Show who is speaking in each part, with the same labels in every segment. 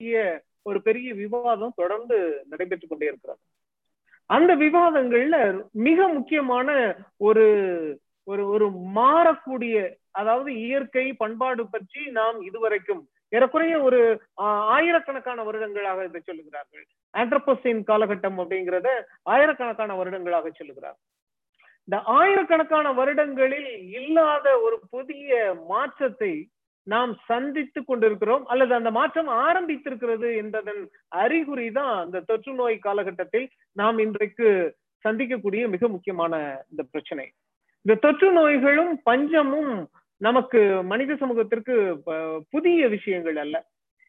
Speaker 1: பற்றிய ஒரு பெரிய விவாதம் தொடர்ந்து நடைபெற்று கொண்டே இருக்கிறது. அந்த விவாதங்கள்ல மிக முக்கியமான ஒரு ஒரு ஒரு மாறக்கூடிய அதாவது இயற்கை பண்பாடு பற்றி நாம் இதுவரைக்கும் ஏறக்குறைய ஒரு ஆஹ், ஆயிரக்கணக்கான வருடங்களாக இதை சொல்லுகிறார்கள். ஆண்ட்ரபோசின் காலகட்டம் அப்படிங்கிறத ஆயிரக்கணக்கான வருடங்களாக சொல்லுகிறார். இந்த ஆயிரக்கணக்கான வருடங்களில் இல்லாத ஒரு புதிய மாற்றத்தை நாம் சந்தித்துக் கொண்டிருக்கிறோம் அல்லது அந்த மாற்றம் ஆரம்பித்திருக்கிறது என்பதன் அறிகுறி தான் இந்த தொற்று நோய் காலகட்டத்தில் நாம் இன்றைக்கு சந்திக்கக்கூடிய மிக முக்கியமான இந்த பிரச்சனை. இந்த தொற்று நோய்களும் பஞ்சமும் நமக்கு மனித சமூகத்திற்கு புதிய விஷயங்கள் அல்ல.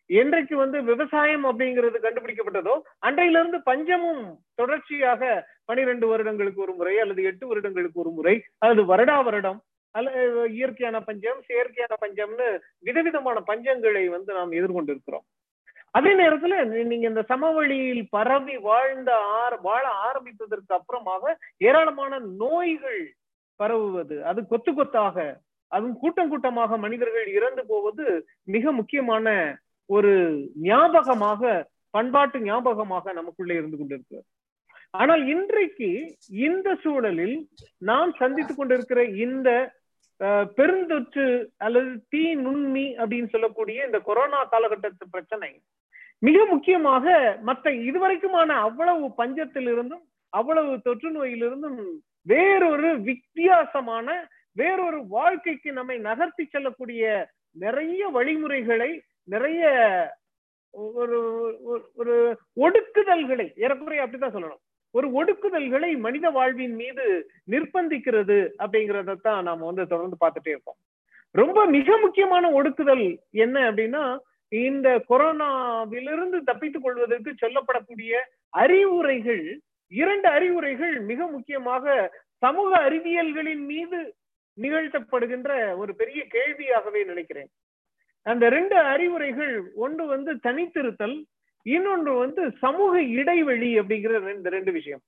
Speaker 1: என்றைக்கு வந்து விவசாயம் அப்படிங்கிறது கண்டுபிடிக்கப்பட்டதோ அன்றையிலிருந்து பஞ்சமும் தொடர்ச்சியாக பனிரெண்டு வருடங்களுக்கு ஒரு முறை அல்லது எட்டு வருடங்களுக்கு ஒரு முறை அல்லது வருடா வருடம் அல்ல இயற்கையான பஞ்சம் செயற்கையான பஞ்சம்னு விதவிதமான பஞ்சங்களை வந்து நாம் எதிர்கொண்டிருக்கிறோம். அதே நேரத்துல நீங்க இந்த சமவெளியில் பரவி வாழ்ந்த ஆர வாழ ஆரம்பித்ததற்கு அப்புறமாக ஏராளமான நோய்கள் பரவுவது அது கொத்து கொத்தாக அதுவும் கூட்டம் கூட்டமாக மனிதர்கள் இறந்து போவது மிக முக்கியமான ஒரு ஞாபகமாக பண்பாட்டு ஞாபகமாக நமக்குள்ளே இருந்து கொண்டிருக்கிறது. ஆனால் இன்றைக்கு இந்த சூழலில் நாம் சந்தித்துக் கொண்டிருக்கிற இந்த பெருந்தொற்று அல்லது தீ நுண்மி அப்படின்னு சொல்லக்கூடிய இந்த கொரோனா காலகட்டத்து பிரச்சனை. மிக முக்கியமாக மற்ற இதுவரைக்குமான அவ்வளவு பஞ்சத்திலிருந்தும் அவ்வளவு தொற்று நோயிலிருந்தும் வேறொரு வித்தியாசமான வேறொரு வாழ்க்கைக்கு நம்மை நகர்த்தி செல்லக்கூடிய நிறைய வழிமுறைகளை நிறைய ஒரு ஒரு- ஒரு ஒடுக்குதல்களை ஏறக்குறைய அப்படித்தான் சொல்லணும். ஒரு ஒடுக்குதல்களை மனித வாழ்வின் மீது நிர்பந்திக்கிறது அப்படிங்கறதான் நாம வந்து தொடர்ந்து பார்த்துட்டே இருக்கோம் ரொம்ப மிக முக்கியமான ஒடுக்குதல் என்ன அப்படின்னா இந்த கொரோனாவிலிருந்து தப்பித்துக் கொள்வதற்கு சொல்லப்படக்கூடிய அறிவுரைகள் இரண்டு அறிவுரைகள் மிக முக்கியமாக சமூக அறிவியல்களின் மீது நிகழ்த்தப்படுகின்ற ஒரு பெரிய கேள்வியாகவே நினைக்கிறேன். அந்த ரெண்டு அறிவுரைகள் ஒன்று வந்து தனித்திருத்தல் இன்னொன்று வந்து சமூக இடைவெளி அப்படிங்கிற இந்த ரெண்டு விஷயம்.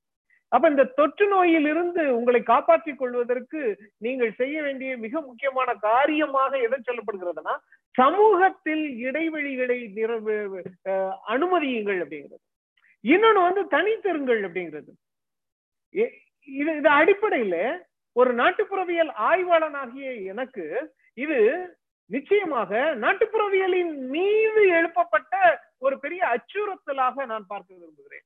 Speaker 1: அப்ப இந்த தொற்று நோயிலிருந்து உங்களை காப்பாற்றிக் கொள்வதற்கு நீங்கள் செய்ய வேண்டிய மிக முக்கியமான காரியமாக எதை சொல்லப்படுகிறதுனா சமூகத்தில் இடைவெளிகளை அஹ், அனுமதியுங்கள் அப்படிங்கிறது. இன்னொன்னு வந்து தனித்திருங்கள் அப்படிங்கிறது. இது இது அடிப்படையில ஒரு நாட்டுப்புறவியல் ஆய்வாளனாகிய எனக்கு இது நிச்சயமாக நாட்டுப்புறவியலின் மீது எழுப்பப்பட்ட ஒரு பெரிய அச்சுறுத்தலாக நான் பார்க்க விரும்புகிறேன்.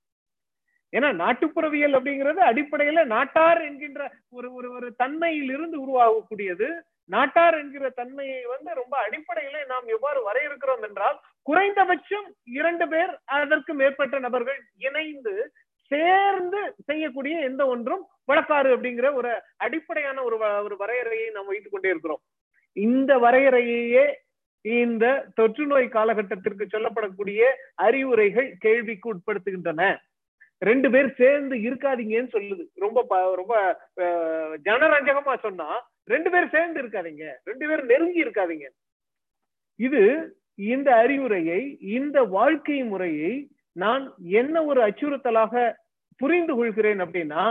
Speaker 1: ஏன்னா நாட்டுப்புறவியல் அப்படிங்கிறது அடிப்படையில நாட்டார் என்கின்ற ஒரு ஒரு ஒரு தன்மையில் இருந்து உருவாகக்கூடியது. நாட்டார் என்கிற தன்மையை வந்து ரொம்ப அடிப்படையில நாம் எவ்வாறு வரையறுக்கிறோம் என்றால் குறைந்தபட்சம் இரண்டு பேர் அதற்கு மேற்பட்ட நபர்கள் இணைந்து சேர்ந்து செய்யக்கூடிய எந்த ஒன்றும் வழக்காறு அப்படிங்கிற ஒரு அடிப்படையான ஒரு வ- ஒரு வரையறையை நாம் வைத்துக் கொண்டே இருக்கிறோம். இந்த வரையறையையே இந்த தொற்று நோய் காலகட்டத்திற்கு சொல்லப்படக்கூடிய அறிவுரைகள் கேள்விக்கு உட்படுத்துகின்றன. ரெண்டு பேர் சேர்ந்து இருக்காதீங்கன்னு சொல்லுது. ரொம்ப ப- ரொம்ப அஹ், ஜனரஞ்சகமா சொன்னா ரெண்டு பேர் சேர்ந்து இருக்காதீங்க. ரெண்டு பேர் நெருங்கி இருக்காதீங்க. இது இந்த அறிவுரையை இந்த வாழ்க்கை முறையை நான் என்ன ஒரு அச்சுறுத்தலாக புரிந்து கொள்கிறேன் அப்படின்னா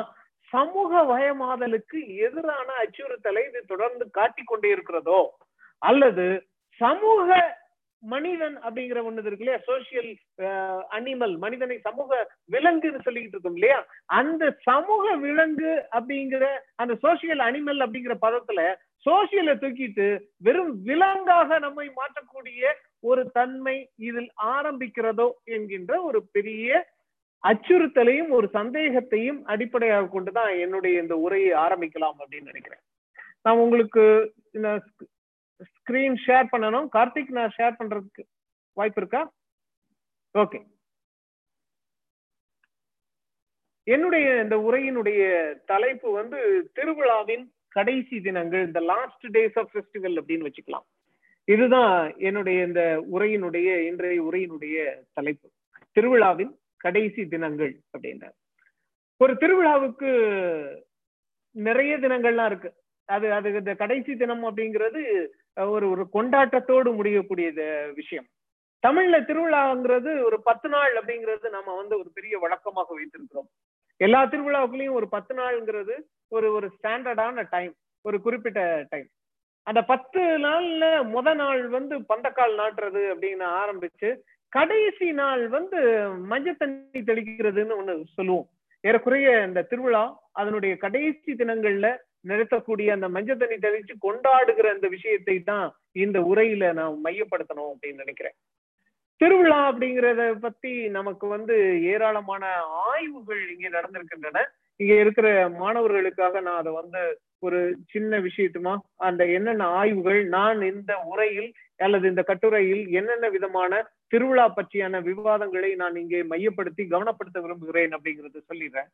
Speaker 1: சமூக வயமாதலுக்கு எதிரான அச்சுறுத்தலை இது தொடர்ந்து காட்டிக்கொண்டே இருக்கிறதோ? அல்லது சமூக மனிதன் அப்படிங்கிற ஒண்ணு இருக்கு இல்லையா? சோசியல் அனிமல் மனிதனை சமூக விலங்குன்னு சொல்லிக்கிட்டு இருக்கோம் இல்லையா? அந்த சமூக விலங்கு அப்படிங்கிற அந்த சோசியல் அனிமல் அப்படிங்கிற பதத்துல சோசியலை தூக்கிட்டு வெறும் விலங்காக நம்மை மாற்றக்கூடிய ஒரு தன்மை இதில் ஆரம்பிக்கிறதோ என்கின்ற ஒரு பெரிய அச்சுறுத்தலையும் ஒரு சந்தேகத்தையும் அடிப்படையாக கொண்டுதான் என்னுடைய இந்த உரையை ஆரம்பிக்கலாம் அப்படின்னு நினைக்கிறேன். நான் உங்களுக்கு இந்த ஸ்கிரீன் ஷேர் பண்ணணும். கார்த்திக் நான் ஷேர் பண்றதுக்கு வாய்ப்பு இருக்கா? ஓகே என்னுடைய இந்த உரையினுடைய தலைப்பு வந்து திருவிழாவின் கடைசி தினங்கள் இந்த லாஸ்ட் டேஸ் ஆஃப் ஃபெஸ்டிவல் அப்படின்னு வச்சுக்கலாம். இதுதான் என்னுடைய இந்த உரையினுடைய இன்றைய உரையினுடைய தலைப்பு. திருவிழாவின் கடைசி தினங்கள் அப்படின்றார் ஒரு திருவிழாவுக்கு நிறைய தினங்கள்லாம் இருக்கு. அது அது இந்த கடைசி தினம் அப்படிங்கிறது ஒரு ஒரு கொண்டாட்டத்தோடு முடியக்கூடிய விஷயம். தமிழ்ல திருவிழாங்கிறது ஒரு பத்து நாள் அப்படிங்கிறது நம்ம வந்து ஒரு பெரிய வழக்கமாக வைத்திருக்கிறோம். எல்லா திருவிழாவுக்குள்ளயும் ஒரு பத்து நாள்ங்கிறது ஒரு ஒரு ஸ்டாண்டர்டான டைம் ஒரு குறிப்பிட்ட டைம். அந்த பத்து நாள்ல முத நாள் வந்து பந்தக்கால் நாட்டுறது அப்படின்னு ஆரம்பிச்சு கடைசி நாள் வந்து மஞ்சள் தண்ணி தெளிக்கிறதுன்னு ஒண்ணு சொல்லுவோம். ஏறக்குறைய இந்த திருவிழா அதனுடைய கடைசி தினங்கள்ல நிறுத்தக்கூடிய அந்த மஞ்சள் தண்ணி தெளிச்சு கொண்டாடுகிற அந்த விஷயத்தை தான் இந்த உரையில நான் மையப்படுத்தணும் அப்படின்னு நினைக்கிறேன். திருவிழா அப்படிங்கிறத பத்தி நமக்கு வந்து ஏராளமான ஆய்வுகள் இங்கே நடந்திருக்கின்றன. இங்க இருக்கிற மாணவர்களுக்காக நான் அதை வந்து ஒரு சின்ன விஷயத்துமா அந்த என்னென்ன ஆய்வுகள் நான் இந்த உரையில் அல்லது இந்த கட்டுரையில் என்னென்ன விதமான திருவிழா பற்றியான விவாதங்களை நான் இங்கே மையப்படுத்தி கவனப்படுத்த விரும்புகிறேன் அப்படிங்கறத சொல்லிடுறேன்.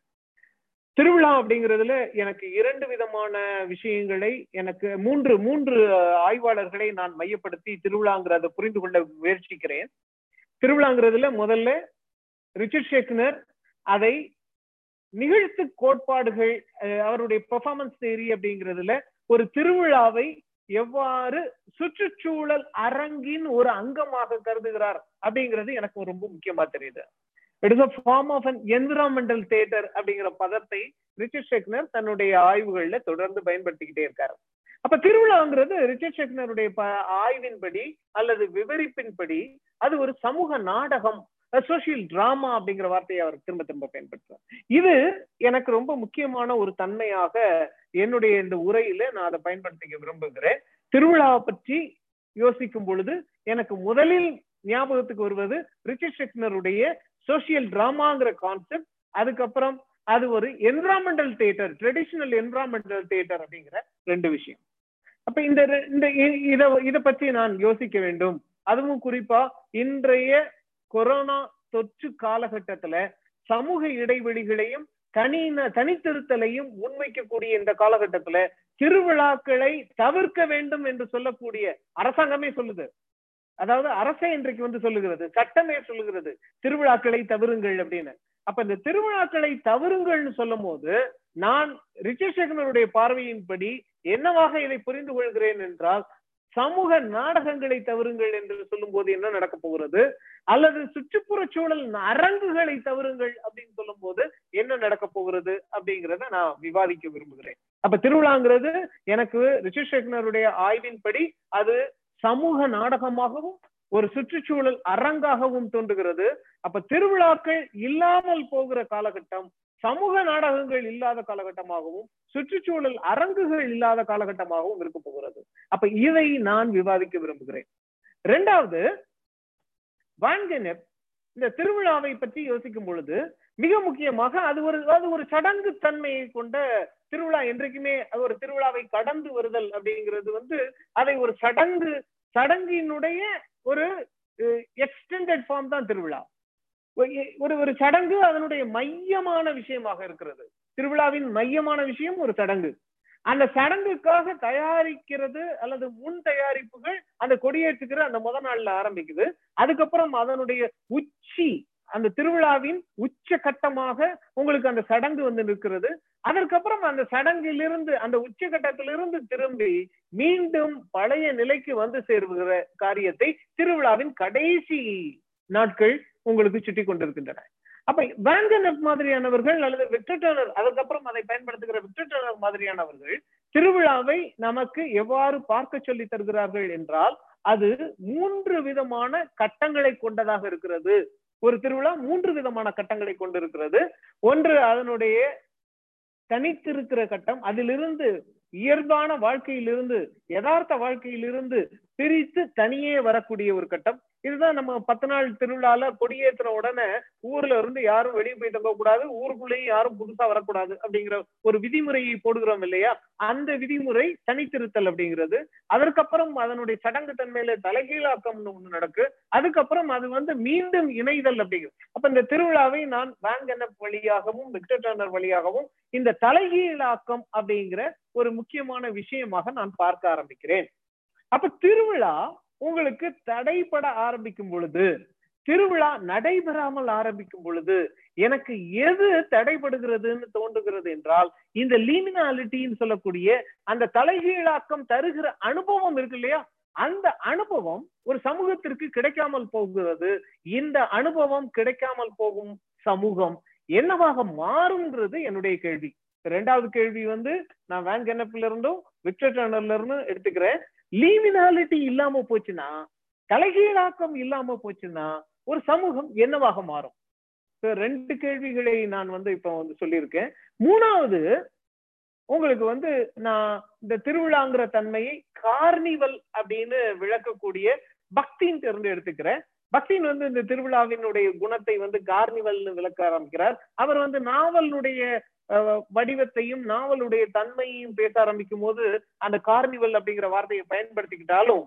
Speaker 1: திருவிழா அப்படிங்கிறதுல எனக்கு இரண்டு விதமான விஷயங்களை எனக்கு மூன்று மூன்று ஆய்வாளர்களை நான் மையப்படுத்தி திருவிழாங்கிறத புரிந்து கொள்ள முயற்சிக்கிறேன். திருவிழாங்கிறதுல முதல்ல ரிச்சர்ட் ஷேக்னர் அதை நிகழ்த்து கோட்பாடுகள் அவருடைய பெர்ஃபார்மன்ஸ் தேரி அப்படிங்கிறதுல ஒரு திருவிழாவை எவ்வாறு சுற்றுச்சூழல் அரங்கின் ஒரு அங்கமாக கருதுகிறார் அப்படிங்கிறது எனக்கு ரொம்ப முக்கியமா தெரியுது. It is a form of an environmental theatre அப்படிங்கிற பதத்தை ரிச்சர்ட் ஷெக்னர் தன்னுடைய ஆய்வுகள்ல தொடர்ந்து பயன்படுத்திக்கிட்டே இருக்காரு. அப்ப திருவிழாங்கிறது ரிச்சர்ட் ஷெக்னருடைய ஆய்வின்படி அல்லது விவரிப்பின்படி அது ஒரு சமூக நாடகம் சோசியல் டிராமா அப்படிங்கிற வார்த்தையை அவர் திரும்ப திரும்ப பயன்படுத்துறார். இது எனக்கு ரொம்ப முக்கியமான ஒரு தன்மையாக என்னுடைய இந்த உரையில நான் அதை பயன்படுத்திக்க விரும்புகிறேன். திருவிழாவை பற்றி யோசிக்கும் பொழுது எனக்கு முதலில் ஞாபகத்துக்கு வருவது ரிச்சர்ட் ஷெக்னருடைய சோசியல் டிராமாங்கிற கான்செப்ட் அதுக்கப்புறம் அது ஒரு environmental theatre traditional environmental theatre அப்படிங்கிற ரெண்டு விஷயம். அப்ப இந்த இந்த இதை பற்றி நான் யோசிக்க வேண்டும். அதுவும் குறிப்பா இன்றைய கொரோனா தொற்று காலகட்டத்துல சமூக இடைவெளிகளையும் தனி தனித்திருத்தலையும் முன்வைக்கக்கூடிய இந்த காலகட்டத்துல திருவிழாக்களை தவிர்க்க வேண்டும் என்று சொல்லக்கூடிய அரசாங்கமே சொல்லுது. அதாவது அரசே இன்றைக்கு வந்து சொல்லுகிறது சட்டமே சொல்லுகிறது திருவிழாக்களை தவிருங்கள் அப்படின்னு. அப்ப இந்த திருவிழாக்களை தவறுங்கள்னு சொல்லும் போது நான் ரிச்சர்ட் பார்வையின்படி என்னவாக இதை புரிந்து கொள்கிறேன் என்றால் சமூக நாடகங்களை தவறுங்கள் என்று சொல்லும் போது என்ன நடக்க போகிறது? அல்லது சுற்றுப்புற சூழல் அரங்குகளை தவறுங்கள் அப்படின்னு சொல்லும் போது என்ன நடக்க போகிறது அப்படிங்கிறத நான் விவாதிக்க விரும்புகிறேன். அப்ப திருவிழாங்கிறது எனக்கு ரிச்சர்ட் ஷெக்னருடைய ஆய்வின்படி அது சமூக நாடகமாகவும் ஒரு சுற்றுச்சூழல் அரங்காகவும் தோன்றுகிறது. அப்ப திருவிழாக்கள் இல்லாமல் போகிற காலகட்டம் சமூக நாடகங்கள் இல்லாத காலகட்டமாகவும் சுற்றுச்சூழல் அரங்குகள் இல்லாத காலகட்டமாகவும் இருக்க போகிறது. அப்ப இதை நான் விவாதிக்க விரும்புகிறேன். ரெண்டாவது வான்கெனப் இந்த திருவிழாவை பற்றி யோசிக்கும் பொழுது மிக முக்கியமாக அது ஒரு அது ஒரு சடங்கு தன்மையை கொண்ட திருவிழா என்றைக்குமே அது ஒரு திருவிழாவை கடந்து வருதல் அப்படிங்கிறது வந்து அதை ஒரு சடங்கு சடங்கினுடைய ஒரு எக்ஸ்டெண்டட் ஃபார்ம் தான் திருவிழா. ஒரு ஒரு சடங்கு அதனுடைய மையமான விஷயமாக இருக்கிறது. திருவிழாவின் மையமான விஷயம் ஒரு சடங்கு. அந்த சடங்குக்காக தயாரிக்கிறது அல்லது முன் தயாரிப்புகள் அந்த கொடியேற்றுக்கிற அந்த முத நாள்ல ஆரம்பிக்குது. அதுக்கப்புறம் அதனுடைய உச்சி அந்த திருவிழாவின் உச்ச கட்டமாக உங்களுக்கு அந்த சடங்கு வந்து நிற்கிறது. அதற்கப்புறம் அந்த சடங்கிலிருந்து அந்த உச்சகட்டத்திலிருந்து திரும்பி மீண்டும் பழைய நிலைக்கு வந்து சேருகிற காரியத்தை திருவிழாவின் கடைசி நாட்கள் உங்களுக்கு சுட்டி கொண்டிருக்கின்றன. அப்ப வேங்கனப் மாதிரியானவர்கள் அல்லது விக்டர்டர்னர் அதுக்கப்புறம் அதை பயன்படுத்துகிற விக்டர்டர்னர் மாதிரியானவர்கள் திருவிழாவை நமக்கு எவ்வாறு பார்க்க சொல்லி தருகிறார்கள் என்றால் அது மூன்று விதமான கட்டங்களை கொண்டதாக இருக்கிறது. ஒரு திருவிழா மூன்று விதமான கட்டங்களை கொண்டிருக்கிறது. ஒன்று அதனுடைய தனித்திருக்கிற கட்டம். அதிலிருந்து இயல்பான வாழ்க்கையிலிருந்து யதார்த்த வாழ்க்கையிலிருந்து பிரித்து தனியே வரக்கூடிய ஒரு கட்டம். இதுதான் நம்ம பத்து நாள் திருவிழால கொடியேற்றின உடனே ஊர்ல இருந்து யாரும் வெளியே போய் போக கூடாது ஊருக்குள்ளேயும் யாரும் புதுசா வரக்கூடாது அப்படிங்கிற ஒரு விதிமுறையை போடுகிறோம் இல்லையா? அந்த விதிமுறை தனித்திருத்தல் அப்படிங்கிறது. அதற்கப்புறம் அதனுடைய சடங்கு தன்மையில தலைகீழாக்கம்னு ஒண்ணு நடக்கு. அதுக்கப்புறம் அது வந்து மீண்டும் இணைதல் அப்படிங்கிறது. அப்ப இந்த திருவிழாவை நான் வேங்கனப் வழியாகவும் விக்டர் டர்னர் வழியாகவும் இந்த தலைகீழாக்கம் அப்படிங்கிற ஒரு முக்கியமான விஷயமாக நான் பார்க்க ஆரம்பிக்கிறேன். அப்ப திருவிழா உங்களுக்கு தடைபட ஆரம்பிக்கும் பொழுது திருவிழா நடைபெறாமல் ஆரம்பிக்கும் பொழுது எனக்கு எது தடைபடுகிறதுன்னு தோன்றுகிறது என்றால் இந்த லீமினாலிட்டின்னு சொல்லக்கூடிய அந்த தலைகீழாக்கம் தருகிற அனுபவம் இருக்கு இல்லையா? அந்த அனுபவம் ஒரு சமூகத்திற்கு கிடைக்காமல் போகிறது. இந்த அனுபவம் கிடைக்காமல் போகும் சமூகம் என்னவாக மாறும்ன்றது என்னுடைய கேள்வி. ரெண்டாவது கேள்வி வந்து நான் வேன் இருந்தும் விக்டர் டர்னர்ல இருந்தும் எடுத்துக்கிறேன். லீமினாலிட்டி இல்லாம போச்சுன்னா தலைகீழாக்கம் இல்லாம போச்சுன்னா ஒரு சமூகம் என்னவாக மாறும்? ரெண்டு கேள்விகளை நான் வந்து இப்ப வந்து சொல்லியிருக்கேன். மூணாவது உங்களுக்கு வந்து நான் இந்த திருவிழாங்கிற தன்மையை கார்னிவல் அப்படின்னு விளக்கக்கூடிய பக்தின் இருந்து எடுத்துக்கிறேன். பக்தின் வந்து இந்த திருவிழாவினுடைய குணத்தை வந்து கார்னிவல்னு விளக்க ஆரம்பிக்கிறார். அவர் வந்து நாவலுடைய வடிவத்தையும் நாவலுடைய தன்மையையும் பேச ஆரம்பிக்கும் போது அந்த கார்னிவல் அப்படிங்கிற வார்த்தையை பயன்படுத்திக்கிட்டாலும்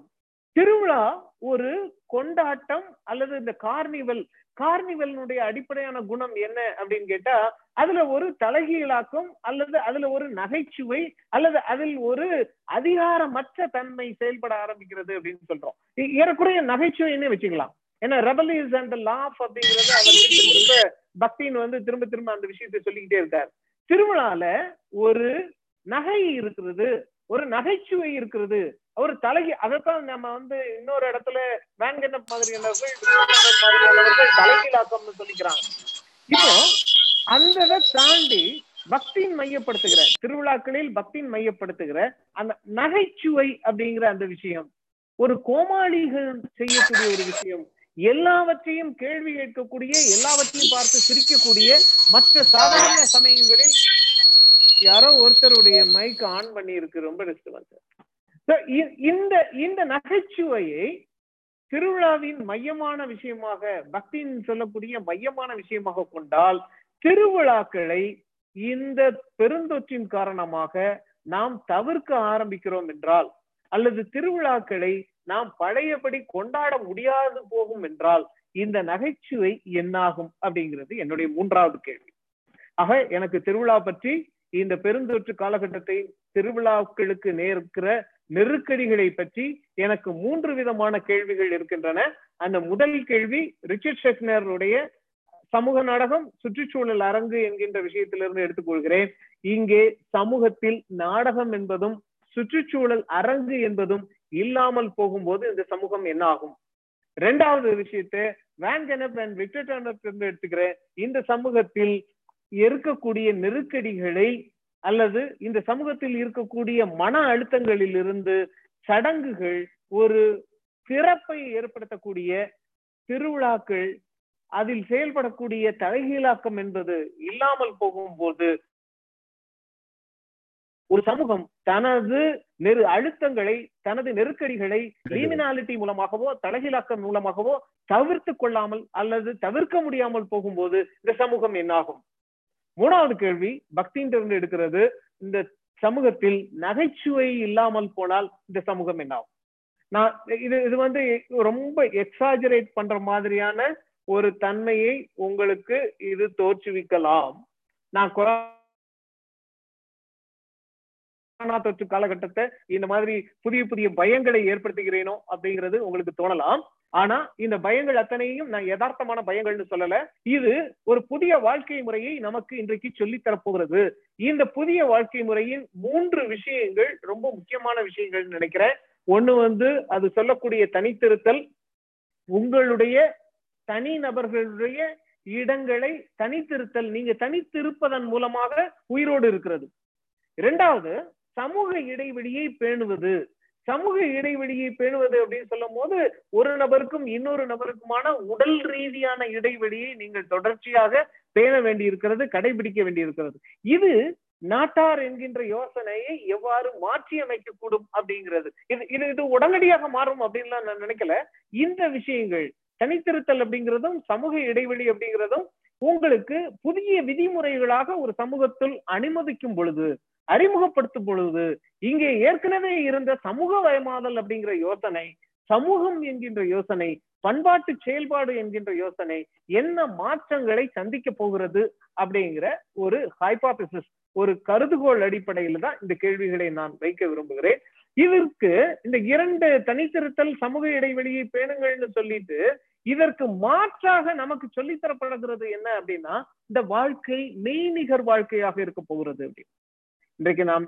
Speaker 1: திருவிழா ஒரு கொண்டாட்டம் அல்லது இந்த கார்னிவல் கார்னிவலினுடைய அடிப்படையான குணம் என்ன அப்படின்னு கேட்டா அதுல ஒரு தலைகீழாக்கம் அல்லது அதுல ஒரு நகைச்சுவை அல்லது அதில் ஒரு அதிகாரமற்ற தன்மை செயல்பட ஆரம்பிக்கிறது அப்படின்னு சொல்றோம். ஏறக்குறைய நகைச்சுவைன்னு வச்சுக்கலாம். ஏன்னா ரெபலிஸ் அண்ட் லாஃப் அப்படிங்கிறது அவர் திரும்ப பக்தின் வந்து திரும்ப திரும்ப அந்த விஷயத்தை சொல்லிக்கிட்டே இருக்காரு. திருவிழால ஒரு நகை இருக்கிறது ஒரு நகைச்சுவை இருக்கிறது ஒரு தலைகி அதைத்தான் நம்ம வந்து இன்னொரு இடத்துல வேங்கண்ண மாதிரியானவர்கள் மாதிரியானவர்கள் தலைகீழாக்கம்னு சொல்லிக்கிறாங்க. இப்போ அந்த தாண்டி பக்தியின் மையப்படுத்துகிற திருவிழாக்களில் பக்தியின் மையப்படுத்துகிற அந்த நகைச்சுவை அப்படிங்கிற அந்த விஷயம் ஒரு கோமாளிகள் செய்யக்கூடிய ஒரு விஷயம் எல்லாவற்றையும் கேள்வி கேட்கக்கூடிய எல்லாவற்றையும் பார்த்து சிரிக்கக்கூடிய மற்ற சாதாரண சமயங்களில் யாரோ ஒருத்தருடைய மைக் ஆன் பண்ணி இருக்கு. ரொம்ப டிஸ்டர்பன்ஸ் இந்த இந்த நகைச்சுவையை திருவிழாவின் மையமான விஷயமாக பக்தியின் சொல்லக்கூடிய மையமான விஷயமாக கொண்டால் திருவிழாக்களை இந்த பெருந்தொற்றின் காரணமாக நாம் தவிர்க்க ஆரம்பிக்கிறோம் என்றால் அல்லது திருவிழாக்களை நாம் பழையபடி கொண்டாட முடியாது போகும் என்றால் இந்த நகைச்சுவை என்னாகும் அப்படிங்கிறது என்னுடைய மூன்றாவது கேள்வி. ஆக எனக்கு திருவிழா பற்றி இந்த பெருந்தொற்று காலகட்டத்தை திருவிழாக்களுக்கு நேர்க்கிற நெருக்கடிகளை பற்றி எனக்கு மூன்று விதமான கேள்விகள் இருக்கின்றன. அந்த முதல் கேள்வி ரிச்சர்ட் ஷெக்னருடைய சமூக நாடகம் சுற்றுச்சூழல் அரங்கு என்கின்ற விஷயத்திலிருந்து எடுத்துக்கொள்கிறேன். இங்கே சமூகத்தில் நாடகம் என்பதும் சுற்றுச்சூழல் அரங்கு என்பதும் இல்லாமல் போகும்போது இந்த சமூகம் என்ன ஆகும்? இரண்டாவது விஷயத்தை வேன்கனப் அண்ட் விக்டர் எடுத்துக்கிறேன் இந்த சமூகத்தில் இருக்கக்கூடிய நெருக்கடிகளை அல்லது இந்த சமூகத்தில் இருக்கக்கூடிய மன அழுத்தங்களில் இருந்து சடங்குகள் ஒரு சிறப்பை ஏற்படுத்தக்கூடிய திருவிழாக்கள் அதில் செயல்படக்கூடிய தலைகீழாக்கம் என்பது இல்லாமல் போகும்போது ஒரு சமூகம் தனது நெரு அழுத்தங்களை தனது நெருக்கடிகளை கிரிமினாலிட்டி மூலமாகவோ தலைகீழாக்கம் மூலமாகவோ தவிர்த்து கொள்ளாமல் அல்லது தவிர்க்க முடியாமல் போகும்போது இந்த சமூகம் என்னாகும் மூணாவது கேள்வி பக்தியிலிருந்து எடுக்கிறது இந்த சமூகத்தில் நகைச்சுவை இல்லாமல் போனால் இந்த சமூகம் என்னாகும் நான் இது இது வந்து ரொம்ப எக்ஸாஜரேட் பண்ற மாதிரியான ஒரு தன்மையை உங்களுக்கு இது தோற்றுவிக்கலாம். நான் கொரோனா தொற்று காலகட்டத்தை இந்த மாதிரி புதிய புதிய பயங்களை ஏற்படுத்துகிறேனோ அப்படிங்கிறது உங்களுக்கு தோணலாம். ஆனா இந்த பயங்கள் அத்தனையும் நான் யதார்த்தமான பயங்கள்னு சொல்லல. இது ஒரு புதிய வாழ்க்கை முறையை நமக்கு இன்றைக்கு சொல்லி தரப்போகிறது இந்த புதிய வாழ்க்கை முறையின் மூன்று விஷயங்கள் ரொம்ப முக்கியமான விஷயங்கள் நினைக்கிறேன். ஒண்ணு வந்து அது சொல்லக்கூடிய தனித்திருத்தல் உங்களுடைய தனி நபர்களுடைய இடங்களை தனித்திருத்தல் நீங்க தனித்திருப்பதன் மூலமாக உயிரோடு இருக்கிறது. இரண்டாவது சமூக இடைவெளியை பேணுவது. சமூக இடைவெளியை பேணுவது அப்படின்னு சொல்லும் போது ஒரு நபருக்கும் இன்னொரு நபருக்குமான உடல் ரீதியான இடைவெளியை நீங்கள் தொடர்ச்சியாக பேண வேண்டியிருக்கிறது கடைபிடிக்க வேண்டியிருக்கிறது. இது நாட்டார் என்கின்ற யோசனையை எவ்வாறு மாற்றி அமைக்க கூடும் அப்படிங்கிறது. இது இது இது உடனடியாக மாறும் அப்படின்லாம் நான் நினைக்கல. இந்த விஷயங்கள் தனித்திருத்தல் அப்படிங்கிறதும் சமூக இடைவெளி அப்படிங்கிறதும் உங்களுக்கு புதிய விதிமுறைகளாக ஒரு சமூகத்தில் அனுமதிக்கும் பொழுது அறிமுகப்படுத்தும் பொழுது இங்கே ஏற்கனவே இருந்த சமூக வயமாதல் அப்படிங்கிற யோசனை சமூகம் என்கின்ற யோசனை பண்பாட்டு செயல்பாடு என்கின்ற யோசனை என்ன மாற்றங்களை சந்திக்க போகிறது அப்படிங்கிற ஒரு ஹைபாபிசிஸ் ஒரு கருதுகோள் அடிப்படையில தான் இந்த கேள்விகளை நான் வைக்க விரும்புகிறேன். இதற்கு இந்த இரண்டு தனித்திருத்தல் சமூக இடைவெளியை பேணுங்கள்னு சொல்லிட்டு இதற்கு மாற்றாக நமக்கு சொல்லித்தரப்படுகிறது என்ன அப்படின்னா இந்த வாழ்க்கை மெய்நிகர் வாழ்க்கையாக இருக்க போகிறது அப்படின்னு. இன்றைக்கு நாம்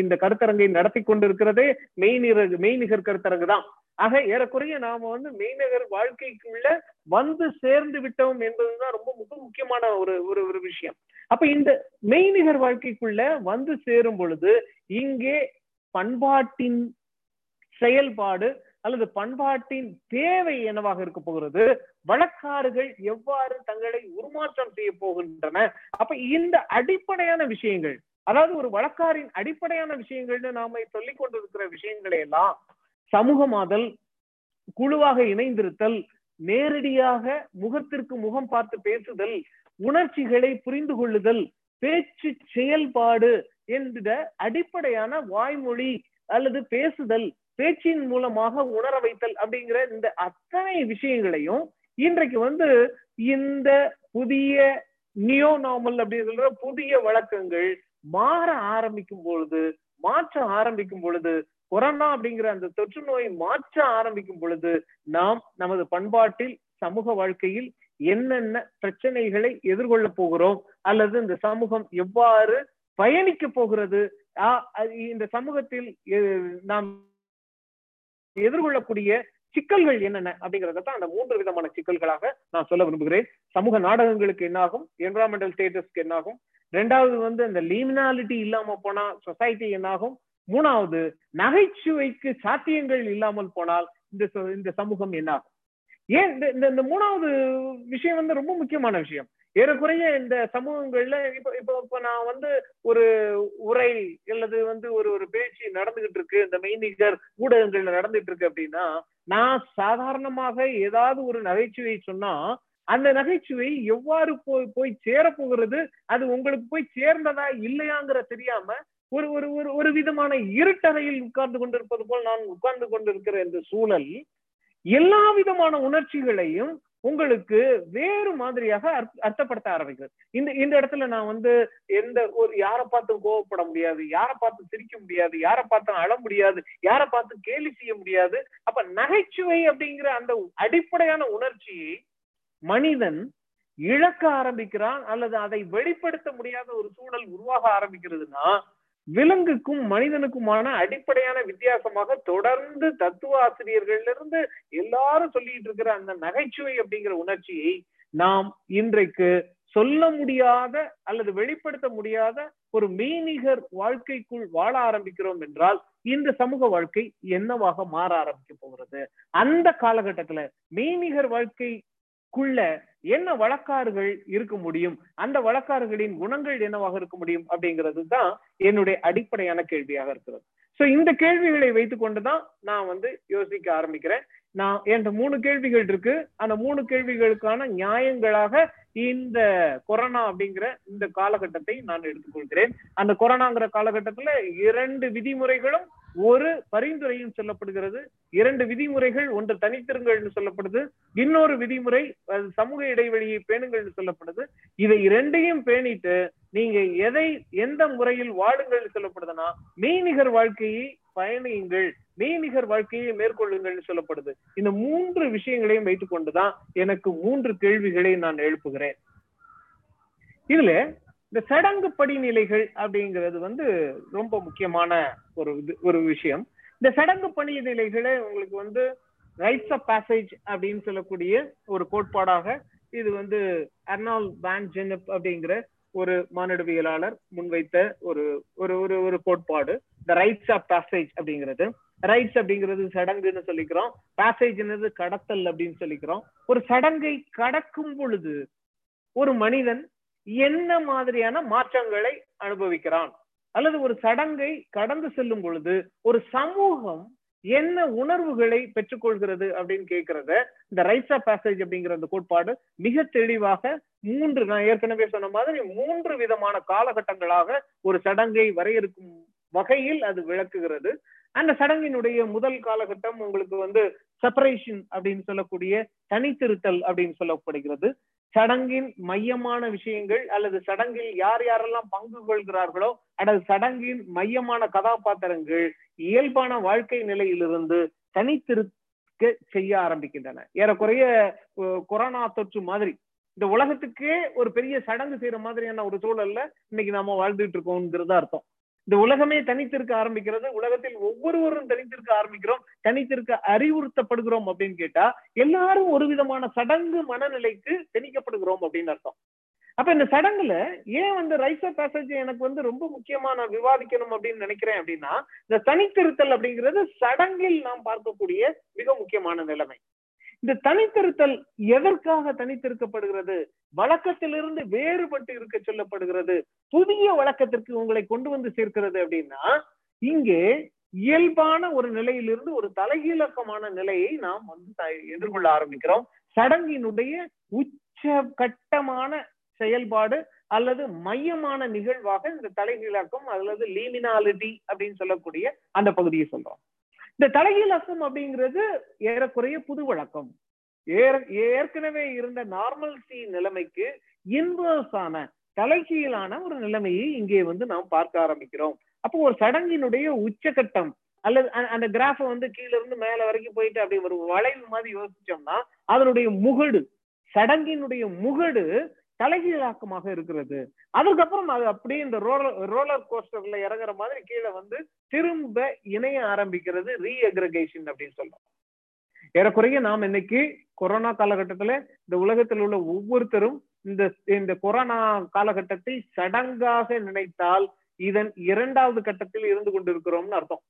Speaker 1: இந்த கருத்தரங்கை நடத்தி கொண்டிருக்கிறதே மெய்நிகர் மெய்நிகர் கருத்தரங்கு தான். ஆக ஏறக்குறைய நாம வந்து மெய்நகர் வாழ்க்கைக்குள்ள வந்து சேர்ந்து விட்டோம் என்பதுதான் ரொம்ப மிக முக்கியமான ஒரு ஒரு ஒரு விஷயம். அப்ப இந்த மெய்நிகர் வாழ்க்கைக்குள்ள வந்து சேரும் பொழுது இங்கே பண்பாட்டின் செயல்பாடு அல்லது பண்பாட்டின் தேவை என்னவாக இருக்க போகிறது? வழக்காறுகள் எவ்வாறு தங்களை உருமாற்றம் செய்ய போகின்றன? அப்ப இந்த அடிப்படையான விஷயங்கள் அதாவது ஒரு வழக்காரின் அடிப்படையான விஷயங்கள்னு நாம சொல்லிக் கொண்டிருக்கிற விஷயங்களை எல்லாம் சமூகமாதல் குழுவாக இணைந்திருத்தல் நேரடியாக முகத்திற்கு முகம் பார்த்து பேசுதல் உணர்ச்சிகளை புரிந்து கொள்ளுதல் பேச்சு செயல்பாடு என்கிற அடிப்படையான வாய்மொழி அல்லது பேசுதல் பேச்சின் மூலமாக உணர வைத்தல் அப்படிங்கிற இந்த அத்தனை விஷயங்களையும் இன்றைக்கு வந்து இந்த புதிய நியோ நார்மல் அப்படின்னு சொல்ற புதிய வழக்கங்கள் மாற ஆரம்பிக்கும் பொழுது மாற்ற ஆரம்பிக்கும் பொழுது கொரோனா அப்படிங்கிற அந்த தொற்று நோய் மாற்ற ஆரம்பிக்கும் பொழுது நாம் நமது பண்பாட்டில் சமூக வாழ்க்கையில் என்னென்ன பிரச்சனைகளை எதிர்கொள்ள போகிறோம் அல்லது இந்த சமூகம் எவ்வாறு பயணிக்க போகிறது இந்த சமூகத்தில் நாம் எதிர்கொள்ளக்கூடிய சிக்கல்கள் என்னென்ன அப்படிங்கறத தான் அந்த மூன்று விதமான சிக்கல்களாக நான் சொல்ல விரும்புகிறேன். சமூக நாடகங்களுக்கு என்னாகும் என்விரான்மெண்டல் ஸ்டேட்டஸ்க்கு என்னாகும் ரெண்டாவது வந்து அந்த லீமினாலிட்டி இல்லாம போனா சொசைட்டி என்னாகும்? மூணாவது நகைச்சுவைக்கு சாத்தியங்கள் இல்லாமல் போனால் இந்த இந்த சமூகம் என்னாகும்? ஏன் இந்த இந்த மூணாவது விஷயம் வந்து ரொம்ப முக்கியமான விஷயம். ஏறக்குறைய இந்த சமூகங்கள்ல இப்போ இப்போ இப்போ நான் வந்து ஒரு உரை அல்லது வந்து ஒரு ஒரு பேச்சு நடந்துகிட்டு இருக்கு. இந்த மெய்நிகர் ஊடகங்கள்ல நடந்துட்டு இருக்கு அப்படின்னா நான் சாதாரணமாக ஏதாவது ஒரு நகைச்சுவை சொன்னா அந்த நகைச்சுவை எவ்வாறு போய் போய் சேர போகிறது? அது உங்களுக்கு போய் சேர்ந்ததா இல்லையாங்கிற தெரியாம ஒரு ஒரு ஒரு ஒரு விதமான இருட்டறையில் உட்கார்ந்து கொண்டிருப்பது போல் நான் உட்கார்ந்து கொண்டிருக்கிற இந்த சூழல் எல்லா விதமான உணர்ச்சிகளையும் உங்களுக்கு வேறு மாதிரியாக அர்த்தப்படுத்த ஆரம்பிக்கிறது இந்த இந்த இடத்துல நான் வந்து எந்த ஒரு யாரை பார்த்து கோவப்பட முடியாது யாரை பார்த்து சிரிக்க முடியாது யாரை பார்த்து அழ முடியாது யாரை பார்த்து கேலி செய்ய முடியாது. அப்ப நகைச்சுவை அப்படிங்கிற அந்த அடிப்படையான உணர்ச்சியை மனிதன் இழக்க ஆரம்பிக்கிறான் அல்லது அதை வெளிப்படுத்த முடியாத ஒரு சூழல் உருவாக ஆரம்பிக்கிறதுனா விலங்குக்கும் மனிதனுக்குமான அடிப்படையான வித்தியாசமாக தொடர்ந்து தத்துவ ஆசிரியர்கள்ல இருந்து எல்லாரும் சொல்லிட்டு இருக்கிற அந்த நகைச்சுவை அப்படிங்கிற உணர்ச்சியை நாம் இன்றைக்கு சொல்ல முடியாத அல்லது வெளிப்படுத்த முடியாத ஒரு மெய்நிகர் வாழ்க்கைக்குள் வாழ ஆரம்பிக்கிறோம் என்றால் இந்த சமூக வாழ்க்கை என்னவாக மாற ஆரம்பிக்க போகிறது? அந்த காலகட்டத்துல மெய்நிகர் குள்ள என்ன வழக்காறுகள் இருக்க முடியும்? அந்த வழக்காறுகளின் குணங்கள் என்னவாக இருக்க முடியும்? அப்படிங்கிறது தான் என்னுடைய அடிப்படையான கேள்வியாக இருக்கிறது. சோ இந்த கேள்விகளை வைத்துக்கொண்டுதான் நான் வந்து யோசிக்க ஆரம்பிக்கிறேன். நான் என்கிட்ட மூணு கேள்விகள் இருக்கு. அந்த மூணு கேள்விகளுக்கான நியாயங்களாக இந்த கொரோனா அப்படிங்கிற இந்த காலகட்டத்தை நான் எடுத்துக்கொள்கிறேன். அந்த கொரோனாங்கிற காலகட்டத்துல இரண்டு விதிமுறைகளும் ஒரு பரிந்துரையும் சொல்லப்படுகிறது. இரண்டு விதிமுறைகள் ஒன்று தனித்திருங்கள்னு சொல்லப்படுது. இன்னொரு விதிமுறை சமூக இடைவெளியை பேணுங்கள்னு சொல்லப்படுது. இதை இரண்டையும் பேணிட்டு நீங்க எதை எந்த முறையில் வாழுங்கள்னு சொல்லப்படுதுன்னா மெய்நிகர் வாழ்க்கையை பயணியுங்கள். மெய்நிகர் வாழ்க்கையை மேற்கொள்ளுங்கள்னு சொல்லப்படுது. இந்த மூன்று விஷயங்களையும் வைத்துக் கொண்டுதான் எனக்கு மூன்று கேள்விகளை நான் எழுப்புகிறேன். இதுல இந்த சடங்கு படிநிலைகள் அப்படிங்கிறது வந்து ரொம்ப முக்கியமான ஒரு இது ஒரு விஷயம். இந்த சடங்கு படிநிலைகளை உங்களுக்கு வந்து ரைட்ஸ் ஆஃப் பேசேஜ் அப்படின்னு சொல்லக்கூடிய ஒரு கோட்பாடாக இது வந்து அர்னால் பேன் ஜெனப் அப்படிங்கிற ஒரு மானிடவியலாளர் முன்வைத்த ஒரு ஒரு ஒரு ஒரு கோட்பாடு த ரைட்ஸ் ஆஃப் பேசேஜ் அப்படிங்கிறது. ரைட்ஸ் அப்படிங்கிறது சடங்குன்னு சொல்லிக்கிறோம். பேசேஜ்ன்றது கடத்தல் அப்படின்னு சொல்லிக்கிறோம். ஒரு சடங்கை கடக்கும் பொழுது ஒரு மனிதன் என்ன மாதிரியான மாற்றங்களை அனுபவிக்கிறான்? அல்லது ஒரு சடங்கை கடந்து செல்லும் பொழுது ஒரு சமூகம் என்ன உணர்வுகளை பெற்றுக்கொள்கிறது அப்படின்னு கேட்கறத இந்த ரைட்ஸ் ஆஃப் பேசேஜ் அப்படிங்கிற அந்த கோட்பாடு மிக தெளிவாக மூன்று நான் ஏற்கனவே சொன்ன மாதிரி மூன்று விதமான காலகட்டங்களாக ஒரு சடங்கை வரையறுக்கும் வகையில் அது விளக்குகிறது. அந்த சடங்கினுடைய முதல் காலகட்டம் உங்களுக்கு வந்து செப்பரேஷன் அப்படின்னு சொல்லக்கூடிய தனித்திருத்தல் அப்படின்னு சொல்லப்படுகிறது. சடங்கின் மையமான விஷயங்கள் அல்லது சடங்கில் யார் யாரெல்லாம் பங்கு கொள்கிறார்களோ அல்லது சடங்கின் மையமான கதாபாத்திரங்கள் இயல்பான வாழ்க்கை நிலையிலிருந்து தனித்திருக்க செய்ய ஆரம்பிக்கின்றன. ஏறக்குறைய கொரோனா தொற்று மாதிரி. இந்த உலகத்துக்கே ஒரு பெரிய சடங்கு செய்யற மாதிரியான ஒரு சூழல்ல இன்னைக்கு நாம வாழ்ந்துட்டு இருக்கோம்ங்கிறது அர்த்தம். இந்த உலகமே தனித்திருக்க ஆரம்பிக்கிறது. உலகத்தில் ஒவ்வொருவரும் தனித்திருக்க ஆரம்பிக்கிறோம். தனித்திருக்க அறிவுறுத்தப்படுகிறோம் அப்படின்னு கேட்டா எல்லாரும் ஒரு விதமான சடங்கு மனநிலைக்கு திணிக்கப்படுகிறோம் அப்படின்னு அர்த்தம். அப்ப இந்த சடங்குல ஏன் வந்து ரைச பேசேஜ் எனக்கு வந்து ரொம்ப முக்கியமா நான் விவாதிக்கணும் அப்படின்னு நினைக்கிறேன் அப்படின்னா இந்த தனித்திருத்தல் அப்படிங்கிறது சடங்கில் நாம் பார்க்கக்கூடிய மிக முக்கியமான நிலைமை. இந்த தனித்திருத்தல் எதற்காக தனித்திருக்கப்படுகிறது? வழக்கத்திலிருந்து வேறுபட்டு இருக்க சொல்லப்படுகிறது. புதிய வழக்கத்திற்கு உங்களை கொண்டு வந்து சேர்க்கிறது அப்படின்னா இங்கே இயல்பான ஒரு நிலையிலிருந்து ஒரு தலைகீழக்கமான நிலையை நாம் வந்து எதிர்கொள்ள ஆரம்பிக்கிறோம். சடங்கினுடைய உச்ச கட்டமான செயல்பாடு அல்லது மையமான நிகழ்வாக இந்த தலைகீழாக்கம் அல்லது லீமினாலிட்டி அப்படின்னு சொல்லக்கூடிய அந்த பகுதியை சொல்றோம். இந்த தலைகீழாக்கம் அப்படிங்கிறது ஏறக்குறைய புது வழக்கம். ஏற்கனவே இருந்த நார்மல்சி நிலைமைக்கு இன்வர்ஸான தலைகீழான ஒரு நிலைமையை இங்கே வந்து நாம் பார்க்க ஆரம்பிக்கிறோம். அப்போ ஒரு சடங்கினுடைய உச்சகட்டம் அல்லது அந்த கிராஃப வந்து கீழ இருந்து மேல வரைக்கும் போயிட்டு அப்படி ஒரு வளைவு மாதிரி யோசிச்சோம்னா அதனுடைய முகடு சடங்கினுடைய முகடு தலைகீழாக்கமாக இருக்கிறது. அதுக்கப்புறம் அது அப்படியே இந்த ரோலர் ரோலர் கோஸ்டர்ல இறங்குற மாதிரி கீழே வந்து திரும்ப இணைய ஆரம்பிக்கிறது ரீஅக்ரகேஷன் அப்படின்னு சொல்றோம். ஏறக்குறைய நாம் இன்னைக்கு கொரோனா காலகட்டத்துல இந்த உலகத்தில் உள்ள ஒவ்வொருத்தரும் இந்த இந்த கொரோனா காலகட்டத்தை சடங்காக நினைத்தால் இதன் இரண்டாவது கட்டத்தில் இருந்து கொண்டிருக்கிறோம்னு அர்த்தம்.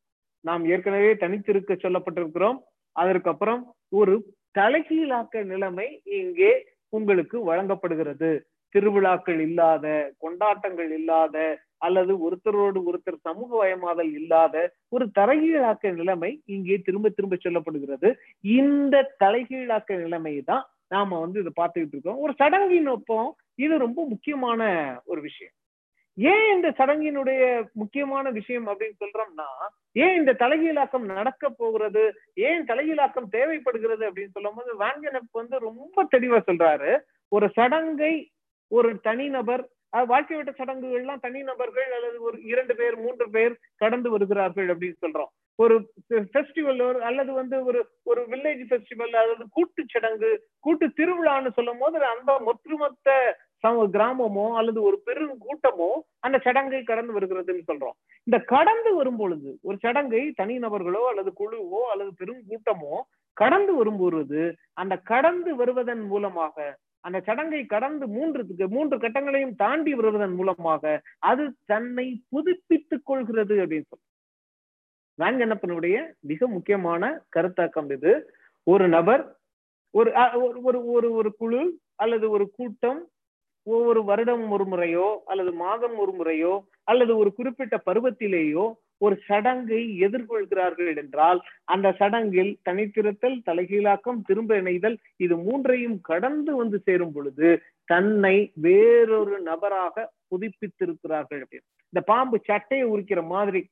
Speaker 1: நாம் ஏற்கனவே தனித்திருக்க சொல்லப்பட்டிருக்கிறோம். அதற்கப்புறம் ஒரு தலைகீழாக்க நிலைமை இங்கே உங்களுக்கு வழங்கப்படுகிறது. திருவிழாக்கள் இல்லாத கொண்டாட்டங்கள் இல்லாத அல்லது ஒருத்தரோடு ஒருத்தர் சமூக வயமாதல் இல்லாத ஒரு தலைகீழாக்க நிலைமை இங்கே திரும்ப திரும்ப சொல்லப்படுகிறது. இந்த தலைகீழாக்க நிலைமை தான் நாம வந்து இதை பார்த்துக்கிட்டு இருக்கோம். ஒரு சடங்கின் ஒப்பம் இது ரொம்ப முக்கியமான ஒரு விஷயம். ஏன் இந்த சடங்கினுடைய முக்கியமான விஷயம் அப்படின்னு சொல்றோம்னா ஏன் இந்த தலைகீழாக்கம் நடக்க போகிறது? ஏன் தலைகீழாக்கம் தேவைப்படுகிறது அப்படின்னு சொல்லும் போது வாங்கனப் வந்து ரொம்ப தெளிவா சொல்றாரு. ஒரு சடங்கை ஒரு தனிநபர் வாழ்க்கை விட்ட சடங்குகள்லாம் தனிநபர்கள் அல்லது ஒரு இரண்டு பேர் மூன்று பேர் கடந்து வருகிறார்கள் அப்படின்னு சொல்றோம். ஒரு ஃபெஸ்டிவல் அல்லது வந்து ஒரு ஒரு வில்லேஜ் ஃபெஸ்டிவல் அல்லது கூட்டு சடங்கு கூட்டு திருவிழான்னு சொல்லும் போது அந்த ஒற்றுமொத்த கிராமமோ அல்லது ஒரு பெரும் கூட்டமோ அந்த சடங்கை கடந்து வருகிறதுன்னு சொல்றோம். இந்த கடந்து வரும் பொழுது ஒரு சடங்கை தனிநபர்களோ அல்லது குழுவோ அல்லது பெரும் கூட்டமோ கடந்து வரும்பொழுது அந்த கடந்து வருவதன் மூலமாக அந்த சடங்கை கடந்து மூன்று மூன்று கட்டங்களையும் தாண்டி வருவதன் மூலமாக அது தன்னை புதுப்பித்துக் கொள்கிறது அப்படின்னு சொல்றோம். வேங்கண்ணப்பனுடைய மிக முக்கியமான கருத்தாக்கம் இது. ஒரு நபர் ஒரு ஒரு ஒரு ஒரு குழு அல்லது ஒரு கூட்டம் ஒவ்வொரு வருடம் ஒரு முறையோ அல்லது மாதம் ஒரு முறையோ அல்லது ஒரு குறிப்பிட்ட பருவத்திலேயோ ஒரு சடங்கை எதிர்கொள்கிறார்கள் என்றால் அந்த சடங்கில் தனித்திருத்தல் தலைகீழாக்கம் திரும்ப இணைதல் இது மூன்றையும் கடந்து வந்து சேரும் பொழுது தன்னை வேறொரு நபராக புதுப்பித்திருக்கிறார்கள் அப்படின்னு. இந்த பாம்பு சட்டையை உரிக்கிற மாதிரி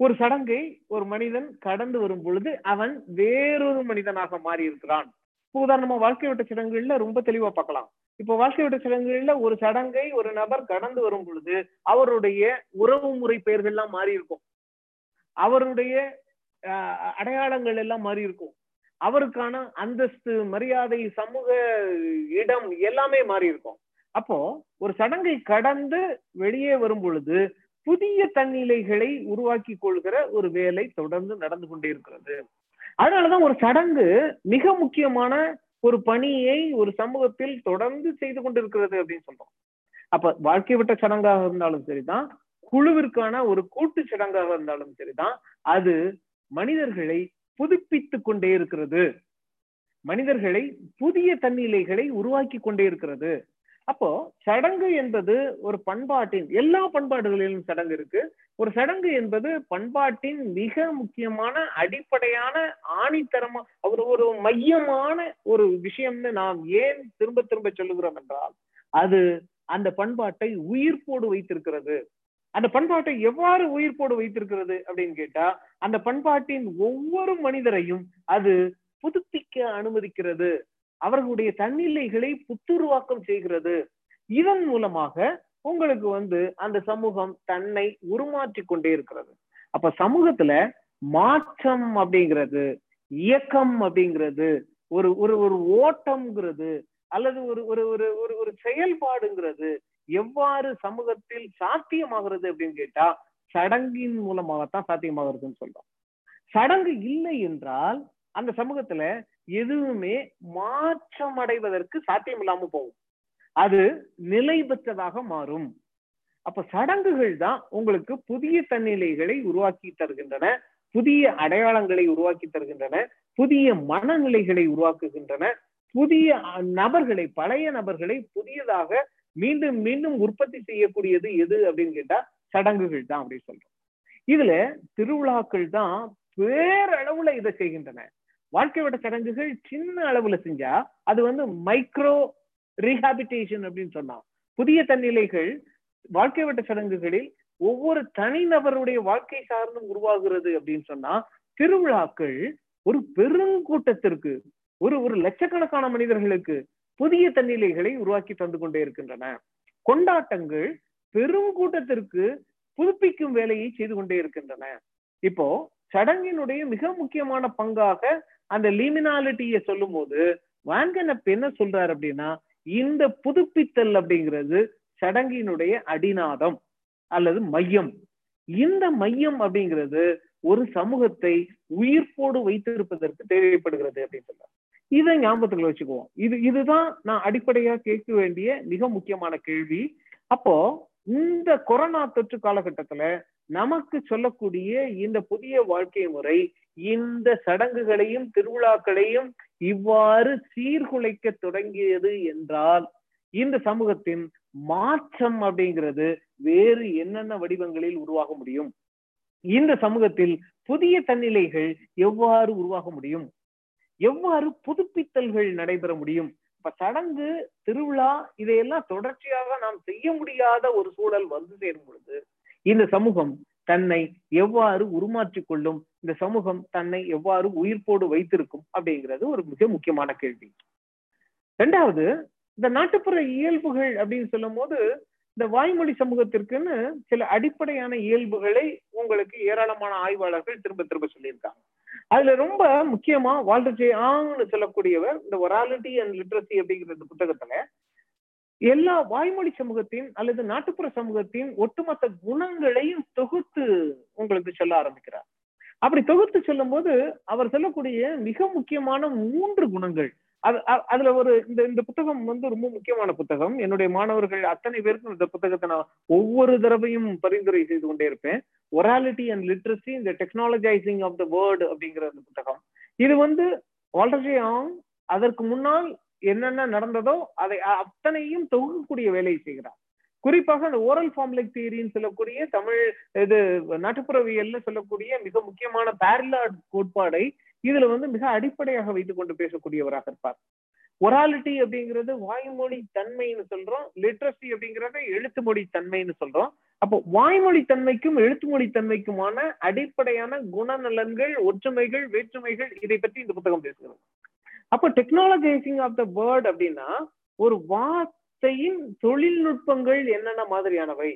Speaker 1: ஒரு சடங்கை ஒரு மனிதன் கடந்து வரும் பொழுது அவன் வேறொரு மனிதனாக மாறி இருக்கிறான் உதாரணமா வாழ்க்கை விட்ட சடங்குகள்ல ரொம்ப தெளிவா பார்க்கலாம். இப்போ வாழ்க்கை விட்ட சடங்குகள்ல ஒரு சடங்கை ஒரு நபர் கடந்து வரும் பொழுது அவருடைய உறவு முறை பெயர்கள்லாம் மாறி இருக்கும் அவருடைய அடையாளங்கள் எல்லாம் மாறி இருக்கும் அவருக்கான அந்தஸ்து மரியாதை சமூக இடம் எல்லாமே மாறி இருக்கும் அப்போ ஒரு சடங்கை கடந்து வெளியே வரும் பொழுது புதிய தன்னிலைகளை உருவாக்கி கொள்கிற ஒரு வேலை தொடர்ந்து நடந்து கொண்டே இருக்கிறது. அதனாலதான் ஒரு சடங்கு மிக முக்கியமான ஒரு பணியை ஒரு சமூகத்தில் தொடர்ந்து செய்து கொண்டிருக்கிறது அப்படின்னு சொல்றோம். அப்ப வாழ்க்கை விட்ட சடங்காக இருந்தாலும் சரிதான் குழுவிற்கான ஒரு கூட்டு சடங்காக இருந்தாலும் சரிதான் அது மனிதர்களை புதுப்பித்துக் கொண்டே இருக்கிறது. மனிதர்களை புதிய தன்னிலைகளை உருவாக்கி கொண்டே இருக்கிறது. அப்போ சடங்கு என்பது ஒரு பண்பாட்டின் எல்லா பண்பாடுகளிலும் சடங்கு இருக்கு. ஒரு சடங்கு என்பது பண்பாட்டின் மிக முக்கியமான அடிப்படையான ஆணித்தரமா ஒரு ஒரு மையமான ஒரு விஷயம்னு நாம் ஏன் திரும்ப திரும்ப சொல்லுகிறோம் என்றால் அது அந்த பண்பாட்டை உயிர்ப்போடு வைத்திருக்கிறது. அந்த பண்பாட்டை எவ்வாறு உயிர்ப்போடு வைத்திருக்கிறது அப்படின்னு கேட்டா அந்த பண்பாட்டின் ஒவ்வொரு மனிதரையும் அது புதுப்பிக்க அனுமதிக்கிறது. அவர்களுடைய தன்னிலைகளை புத்துருவாக்கம் செய்கிறது. இதன் மூலமாக உங்களுக்கு வந்து அந்த சமூகம் தன்னை உருமாற்றி கொண்டே இருக்கிறது. அப்ப சமூகத்துல மாற்றம் அப்படிங்கிறது இயக்கம் அப்படிங்கிறது ஒரு ஒரு ஒரு ஓட்டம்ங்கிறது அல்லது ஒரு ஒரு ஒரு ஒரு ஒரு செயல்பாடுங்கிறது எவ்வாறு சமூகத்தில் சாத்தியமாகிறது அப்படின்னு கேட்டா சடங்கின் மூலமாகத்தான் சாத்தியமாகிறதுன்னு சொல்றோம். சடங்கு இல்லை என்றால் அந்த சமூகத்துல எதுவுமே மாற்றம் அடைவதற்கு சாத்தியம் இல்லாம போகும். அது நிலை பெற்றதாக மாறும். அப்ப சடங்குகள் தான் உங்களுக்கு புதிய தன்னிலைகளை உருவாக்கி தருகின்றன புதிய அடையாளங்களை உருவாக்கி தருகின்றன புதிய மனநிலைகளை உருவாக்குகின்றன புதிய நபர்களை பழைய நபர்களை புதியதாக மீண்டும் மீண்டும் உற்பத்தி செய்யக்கூடியது எது அப்படின்னு கேட்டா சடங்குகள் தான் அப்படின்னு சொல்றோம். இதுல திருவிழாக்கள் தான் பேரளவுல இதை செய்கின்றன. வாழ்க்கை வட்ட சடங்குகள் சின்ன அளவுல செஞ்சா அது வந்து மைக்ரோ ரீஹாபிட்டேஷன் அப்படின்னு சொன்னா புதிய தன்னிலைகள் வாழ்க்கை வட்ட சடங்குகளில் ஒவ்வொரு தனிநபருடைய வாழ்க்கை சார்ந்தும் உருவாகிறது அப்படின்னு சொன்னா திருவிழாக்கள் ஒரு பெருங்கூட்டத்திற்கு ஒரு ஒரு லட்சக்கணக்கான மனிதர்களுக்கு புதிய தன்னிலைகளை உருவாக்கி தந்து கொண்டே இருக்கின்றன. கொண்டாட்டங்கள் பெருங்கூட்டத்திற்கு புதுப்பிக்கும் வேலையை செய்து கொண்டே இருக்கின்றன. இப்போ சடங்கினுடைய மிக முக்கியமான பங்காக அந்த லீமினாலிட்டியை சொல்லும் போது வான்கனப் என்ன சொல்றாரு அப்படின்னா இந்த புதுப்பித்தல் அப்படிங்கிறது சடங்கினுடைய அடிநாதம் அல்லது மையம். இந்த மையம் அப்படிங்கிறது ஒரு சமூகத்தை உயிர்ப்போடு வைத்திருப்பதற்கு தேவைப்படுகிறது அப்படின்னு சொல்றாரு. இதை ஞாபகத்துல வச்சுக்குவோம். இது இதுதான் நான் அடிப்படையா கேட்க வேண்டிய மிக முக்கியமான கேள்வி. அப்போ இந்த கொரோனா தொற்று காலகட்டத்துல நமக்கு சொல்லக்கூடிய இந்த புதிய வாழ்க்கை முறை இந்த சடங்குகளையும் திருவிழாக்களையும் இவ்வாறு சீர்குலைக்க தொடங்கியது என்றால் இந்த சமூகத்தின் மாற்றம் அப்படிங்கிறது வேறு என்னென்ன வடிவங்களில் உருவாக முடியும்? இந்த சமூகத்தில் புதிய தன்னிலைகள் எவ்வாறு உருவாக முடியும்? எவ்வாறு புதுப்பித்தல்கள் நடைபெற முடியும்? இப்ப சடங்கு திருவிழா இதையெல்லாம் தொடர்ச்சியாக நாம் செய்ய முடியாத ஒரு சூழல் வந்து சேரும் பொழுது இந்த சமூகம் தன்னை எவ்வாறு உருமாற்றிக் கொள்ளும் இந்த சமூகம் தன்னை எவ்வாறு உயிர்ப்போடு வைத்திருக்கும் அப்படிங்கிறது ஒரு மிக முக்கியமான கேள்வி. ரெண்டாவது இந்த நாட்டுப்புற இயல்புகள் அப்படின்னு சொல்லும் போது இந்த வாய்மொழி சமூகத்திற்குன்னு சில அடிப்படையான இயல்புகளை உங்களுக்கு ஏராளமான ஆய்வாளர்கள் திரும்ப திரும்ப சொல்லியிருக்காங்க. அதுல ரொம்ப முக்கியமா வால்டர் ஜே ஆங்னு சொல்லக்கூடியவர் இந்த ஒராலிட்டி அண்ட் லிட்ரஸி அப்படிங்கிற புத்தகத்துல எல்லா வாய்மொழி சமூகத்தின் அல்லது நாட்டுப்புற சமூகத்தின் ஒட்டுமொத்த குணங்களையும் தொகுத்து உங்களுக்கு சொல்ல ஆரம்பிக்கிறார். அப்படி தொகுத்து சொல்லும் போது அவர் சொல்லக்கூடிய மிக முக்கியமான மூன்று குணங்கள். அது அதுல ஒரு இந்த இந்த புத்தகம் வந்து ரொம்ப முக்கியமான புத்தகம். என்னுடைய மாணவர்கள் அத்தனை பேருக்கும் இந்த புத்தகத்தை நான் ஒவ்வொரு தடவையும் பரிந்துரை செய்து கொண்டே இருப்பேன். ஒராலிட்டி அண்ட் லிட்ரஸி இந்த டெக்னாலஜைசிங் ஆஃப் த வேர்டு அப்படிங்கிற அந்த புத்தகம். இது வந்து வால்டர் ஆங் அதற்கு முன்னால் என்னென்ன நடந்ததோ அதை அத்தனையும் தொகுக்கக்கூடிய வேலையை செய்கிறார். குறிப்பாக அந்த ஓரல் ஃபார்ம்லிக் தியரின்னு சொல்லக்கூடிய தமிழ் இது நாட்டுப்புறவியல்ல சொல்லக்கூடிய மிக முக்கியமான பேரலாட் கோட்பாடை இதுல வந்து மிக அடிப்படையாக வைத்துக் கொண்டு பேசக்கூடியவராக இருப்பார். ஒராலிட்டி அப்படிங்கிறது வாய்மொழி தன்மைன்னு சொல்றோம் லிட்ரஸி அப்படிங்கறத எழுத்து மொழி தன்மைன்னு சொல்றோம். அப்போ வாய்மொழி தன்மைக்கும் எழுத்து மொழி தன்மைக்குமான அடிப்படையான குணநலன்கள் ஒற்றுமைகள் வேற்றுமைகள் இதை பற்றி இந்த புத்தகம் பேசுகிறது. அப்போ டெக்னாலஜைசிங் ஆஃப் த வேர்ட் அப்படின்னா ஒரு வார்த்தையின் தொழில்நுட்பங்கள் என்னென்ன மாதிரியானவை?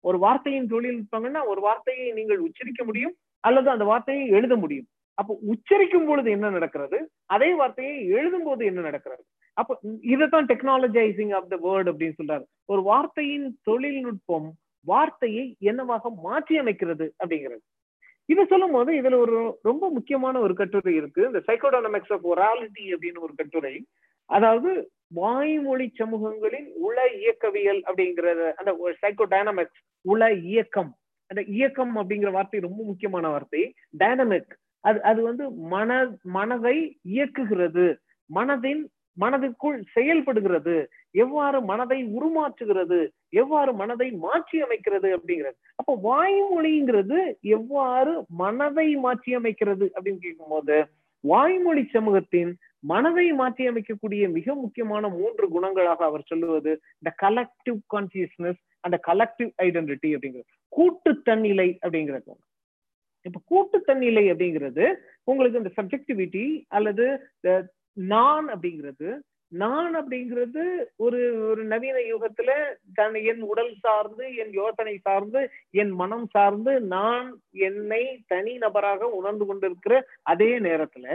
Speaker 1: ஒரு வார்த்தையின் தொழில்நுட்பங்கள்னா ஒரு வார்த்தையை நீங்கள் உச்சரிக்க முடியும் அல்லது அந்த வார்த்தையை எழுத முடியும். அப்போ உச்சரிக்கும் பொழுது என்ன நடக்கிறது? அதே வார்த்தையை எழுதும் போது என்ன நடக்கிறது? அப்போ இதைத்தான் டெக்னாலஜைசிங் ஆஃப் த வேர்ட் அப்படின்னு சொல்றாரு. ஒரு வார்த்தையின் தொழில்நுட்பம் வார்த்தையை என்னவாக மாற்றி அமைக்கிறது அப்படிங்கிறது. இது சொல்லும் போது இதுல ஒரு ரொம்ப முக்கியமான ஒரு கட்டுரை இருக்கு. இந்த சைக்கோடானமிக்ஸ் ஆஃப் ஒராலிட்டி அப்படின்னு ஒரு கட்டுரை. அதாவது வாய்மொழி சமூகங்களின் உள இயக்கவியல் அப்படிங்கிறத அந்த சைக்கோ டைனமிக்ஸ் உள இயக்கம். அந்த இயக்கம் அப்படிங்கிற வார்த்தை ரொம்ப முக்கியமான வார்த்தை. டைனமிக் அது அது வந்து மன மனதை இயக்குகிறது. மனதின் மனதுக்குள் செயல்படுகிறது. எவ்வாறு மனதை உருமாற்றுகிறது? எவ்வாறு மனதை மாற்றி அமைக்கிறது அப்படிங்கிறது. அப்போ வாய்மொழிங்கிறது எவ்வாறு மனதை மாற்றி அமைக்கிறது அப்படின்னு கேட்கும்போது வாய்மொழி சமூகத்தின் மனதை மாற்றி அமைக்கக்கூடிய மிக முக்கியமான மூன்று குணங்களாக அவர் சொல்லுவது இந்த கலெக்டிவ் கான்சியஸ்னஸ் அந்த கலெக்டிவ் ஐடென்டிட்டி அப்படிங்கிறது. கூட்டு தன்னிலை அப்படிங்கிறது. இப்ப கூட்டு தன்னிலை அப்படிங்கிறது உங்களுக்கு இந்த சப்ஜெக்டிவிட்டி அல்லது நான் அப்படிங்கிறது நான் அப்படிங்கிறது ஒரு ஒரு நவீன யுகத்துல தன் என் உடல் சார்ந்து என் யோசனை சார்ந்து என் மனம் சார்ந்து நான் என்னை தனி நபராக உணர்ந்து கொண்டிருக்கிற அதே நேரத்துல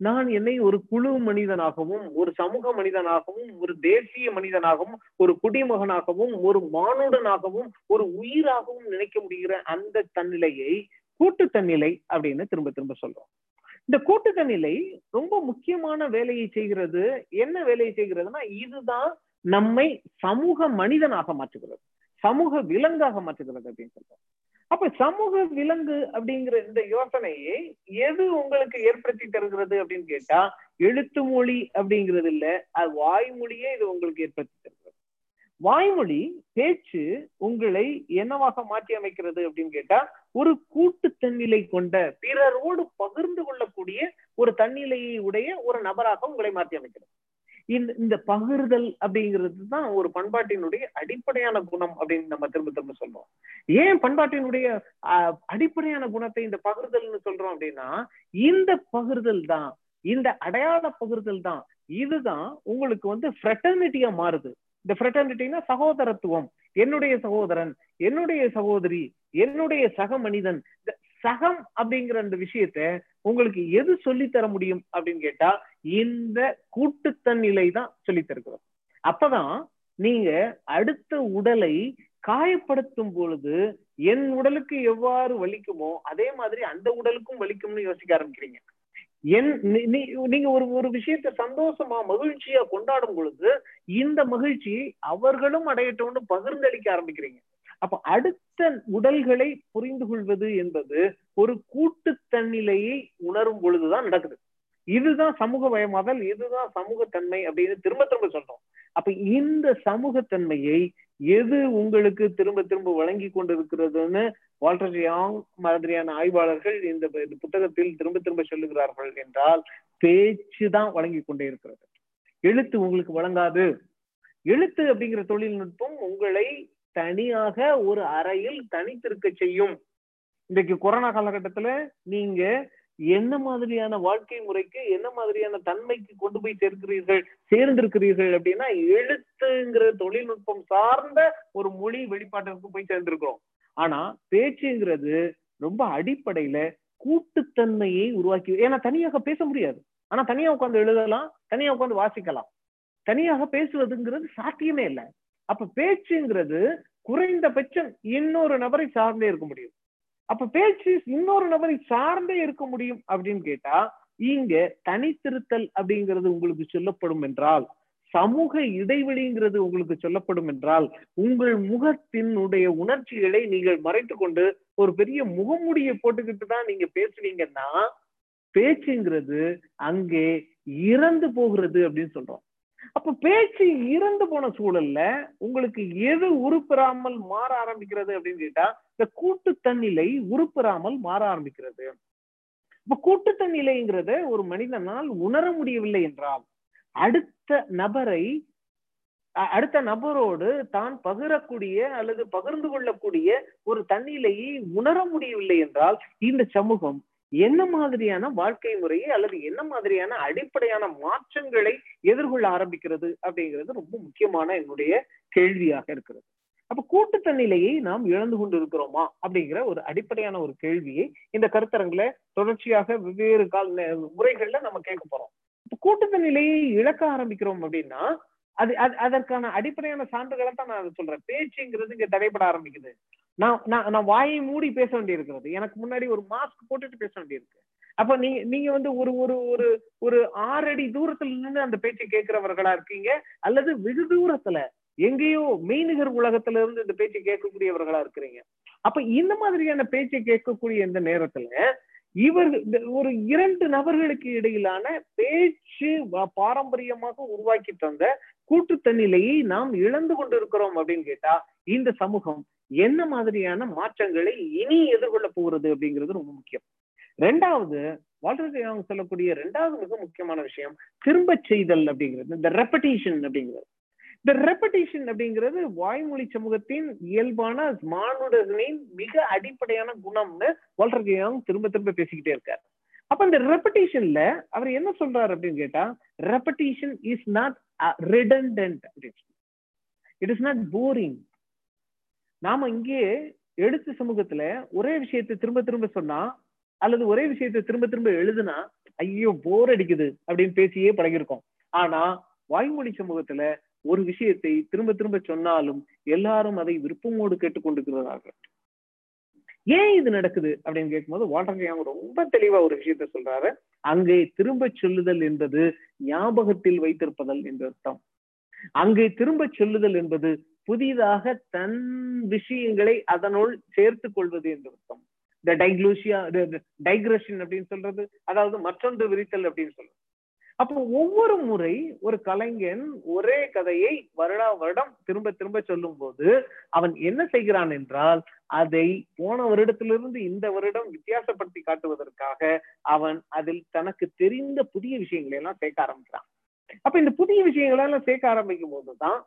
Speaker 1: நான் என்னை ஒரு குழு மனிதனாகவும் ஒரு சமூக மனிதனாகவும் ஒரு தேசிய மனிதனாகவும் ஒரு குடிமகனாகவும் ஒரு மானுடனாகவும் ஒரு உயிராகவும் நினைக்க முடிகிற அந்த தன்னிலையை கூட்டு தன்னிலை அப்படின்னு திரும்ப திரும்ப சொல்றோம். இந்த கூட்டு நிலை ரொம்ப முக்கியமான வேலையை செய்கிறது. என்ன வேலையை செய்கிறதுனா இதுதான் நம்மை சமூக மனிதனாக மாற்றுகிறது. சமூக விலங்காக மாற்றுகிறது அப்படின்னு சொல்றோம். அப்ப சமூக விலங்கு அப்படிங்கிற இந்த யோசனையை எது உங்களுக்கு ஏற்படுத்தி தருகிறது அப்படின்னு கேட்டா எழுத்து மொழி அப்படிங்கிறது இல்ல. அது வாய்மொழியே இது உங்களுக்கு ஏற்படுத்தி தருகிறது வாய்மொழி பேச்சு உங்களை என்னவாக மாற்றி அமைக்கிறது அப்படின்னு கேட்டா ஒரு கூட்டு தன்னிலை கொண்ட பிறரோடு பகிர்ந்து கொள்ளக்கூடிய ஒரு தன்னிலையை உடைய ஒரு நபராக உங்களை மாற்றி அமைக்கிறது இந்த இந்த பகிர்தல் அப்படிங்கிறது தான் ஒரு பண்பாட்டினுடைய அடிப்படையான குணம் அப்படின்னு நம்ம திரும்ப திரும்ப சொல்றோம். ஏன் பண்பாட்டினுடைய அடிப்படையான குணத்தை இந்த பகிர்தல்னு சொல்றோம் அப்படின்னா இந்த பகிர்தல் தான் இந்த அடையாள பகிர்தல் தான் இதுதான் உங்களுக்கு வந்து ஃப்ரெட்டர்னிட்டியா மாறுது. இந்த ஃப்ரெட்டர்னிட்டினா சகோதரத்துவம். என்னுடைய சகோதரன் என்னுடைய சகோதரி என்னுடைய சக மனிதன். சகம் அப்படிங்கிற அந்த விஷயத்த உங்களுக்கு எது சொல்லி தர முடியும் அப்படின்னு கேட்டா இந்த கூட்டுத்தன்னிலை தான் சொல்லி தருகிறோம் அப்பதான் நீங்க அடுத்த உடலை காயப்படுத்தும் பொழுது என் உடலுக்கு எவ்வாறு வலிக்குமோ அதே மாதிரி அந்த உடலுக்கும் வலிக்கும்னு யோசிக்க ஆரம்பிக்கிறீங்க. என் நீங்க ஒரு ஒரு விஷயத்த சந்தோஷமா மகிழ்ச்சியா கொண்டாடும் பொழுது இந்த மகிழ்ச்சி அவர்களும் அடையட்டும்னு பகிர்ந்தளிக்க ஆரம்பிக்கிறீங்க. அப்ப அடுத்த உடல்களை புரிந்து கொள்வது என்பது ஒரு கூட்டு தன்னிலையை உணரும் பொழுதுதான் நடக்குது. இதுதான் சமூக வயமாதல் இதுதான் சமூகத்தன்மை அப்படின்னு திரும்ப திரும்ப சொல்றோம். அப்ப இந்த சமூகத்தன்மையை எது உங்களுக்கு திரும்ப திரும்ப வழங்கி கொண்டிருக்கிறதுன்னு வால்டர் யாங் மாதிரியான ஆய்வாளர்கள் இந்த புத்தகத்தில் திரும்ப திரும்ப சொல்லுகிறார்கள் என்றால் பேச்சு தான் வழங்கி கொண்டே இருக்கிறது. எழுத்து உங்களுக்கு வழங்காது. எழுத்து அப்படிங்கிற தொழில்நுட்பம் உங்களை தனியாக ஒரு அறையில் தனித்திருக்க செய்யும். இன்றைக்கு கொரோனா காலகட்டத்துல நீங்க என்ன மாதிரியான வாழ்க்கை முறைக்கு என்ன மாதிரியான தன்மைக்கு கொண்டு போய் சேர்க்கிறீர்கள் சேர்ந்திருக்கிறீர்கள் அப்படின்னா எழுத்துங்கிற தொழில்நுட்பம் சார்ந்த ஒரு மொழி வெளிப்பாட்டிற்கு போய் சேர்ந்திருக்கிறோம். ஆனா பேச்சுங்கிறது ரொம்ப அடிப்படையில கூட்டுத்தன்மையை உருவாக்கி ஏன்னா தனியாக பேச முடியாது. ஆனா தனியா உட்காந்து எழுதலாம் தனியா உட்காந்து வாசிக்கலாம். தனியாக பேசுவதுங்கிறது சாத்தியமே இல்லை. அப்ப பேச்சுங்கிறது குறைந்தபட்சம் இன்னொரு நபரை சார்ந்தே இருக்க முடியும். அப்ப பேச்சு இன்னொரு நபரை சார்ந்தே இருக்க முடியும் அப்படின்னு கேட்டா இங்க தனித்திருத்தல் அப்படிங்கிறது உங்களுக்கு சொல்லப்படும் என்றால் சமூக இடைவெளிங்கிறது உங்களுக்கு சொல்லப்படும் என்றால் உங்கள் முகத்தினுடைய உணர்ச்சிகளை நீங்கள் மறைத்து கொண்டு ஒரு பெரிய முகமுடியை போட்டுக்கிட்டு தான் நீங்க பேசுனீங்கன்னா பேச்சுங்கிறது அங்கே இறந்து போகிறது அப்படின்னு சொல்றோம். அப்ப பேச்சு இறந்து போன சூழல்ல உங்களுக்கு எது உருப்பெறாமல் மாற ஆரம்பிக்கிறது அப்படின்னு கேட்டா இந்த கூட்டு தன்னிலை உருப்பெறாமல் மாற ஆரம்பிக்கிறது. இப்ப கூட்டு தன்னிலைங்கிறத ஒரு மனிதனால் உணர முடியவில்லை என்றால் அடுத்த நபரை அடுத்த நபரோடு தான் பகிரக்கூடிய அல்லது பகிர்ந்து கொள்ளக்கூடிய ஒரு தன்னிலையை உணர முடியவில்லை என்றால் இந்த சமூகம் என்ன மாதிரியான வாழ்க்கை முறையை அல்லது என்ன மாதிரியான அடிப்படையான மாற்றங்களை எதிர்கொள்ள ஆரம்பிக்கிறது அப்படிங்கிறது ரொம்ப முக்கியமான என்னுடைய கேள்வியாக இருக்கிறது. அப்ப கூட்டுத்தன்னிலையை நாம் இழந்து கொண்டு இருக்கிறோமா அப்படிங்கிற ஒரு அடிப்படையான ஒரு கேள்வியை இந்த கருத்தரங்குல தொடர்ச்சியாக வெவ்வேறு கால முறைகள்ல நம்ம கேட்க போறோம். இப்ப கூட்டுத்தன்னிலையை இழக்க ஆரம்பிக்கிறோம் அப்படின்னா அது அதற்கான அடிப்படையான சான்றுகளை தான் நான் சொல்றேன். பேச்சுங்கிறது இங்க தடைபட ஆரம்பிக்குது. நான் நான் நான் வாயை மூடி பேச வேண்டி இருக்கிறது எனக்கு முன்னாடி ஒரு மாஸ்க் போட்டுட்டு பேச வேண்டியிருக்கு. அப்ப நீங்க நீங்க வந்து ஒரு ஒரு ஒரு ஒரு ஆறு அடி தூரத்துல நின்று அந்த பேச்சை கேட்கிறவர்களா இருக்கீங்க அல்லது வெகு தூரத்துல எங்கேயோ மெய்நிகர் உலகத்துல இருந்து இந்த பேச்சை கேட்கக்கூடியவர்களா இருக்கிறீங்க. அப்ப இந்த மாதிரியான பேச்சை கேட்கக்கூடிய இந்த நேரத்துல இவர் ஒரு இரண்டு நபர்களுக்கு இடையிலான பேச்சு பாரம்பரியமாக உருவாக்கி தந்த கூட்டுத்தன்னிலையை நாம் இழந்து கொண்டிருக்கிறோம் அப்படின்னு கேட்டா இந்த சமூகம் என்ன மாதிரியான மாற்றங்களை இனி எதிர்கொள்ள போகிறது அப்படிங்கிறது ரொம்ப முக்கியம். ரெண்டாவது வால்டர் அவங்க சொல்லக்கூடிய ரெண்டாவது மிக முக்கியமான விஷயம் திரும்ப செய்தல் அப்படிங்கிறது இந்த ரெப்படேஷன் அப்படிங்கிறது. இந்த ரெப்படேஷன் அப்படிங்கிறது வாய்மொழி சமூகத்தின் இயல்பான மானுடர்களின் மிக அடிப்படையான குணம்னு வால்டர் திரும்ப திரும்ப பேசிக்கிட்டே இருக்காரு. அப்ப இந்த ரெப்படேஷன்ல அவர் என்ன சொல்றாரு அப்படின்னு கேட்டா ரெப்படேஷன் இஸ் நாட் ரிடண்டன்ட் அப்படின்னு இட் இஸ் நாட் போரிங் நாம இங்கே எழுத்து சமூகத்துல ஒரே விஷயத்தை திரும்ப திரும்ப சொன்னா அல்லது ஒரே விஷயத்தை திரும்ப திரும்ப எழுதுனா ஐயோ போர் அடிக்குது அப்படின்னு பேசியே பழகிருக்கோம் ஆனா வாய்மொழி சமூகத்துல ஒரு விஷயத்தை திரும்ப திரும்ப சொன்னாலும் எல்லாரும் அதை விருப்பமோடு கேட்டுக்கொண்டிருக்கிறார்கள் ஏன் இது நடக்குது அப்படின்னு கேட்கும்போது வால்டர் யாங் ரொம்ப தெளிவா ஒரு விஷயத்த சொல்றாரு. அங்கே திரும்ப சொல்லுதல் என்பது ஞாபகத்தில் வைத்திருப்பதல் என்ற அர்த்தம். அங்கே திரும்ப சொல்லுதல் என்பது புதிதாக தன் விஷயங்களை அதனுள் சேர்த்து கொள்வது என்று அர்த்தம். இந்த டைக்லூசியா டைக்ரஷன் அப்படின்னு சொல்றது அதாவது மற்றொன்று விரித்தல் அப்படின்னு சொல்றது. அப்போ ஒவ்வொரு முறை ஒரு கலைஞன் ஒரே கதையை வருடா வருடம் திரும்ப திரும்ப சொல்லும் போது அவன் என்ன செய்கிறான் என்றால் அதை போன வருடத்திலிருந்து இந்த வருடம் வித்தியாசப்படுத்தி காட்டுவதற்காக அவன் அதில் தனக்கு தெரிந்த புதிய விஷயங்களை எல்லாம் சேர்க்க ஆரம்பிக்கிறான். அப்ப இந்த புதிய விஷயங்களை எல்லாம் சேர்க்க ஆரம்பிக்கும் போதுதான்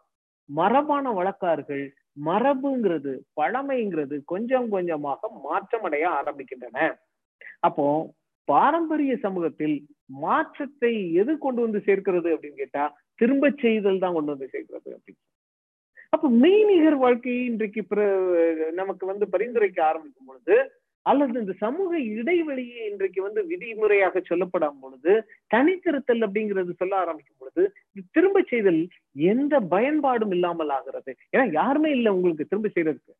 Speaker 1: மரபான வழக்கார்கள் மரபுங்கிறது பழமைங்கிறது கொஞ்சம் கொஞ்சமாக மாற்றமடைய ஆரம்பிக்கின்றன. அப்போ பாரம்பரிய சமூகத்தில் மாற்றத்தை எது கொண்டு வந்து சேர்க்கிறது அப்படின்னு கேட்டா திரும்ப செய்தல் தான் கொண்டு வந்து சேர்க்கிறது அப்படின்னு. அப்ப மெய்நிகர் வாழ்க்கையை இன்றைக்கு நமக்கு வந்து பரிந்துரைக்க ஆரம்பிக்கும் பொழுது அல்லது இந்த சமூக இடைவெளியை இன்றைக்கு வந்து விதிமுறையாக சொல்லப்படும் பொழுது தனித்திருத்தல் அப்படிங்கிறது சொல்ல ஆரம்பிக்கும் பொழுது திரும்ப செய்தல் எந்த பயன்பாடும் இல்லாமல் ஆகிறது. ஏன்னா யாருமே இல்லை உங்களுக்கு திரும்ப செய்யறதுக்கு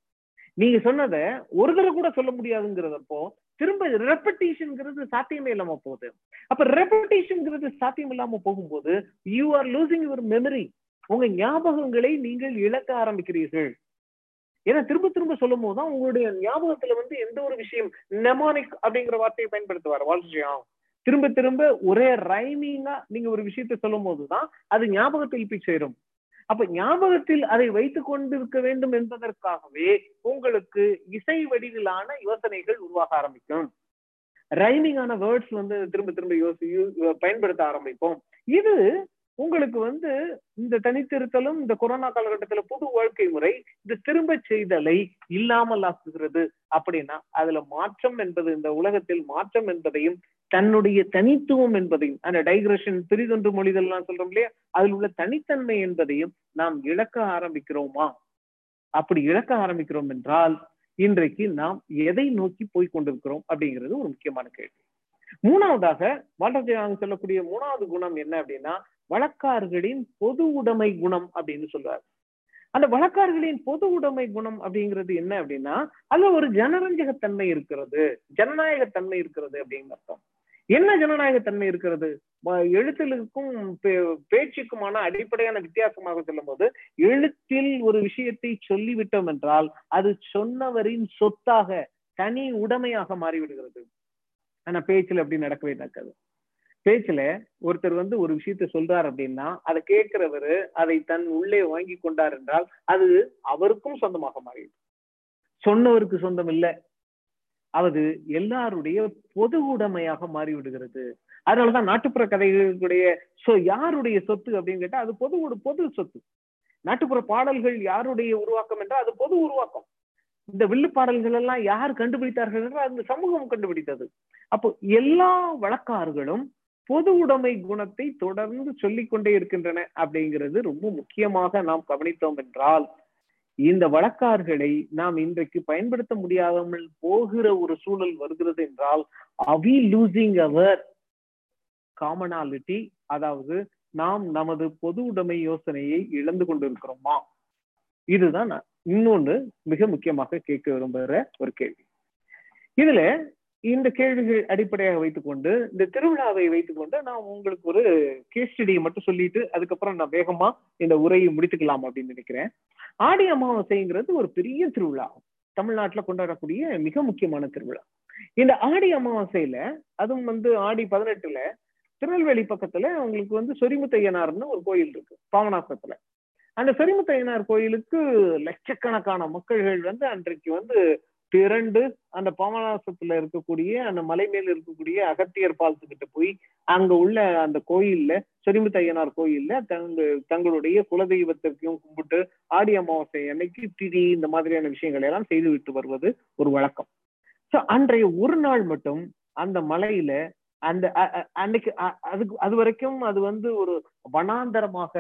Speaker 1: நீங்க சொன்னதை ஒரு தடவை கூட சொல்ல முடியாதுங்கிறதப்போ திரும்ப ரெப்படேஷன்ங்கிறது சாத்தியமே இல்லாம போகுது. அப்ப ரெப்படேஷன்ங்கிறது சாத்தியம் இல்லாம போகும்போது you are losing your memory உங்க ஞாபகங்களை நீங்கள் இழக்க ஆரம்பிக்கிறீர்கள். ஏன்னா திரும்ப திரும்ப சொல்லும் போதுதான் உங்களுடைய ஞாபகத்துல வந்து எந்த ஒரு விஷயம் நெமானிக் அப்படிங்கிற வார்த்தையை பயன்படுத்துவார் வாழ்க்கையாம் திரும்ப திரும்ப ஒரே ரைமிங்கா நீங்க ஒரு விஷயத்த சொல்லும் போதுதான் அது ஞாபகத்தில் போய் சேரும். அப்ப ஞாபகத்தில் அதை வைத்துக் கொண்டிருக்க வேண்டும் என்பதற்காகவே உங்களுக்கு இசை வடிவிலான யோசனைகள் உருவாக ஆரம்பிக்கும். ரைமிங்கான வேர்ட்ஸ் வந்து திரும்ப திரும்ப யோசி பயன்படுத்த ஆரம்பிப்போம். இது உங்களுக்கு வந்து இந்த தனித்திருத்தலும் இந்த கொரோனா காலகட்டத்துல புது வாழ்க்கை முறை இந்த திரும்ப செய்தலை இல்லாமல் ஆக்குகிறது அப்படின்னா அதுல மாற்றம் என்பது இந்த உலகத்தில் மாற்றம் என்பதையும் தன்னுடைய தனித்துவம் என்பதையும் அந்த டைக்ரஷன் பிரிதொன்று மொழிதல்லாம் சொல்றோம் இல்லையா? அதில் உள்ள தனித்தன்மை என்பதையும் நாம் இழக்க ஆரம்பிக்கிறோமா? அப்படி இழக்க ஆரம்பிக்கிறோம் என்றால் இன்றைக்கு நாம் எதை நோக்கி போய் கொண்டிருக்கிறோம் அப்படிங்கிறது ஒரு முக்கியமான கேள்வி. மூணாவதாக வால்டர் சொல்லக்கூடிய மூணாவது குணம் என்ன அப்படின்னா வழக்கார்களின் பொது உடைமை குணம் அப்படின்னு சொல்றாரு. அந்த வழக்கார்களின் பொது உடைமை குணம் அப்படிங்கிறது என்ன அப்படின்னா அதுல ஒரு ஜனரஞ்சகத்தன்மை இருக்கிறது. ஜனநாயகத்தன்மை இருக்கிறது அப்படின்னு அர்த்தம். என்ன ஜனநாயகத்தன்மை இருக்கிறது? எழுத்திலுக்கும் பேச்சுக்குமான அடிப்படையான வித்தியாசமாக சொல்லும் போது எழுத்தில் ஒரு விஷயத்தை சொல்லிவிட்டோம் என்றால் அது சொன்னவரின் சொத்தாக தனி உடைமையாக மாறிவிடுகிறது. ஆனா பேச்சுல அப்படி நடக்கவே நடக்காது. பேச்சுல ஒருத்தர் வந்து ஒரு விஷயத்த சொல்றார் அப்படின்னா அதை கேட்கிறவர் அதை தன் உள்ளே வாங்கி கொண்டார் என்றால் அது அவருக்கும் சொந்தமாக மாறிடும் சொன்னவருக்கு சொந்தம் இல்லை. அது எல்லாருடைய பொது உடைமையாக மாறிவிடுகிறது. அதனாலதான் நாட்டுப்புற கதைகளுடைய சோ யாருடைய சொத்து அப்படின்னு கேட்டா அது பொது பொது சொத்து. நாட்டுப்புற பாடல்கள் யாருடைய உருவாக்கம் என்றால் அது பொது உருவாக்கம். இந்த வில்லு பாடல்கள் எல்லாம் யார் கண்டுபிடித்தார்கள் என்றால் அந்த சமூகம் கண்டுபிடித்தது. அப்போ எல்லா வழக்காறுகளும் பொது உடைமை குணத்தை தொடர்ந்து சொல்லிக்கொண்டே இருக்கின்றன அப்படிங்கிறது ரொம்ப முக்கியமாக நாம் கவனித்தோம் என்றால் இந்த வழக்கார்களை நாம் இன்றைக்கு பயன்படுத்த முடியாமல் போகிற ஒரு சூழல் வருகிறது என்றால் அவி லூசிங் அவர் காமனாலிட்டி அதாவது நாம் நமது பொது உடைமை யோசனையை இழந்து கொண்டிருக்கிறோமா? இதுதான் இன்னொன்று மிக முக்கியமாக கேட்க விரும்புகிற ஒரு கேள்வி. இதுல இந்த கேள்விகள் அடிப்படையாக வைத்துக்கொண்டு இந்த திருவிழாவை வைத்துக்கொண்டு நான் உங்களுக்கு ஒரு கேஸ் ஸ்டடியை மட்டும் சொல்லிட்டு அதுக்கப்புறம் நான் வேகமா இந்த உரையை முடித்துக்கலாம் அப்படின்னு நினைக்கிறேன். ஆடி அமாவாசைங்கிறது ஒரு பெரிய திருவிழா. தமிழ்நாட்டுல கொண்டாடக்கூடிய மிக முக்கியமான திருவிழா. இந்த ஆடி அமாவாசையில அதுவும் வந்து ஆடி பதினெட்டுல திருநெல்வேலி பக்கத்துல உங்களுக்கு வந்து சொரிமுத்தையனார்னு ஒரு கோயில் இருக்கு பாவனாசத்துல. அந்த சொரிமுத்தையனார் கோயிலுக்கு லட்சக்கணக்கான மக்கள்கள் வந்து அன்றைக்கு வந்து திரண்டு அந்த பாமநாசத்துல இருக்கக்கூடிய அந்த மலை மேல இருக்கக்கூடிய அகத்தியர் பாலத்துக்கிட்ட போய் அங்க உள்ள அந்த கோயில்ல சொரிமுத்தையனார் கோயில்ல தங்க தங்களுடைய குலதெய்வத்திற்கும் கும்பிட்டு ஆடி அமாவாசை அன்னைக்கு திதி இந்த மாதிரியான விஷயங்களை எல்லாம் செய்து விட்டு வருவது ஒரு வழக்கம். சோ அன்றைய ஒரு நாள் மட்டும் அந்த மலையில அந்த அன்னைக்கு அதுக்கு அது வரைக்கும் அது வந்து ஒரு வனாந்தரமாக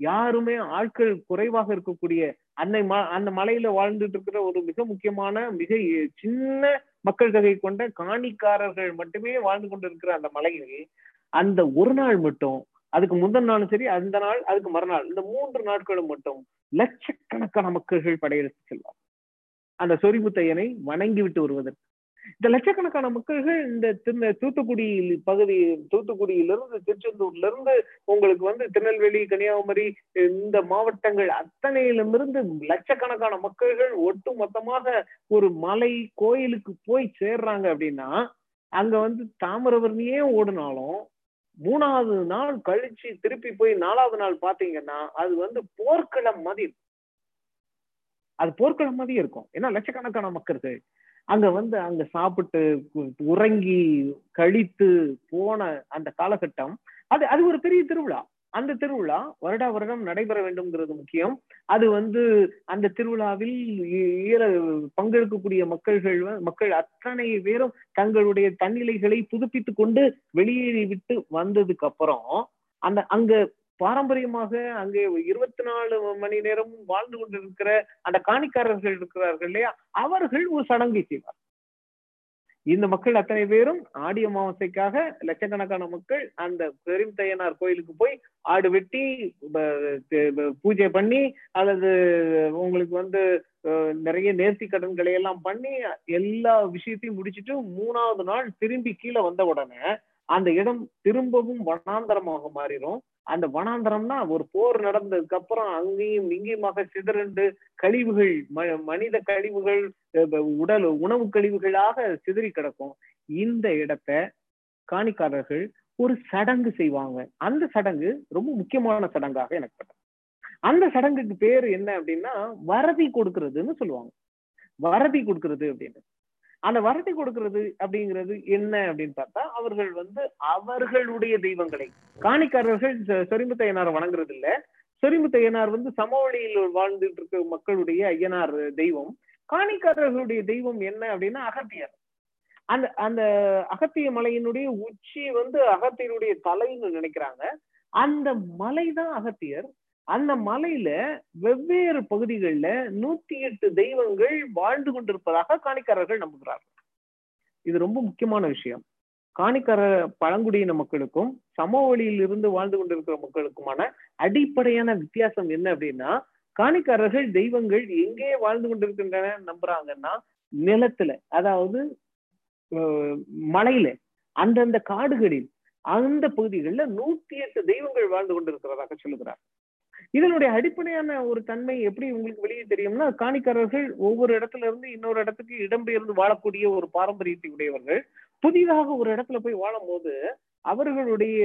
Speaker 1: யாருமே ஆட்கள் குறைவாக இருக்கக்கூடிய அன்னை அந்த மலையில வாழ்ந்துட்டு இருக்கிற ஒரு மிக முக்கியமான மிக சின்ன மக்கள் தொகை கொண்ட காணிக்காரர்கள் மட்டுமே வாழ்ந்து கொண்டிருக்கிற அந்த மலையில் அந்த ஒரு நாள் மட்டும் அதுக்கு முந்தின நாளும் சரி அந்த நாள் அதுக்கு மறுநாள் இந்த மூன்று நாட்களும் மட்டும் லட்சக்கணக்கான மக்கள்கள் படையெடுத்து செல்வார் அந்த சொரிபுத்தையனை வணங்கி விட்டு வருவதற்கு இந்த லட்சக்கணக்கான மக்கள்கள் இந்த தூத்துக்குடி பகுதி தூத்துக்குடியிலிருந்து திருச்செந்தூர்ல இருந்து உங்களுக்கு வந்து திருநெல்வேலி கன்னியாகுமரி இந்த மாவட்டங்கள் அத்தனையிலுமிருந்து லட்சக்கணக்கான மக்கள்கள் ஒட்டு மொத்தமாக ஒரு மலை கோயிலுக்கு போய் சேர்றாங்க அப்படின்னா அங்க வந்து தாமிரவர்ணியே ஓடினாலும் மூணாவது நாள் கழிச்சு திருப்பி போய் நாலாவது நாள் பாத்தீங்கன்னா அது வந்து போர்க்களம் மாதிரி அது போர்க்களம் மாதிரி இருக்கும். ஏன்னா லட்சக்கணக்கான மக்கள்கள். அங்க வந்து அங்க சாப்பிட்டு உறங்கி கழித்து போன அந்த காலகட்டம் அது அது ஒரு பெரிய திருவிழா. அந்த திருவிழா வருடா வருடம் நடைபெற வேண்டும்ங்கிறது முக்கியம். அது வந்து அந்த திருவிழாவில் ஈர பங்கெடுக்கக்கூடிய மக்கள்கள் மக்கள் அத்தனை பேரும் தங்களுடைய தன்னிலைகளை புதுப்பித்து கொண்டு வெளியேறி விட்டு வந்ததுக்கு அப்புறம் அந்த அங்க பாரம்பரியமாக அங்கே இருபத்தி நாலு மணி நேரமும் வாழ்ந்து கொண்டிருக்கிற அந்த காணிக்காரர்கள் இருக்கிறார்கள் இல்லையா? அவர்கள் ஒரு சடங்கை செய்வார் இந்த மக்கள் அத்தனை பேரும் ஆடி அமாவாசைக்காக லட்சக்கணக்கான மக்கள் அந்த பெரும்தையனார் கோயிலுக்கு போய் ஆடு வெட்டி பூஜை பண்ணி அல்லது உங்களுக்கு வந்து நிறைய நேர்த்தி கடன்களை எல்லாம் பண்ணி எல்லா விஷயத்தையும் முடிச்சுட்டு மூணாவது நாள் திரும்பி கீழே வந்த உடனே அந்த இடம் திரும்பவும் வனாந்தரமாக மாறிடும். அந்த வனாந்தரம்னா ஒரு போர் நடந்ததுக்கு அப்புறம் அங்கேயும் இங்கேயுமாக சிதறண்டு கழிவுகள் மனித கழிவுகள் உடல் உணவு கழிவுகளாக சிதறி கிடக்கும். இந்த இடத்த காணிக்காரர்கள் ஒரு சடங்கு செய்வாங்க. அந்த சடங்கு ரொம்ப முக்கியமான சடங்காக எனக்கு பட்டது. அந்த சடங்குக்கு பேர் என்ன அப்படின்னா வரதி கொடுக்கறதுன்னு சொல்லுவாங்க. வரதி கொடுக்கறது அப்படின்னு. அந்த வரட்டி கொடுக்கறது அப்படிங்கிறது என்ன அப்படின்னு பார்த்தா அவர்கள் வந்து அவர்களுடைய தெய்வங்களை. காணிக்காரர்கள் சொரிமுத்தையனார் வணங்குறது இல்ல சொரிமுத்தையனார் வந்து சமவெளியில் வாழ்ந்துட்டு இருக்க மக்களுடைய ஐயனார் தெய்வம். காணிக்காரர்களுடைய தெய்வம் என்ன அப்படின்னா அகத்தியர். அந்த அந்த அகத்திய மலையினுடைய உச்சி வந்து அகத்தியனுடைய தலைன்னு நினைக்கிறாங்க. அந்த மலை தான் அகத்தியர். அந்த மலையில வெவ்வேறு பகுதிகளில் நூத்தி எட்டு தெய்வங்கள் வாழ்ந்து கொண்டிருப்பதாக காணிக்காரர்கள் நம்புகிறார்கள். இது ரொம்ப முக்கியமான விஷயம். காணிக்கார பழங்குடியின மக்களுக்கும் சமவெளியில் இருந்து வாழ்ந்து கொண்டிருக்கிற மக்களுக்குமான அடிப்படையான வித்தியாசம் என்ன அப்படின்னா காணிக்காரர்கள் தெய்வங்கள் எங்கே வாழ்ந்து கொண்டிருக்கின்றன நம்புறாங்கன்னா நிலத்துல அதாவது மலையில அந்தந்த காடுகளில் அந்த பகுதிகளில் நூத்தி எட்டு தெய்வங்கள் வாழ்ந்து கொண்டிருக்கிறதாக சொல்லுகிறார். இதனுடைய அடிப்படையான ஒரு தன்மை எப்படி உங்களுக்கு வெளியே தெரியும்னா காணிக்காரர்கள் ஒவ்வொரு இடத்துல இருந்து இன்னொரு இடத்துக்கு இடம்பெயர்ந்து வாழக்கூடிய ஒரு பாரம்பரியத்தை உடையவர்கள். புதிதாக ஒரு இடத்துல போய் வாழும் போது அவர்களுடைய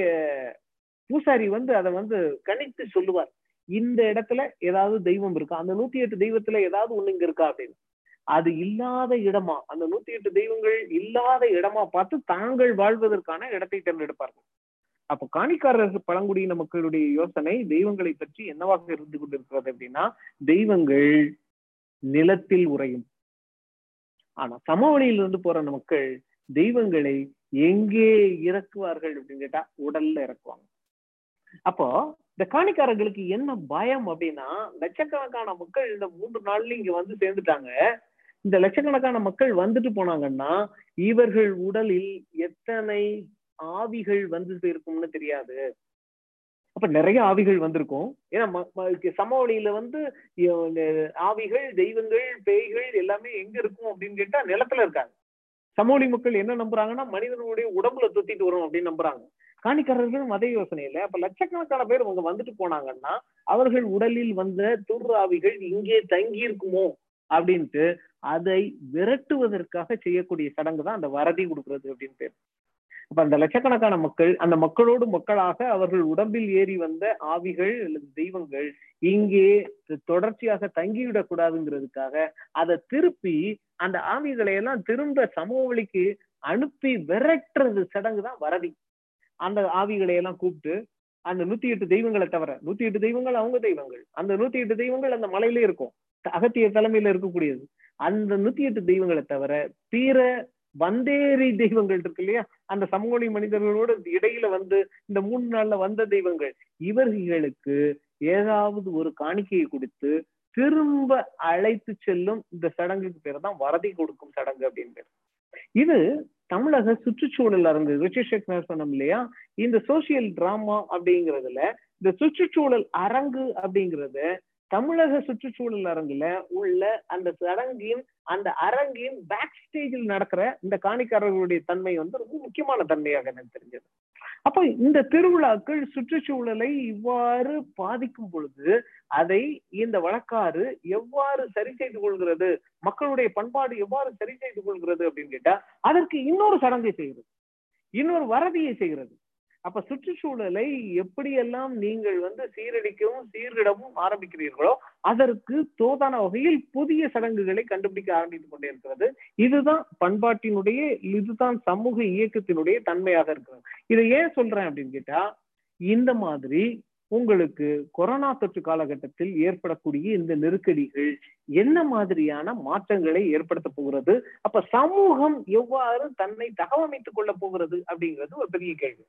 Speaker 1: பூசாரி வந்து அதை வந்து கணித்து சொல்லுவார். இந்த இடத்துல ஏதாவது தெய்வம் இருக்கா? அந்த நூத்தி எட்டு தெய்வத்துல ஏதாவது ஒண்ணு இங்க இருக்கா அப்படின்னு. அது இல்லாத இடமா? அந்த நூத்தி எட்டு தெய்வங்கள் இல்லாத இடமா பார்த்து தாங்கள் வாழ்வதற்கான இடத்தை தேர்ந்தெடுப்பார்கள். அப்ப காணிக்காரர்கள் பழங்குடியின மக்களுடைய யோசனை தெய்வங்களை பற்றி என்னவாக இருந்து கொண்டிருக்கிறது அப்படின்னா தெய்வங்கள் நிலத்தில் உறையும். ஆனா சமவெளியில இருந்து போற மக்கள் தெய்வங்களை எங்கே இறக்குவார்கள் அப்படின்னு கேட்டா உடல்ல இறக்குவாங்க. அப்போ இந்த காணிக்காரர்களுக்கு என்ன பயம் அப்படின்னா லட்சக்கணக்கான மக்கள் இந்த மூன்று நாள்ல இங்க வந்து சேர்ந்துட்டாங்க. இந்த லட்சக்கணக்கான மக்கள் வந்துட்டு போனாங்கன்னா இவர்கள் உடலில் எத்தனை ஆவிகள் வந்து இருக்கும்னு தெரியாது. அப்ப நிறைய ஆவிகள் வந்திருக்கும். ஏன்னா சமவெளியில வந்து ஆவிகள் தெய்வங்கள் பேய்கள் எல்லாமே எங்க இருக்கும் அப்படின்னு கேட்டா நிலத்துல இருக்காங்க. சமவெளி மக்கள் என்ன நம்புறாங்கன்னா மனிதனுடைய உடம்புல தொத்திட்டு வரும் அப்படின்னு நம்புறாங்க. காணிக்காரர்களும் அதே யோசனை இல்லை அப்ப லட்சக்கணக்கான பேர் அவங்க வந்துட்டு போனாங்கன்னா அவர்கள் உடலில் வந்த துர்ராவிகள் இங்கே தங்கி இருக்குமோ அப்படின்ட்டு அதை விரட்டுவதற்காக செய்யக்கூடிய சடங்கு தான் அந்த வரதி கொடுக்கறது அப்படின்னு பேர். அப்ப அந்த லட்சக்கணக்கான மக்கள் அந்த மக்களோடு மக்களாக அவர்கள் உடம்பில் ஏறி வந்த ஆவிகள் அல்லது தெய்வங்கள் இங்கே தொடர்ச்சியாக தங்கிவிடக் கூடாதுங்கிறதுக்காக அதை திருப்பி அந்த ஆவிகளை எல்லாம் திரும்ப சமவெளிக்கு அனுப்பி விரட்டுறது சடங்கு தான் வரதி. அந்த ஆவிகளை எல்லாம் கூப்பிட்டு அந்த நூத்தி எட்டு தெய்வங்களை தவிர நூத்தி எட்டு தெய்வங்கள் அவங்க தெய்வங்கள். அந்த நூத்தி எட்டு தெய்வங்கள் அந்த மலையிலே இருக்கும். அகத்திய தலைமையில இருக்கக்கூடியது. அந்த நூத்தி எட்டு தெய்வங்களை தவிர பீர வந்தேரி தெய்வங்கள் இருக்கு இல்லையா? அந்த சமூக மனிதர்களோட இடையில வந்து இந்த மூணு நாள்ல வந்த தெய்வங்கள் இவர்களுக்கு ஏதாவது ஒரு காணிக்கையை கொடுத்து திரும்ப அழைத்து செல்லும் இந்த சடங்குக்கு பேர் தான் வரதி கொடுக்கும் சடங்கு அப்படின்னு பேர். இது தமிழக சுற்றுச்சூழல் அரங்கு ரிச்சிஷேக் சொன்னோம் இல்லையா? இந்த சோசியல் டிராமா அப்படிங்கிறதுல இந்த சுற்றுச்சூழல் அரங்கு அப்படிங்கறத தமிழக சுற்றுச்சூழல் அரங்குல உள்ள அந்த சடங்கின் அந்த அரங்கின் பேக் ஸ்டேஜில் நடக்கிற இந்த காணிக்காரர்களுடைய தன்மை வந்து ரொம்ப முக்கியமான தன்மையாக எனக்கு தெரிஞ்சது. அப்ப இந்த திருவிழாக்கள் சுற்றுச்சூழலை இவ்வாறு பாதிக்கும் பொழுது அதை இந்த வழக்காறு எவ்வாறு சரி செய்து கொள்கிறது மக்களுடைய பண்பாடு எவ்வாறு சரி செய்து கொள்கிறது அப்படின்னு கேட்டா அதற்கு இன்னொரு சடங்கை செய்கிறது. இன்னொரு வரதியை செய்கிறது. அப்ப சுற்றுச்சூழலை எப்படியெல்லாம் நீங்கள் வந்து சீரழிக்கவும் சீர்கிடவும் ஆரம்பிக்கிறீர்களோ அதற்கு தோதான வகையில் புதிய சடங்குகளை கண்டுபிடிக்க ஆரம்பித்துக் கொண்டே இருக்கிறது. இதுதான் பண்பாட்டினுடைய இதுதான் சமூக இயக்கத்தினுடைய தன்மையாக இருக்கிறது. இதை ஏன் சொல்றேன் அப்படின்னு கேட்டா இந்த மாதிரி உங்களுக்கு கொரோனா தொற்று காலகட்டத்தில் ஏற்படக்கூடிய இந்த நெருக்கடிகள் என்ன மாதிரியான மாற்றங்களை ஏற்படுத்த போகிறது? அப்ப சமூகம் எவ்வாறு தன்னை தகவமைத்துக் கொள்ள போகிறது அப்படிங்கிறது ஒரு பெரிய கேள்வி.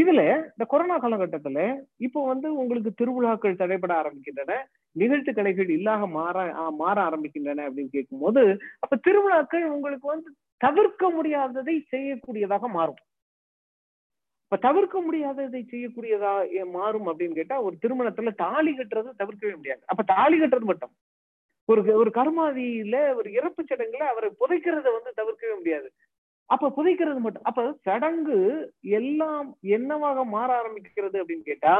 Speaker 1: இதுல இந்த கொரோனா காலகட்டத்துல இப்போ வந்து உங்களுக்கு திருவிழாக்கள் தடைபட ஆரம்பிக்கின்றன நிகழ்ச்சி கலைகள் இல்லாம மாற மாற ஆரம்பிக்கின்றன அப்படின்னு கேட்கும் போது அப்ப திருவிழாக்கள் உங்களுக்கு வந்து தவிர்க்க முடியாததை செய்யக்கூடியதாக மாறும். இப்ப தவிர்க்க முடியாததை செய்யக்கூடியதா மாறும் அப்படின்னு கேட்டா ஒரு திருமணத்துல தாலி கட்டுறது தவிர்க்கவே முடியாது. அப்ப தாலி கட்டுறது மட்டும். ஒரு ஒரு கர்மாதியில ஒரு இறப்பு சடங்குல அவரை புதைக்கிறத வந்து தவிர்க்கவே முடியாது. அப்ப புதைக்கிறது மட்டும் அப்ப சடங்கு எல்லாம் என்னவாக மாற ஆரம்பிக்கிறது அப்படின்னு கேட்டா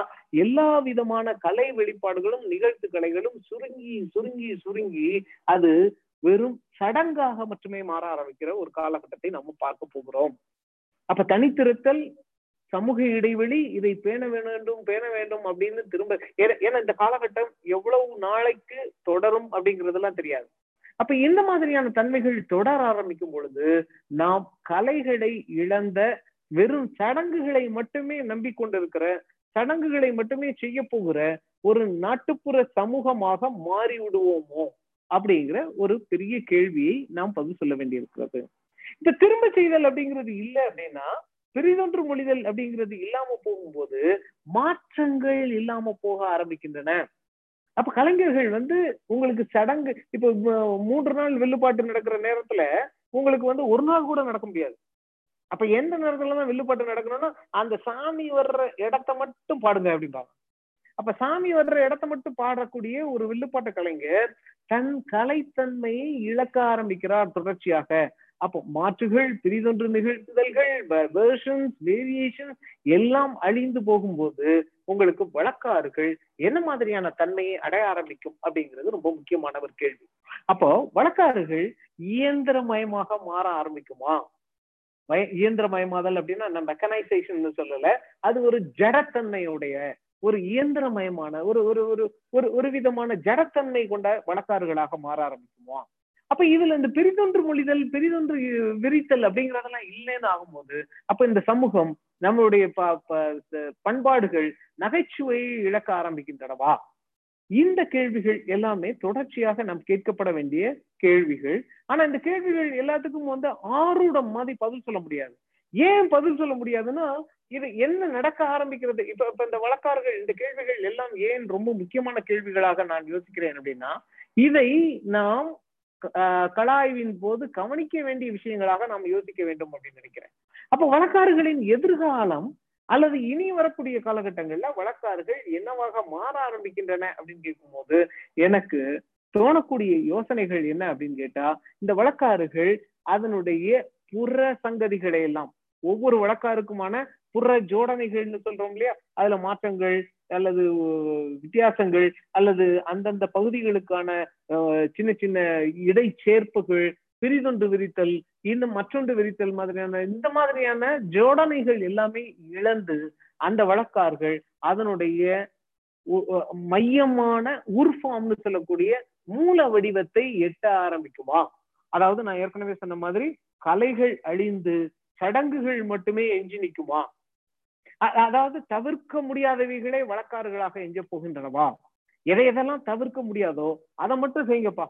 Speaker 1: எல்லா விதமான கலை வெளிப்பாடுகளும் நிகழ்த்து கலைகளும் சுருங்கி சுருங்கி சுருங்கி அது வெறும் சடங்காக மட்டுமே மாற ஆரம்பிக்கிற ஒரு காலகட்டத்தை நம்ம பார்க்க போகிறோம். அப்ப தனித்திருத்தல் சமூக இடைவெளி இதை பேண வேண்டும் பேண வேண்டும் அப்படின்னு திரும்ப ஏன்னா இந்த காலகட்டம் எவ்வளவு நாளைக்கு தொடரும் அப்படிங்கறதெல்லாம் தெரியாது. அப்ப இந்த மாதிரியான தன்மைகள் தொடர ஆரம்பிக்கும் பொழுது நாம் கலைகளை இழந்த வெறும் சடங்குகளை மட்டுமே நம்பிக்கொண்டிருக்கிற சடங்குகளை மட்டுமே செய்ய போகிற ஒரு நாட்டுப்புற சமூகமாக மாறி விடுவோமோ அப்படிங்கிற ஒரு பெரிய கேள்வியை நாம் பதில் சொல்ல வேண்டியிருக்கிறது. இந்த திரும்ப செய்தல் அப்படிங்கிறது இல்லை அப்படின்னா பெரிதொன்று மொழிதல் அப்படிங்கிறது இல்லாம போகும்போது மாற்றங்கள் இல்லாம போக ஆரம்பிக்கின்றன. அப்ப கலைஞர்கள் வந்து உங்களுக்கு சடங்கு இப்ப மூன்று நாள் வில்லுப்பாட்டு நடக்கிற நேரத்துல உங்களுக்கு வந்து ஒரு நாள் கூட நடக்க முடியாது. அப்ப எந்த நேரத்துல தான் வில்லுப்பாட்டு நடக்கணும்னா அந்த சாமி வர்ற இடத்த மட்டும் பாடுங்க அப்படிம்பாங்க. அப்ப சாமி வர்ற இடத்த மட்டும் பாடக்கூடிய ஒரு வில்லுப்பாட்டு கலைஞர் தன் கலைத்தன்மையை இழக்க ஆரம்பிக்கிறார் தொடர்ச்சியாக. அப்போ மாற்றுகள் பிரிதொன்று நிகழ்த்துதல்கள் வேர்ஷன்ஸ் வேரியேஷன்ஸ் எல்லாம் அழிந்து போகும்போது உங்களுக்கு வழக்காறுகள் என்ன மாதிரியான தன்மையை அடைய ஆரம்பிக்கும் அப்படிங்கிறது ரொம்ப முக்கியமான ஒரு கேள்வி. அப்போ வழக்காறுகள் இயந்திரமயமாக மாற ஆரம்பிக்குமா? இயந்திரமயமாதல் அப்படின்னா நான் மெக்கனைசேஷன் சொல்லல. அது ஒரு ஜடத்தன்மையுடைய ஒரு இயந்திரமயமான ஒரு ஒரு ஒரு ஒரு ஒரு விதமான ஜடத்தன்மை கொண்ட வழக்காறுகளாக மாற ஆரம்பிக்குமா? அப்ப இதுல இந்த பெரிதொன்று மொழிதல் பெரிதொன்று விரித்தல் அப்படிங்கறதெல்லாம் இல்லைன்னு ஆகும்போது அப்ப இந்த சமூகம் நம்மளுடைய பண்பாடுகள் நகைச்சுவையை இழக்க ஆரம்பிக்கின்றனவா? இந்த கேள்விகள் எல்லாமே தொடர்ச்சியாக நாம் கேட்கப்பட வேண்டிய கேள்விகள். ஆனா இந்த கேள்விகள் எல்லாத்துக்கும் வந்து ஆரூடம் மாதிரி பதில் சொல்ல முடியாது. ஏன் பதில் சொல்ல முடியாதுன்னா இது என்ன நடக்க ஆரம்பிக்கிறது? இப்ப இப்ப இந்த வழக்காரர்கள் இந்த கேள்விகள் எல்லாம் ஏன் ரொம்ப முக்கியமான கேள்விகளாக நான் யோசிக்கிறேன் அப்படின்னா இதை நாம் கலாய்வின் போது கவனிக்க வேண்டிய விஷயங்களாக நாம் யோசிக்க வேண்டும் அப்படின்னு நினைக்கிறேன். அப்ப வழக்காறுகளின் எதிர்காலம் அல்லது இனி வரக்கூடிய காலகட்டங்கள்ல வழக்காறுகள் என்னவாக மாற ஆரம்பிக்கின்றன அப்படின்னு கேட்கும்போது எனக்கு தோணக்கூடிய யோசனைகள் என்ன அப்படின்னு கேட்டா இந்த வழக்காறுகள் அதனுடைய புற சங்கதிகளை எல்லாம் ஒவ்வொரு வழக்காருக்குமான புற ஜோடனைகள்னு சொல்றோம் இல்லையா? அதுல மாற்றங்கள் அல்லது வித்தியாசங்கள் அல்லது அந்தந்த பகுதிகளுக்கான சின்ன சின்ன இடை சேர்ப்புகள் பிரிதொன்று விரித்தல் இன்னும் மற்றொன்று விரித்தல் மாதிரியான இந்த மாதிரியான ஜோடனைகள் எல்லாமே இழந்து அந்த வழக்கார்கள் அதனுடைய மையமான உர்ஃபார்ம்னு சொல்லக்கூடிய மூல வடிவத்தை எட்ட ஆரம்பிக்குமா? அதாவது நான் ஏற்கனவே சொன்ன மாதிரி கலைகள் அழிந்து சடங்குகள் மட்டுமே எஞ்சி நிற்குமா? அதாவது தவிர்க்க முடியாதவைகளே வழக்காறுகளாக எஞ்ச போகின்றனவா? எதை எதெல்லாம் தவிர்க்க முடியாதோ அதை மட்டும் செய்யுங்கப்பா.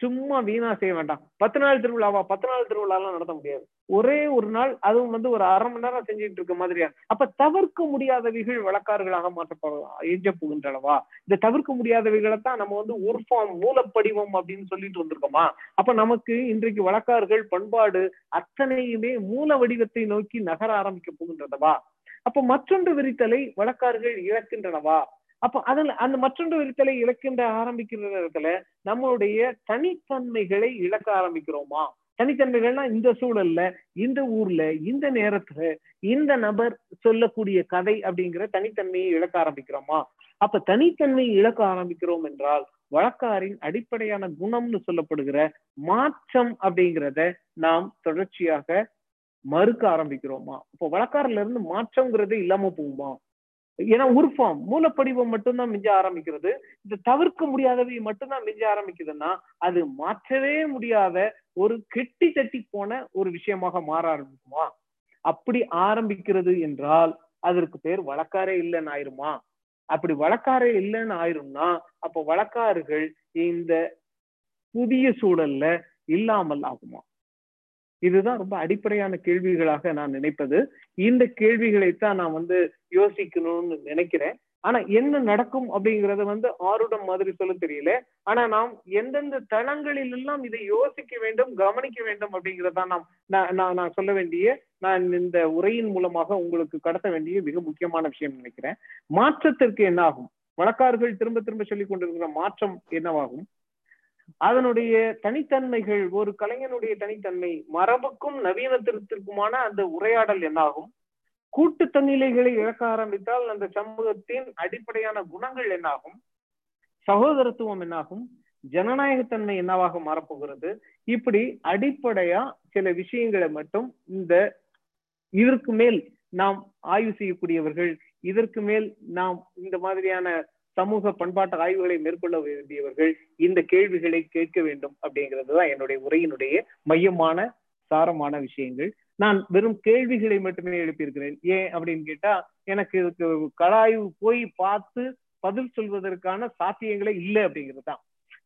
Speaker 1: சும்மா வீணா செய்ய வேண்டாம். பத்து நாள் திருவிழாவா? பத்து நாள் திருவிழாலாம் நடத்த முடியாது. ஒரே ஒரு நாள் அதுவும் வந்து ஒரு அரை மணி நேரம் செஞ்சுட்டு இருக்க மாதிரியா? அப்ப தவிர்க்க முடியாதவைகள் வழக்காறுகளாக மாற்றப்படலாம் எஞ்ச போகின்றனவா? இந்த தவிர்க்க முடியாதவைகளை தான் நம்ம வந்து உர்ஃபார்ம் மூலப்படிவம் அப்படின்னு சொல்லிட்டு வந்திருக்கோமா? அப்ப நமக்கு இன்றைக்கு வழக்காறுகள் பண்பாடு அத்தனையுமே மூல வடிவத்தை நோக்கி நகர ஆரம்பிக்க போகின்றனவா? அப்ப மற்றொன்று விரித்தலை வழக்காறுகள் இழக்கின்றனவா? அப்ப அதுல அந்த மற்றொன்று விரித்தலை இழக்கின்ற ஆரம்பிக்கிற இடத்துல நம்மளுடைய தனித்தன்மைகளை இழக்க ஆரம்பிக்கிறோமா? தனித்தன்மைகள்னா இந்த சூழல்ல இந்த ஊர்ல இந்த நேரத்துல இந்த நபர் சொல்லக்கூடிய கதை அப்படிங்கிற தனித்தன்மையை இழக்க ஆரம்பிக்கிறோமா? அப்ப தனித்தன்மையை இழக்க ஆரம்பிக்கிறோம் என்றால் வழக்காரின் அடிப்படையான குணம்னு சொல்லப்படுகிற மாற்றம் அப்படிங்கிறத நாம் தொடர்ச்சியாக மறுக்க ஆரம்பிக்கிறோமா? இப்போ வழக்காரில இருந்து மாற்றம்ங்கிறது இல்லாம போகுமா? ஏன்னா உருஃபாம் மூலப்படிவம் மட்டும்தான் மிஞ்ச ஆரம்பிக்கிறது. இந்த தவிர்க்க முடியாதவை மட்டும்தான் மிஞ்ச ஆரம்பிக்குதுன்னா அது மாற்றவே முடியாத ஒரு கெட்டி தட்டி போன ஒரு விஷயமாக மாற ஆரம்பிக்குமா? அப்படி ஆரம்பிக்கிறது என்றால் அதற்கு பேர் வழக்காரே இல்லைன்னு ஆயிருமா? அப்படி வழக்காரே இல்லைன்னு ஆயிரும்னா அப்ப வழக்காறுகள் இந்த புதிய சூழல்ல இல்லாமல் ஆகுமா? இதுதான் ரொம்ப அடிப்படையான கேள்விகளாக நான் நினைப்பது. இந்த கேள்விகளைத்தான் நான் வந்து யோசிக்கணும்னு நினைக்கிறேன். ஆனா என்ன நடக்கும் அப்படிங்கறத வந்து ஆருடம் மாதிரி சொல்ல தெரியல. ஆனா நாம் எந்தெந்த தளங்களில் எல்லாம் இதை யோசிக்க வேண்டும் கவனிக்க வேண்டும் அப்படிங்கறதான் நாம் நான் நான் சொல்ல வேண்டிய நான் இந்த உரையின் மூலமாக உங்களுக்கு கடத்த வேண்டிய மிக முக்கியமான விஷயம் நினைக்கிறேன். மாற்றத்திற்கு என்ன ஆகும் வழக்காறுகள் திரும்ப திரும்ப சொல்லிக் கொண்டிருக்கிற மாற்றம் என்னவாகும்? அதனுடைய தனித்தன்மைகள் ஒரு கலைஞனுடைய தனித்தன்மை மரபுக்கும் நவீனத்திற்குமான அந்த உரையாடல் என்னாகும்? கூட்டு தன்னிலைகளை இழக்க ஆரம்பித்தால் அந்த சமூகத்தின் அடிப்படையான குணங்கள் என்னாகும்? சகோதரத்துவம் என்னாகும்? ஜனநாயகத்தன்மை என்னவாக மாறப்போகிறது? இப்படி அடிப்படையா சில விஷயங்களை மட்டும் இந்த இதற்கு மேல் நாம் ஆய்வு செய்யக்கூடியவர்கள் இதற்கு மேல் நாம் இந்த மாதிரியான சமூக பண்பாட்டு ஆய்வுகளை மேற்கொள்ள வேண்டியவர்கள் இந்த கேள்விகளை கேட்க வேண்டும் அப்படிங்கிறது தான் என்னுடைய உரையினுடைய மையமான சாரமான விஷயங்கள். நான் வெறும் கேள்விகளை மட்டுமே எழுப்பியிருக்கிறேன். ஏன் அப்படின்னு கேட்டா எனக்கு கலாய்வு போய் பார்த்து பதில் சொல்வதற்கான சாத்தியங்களே இல்லை அப்படிங்கிறது தான்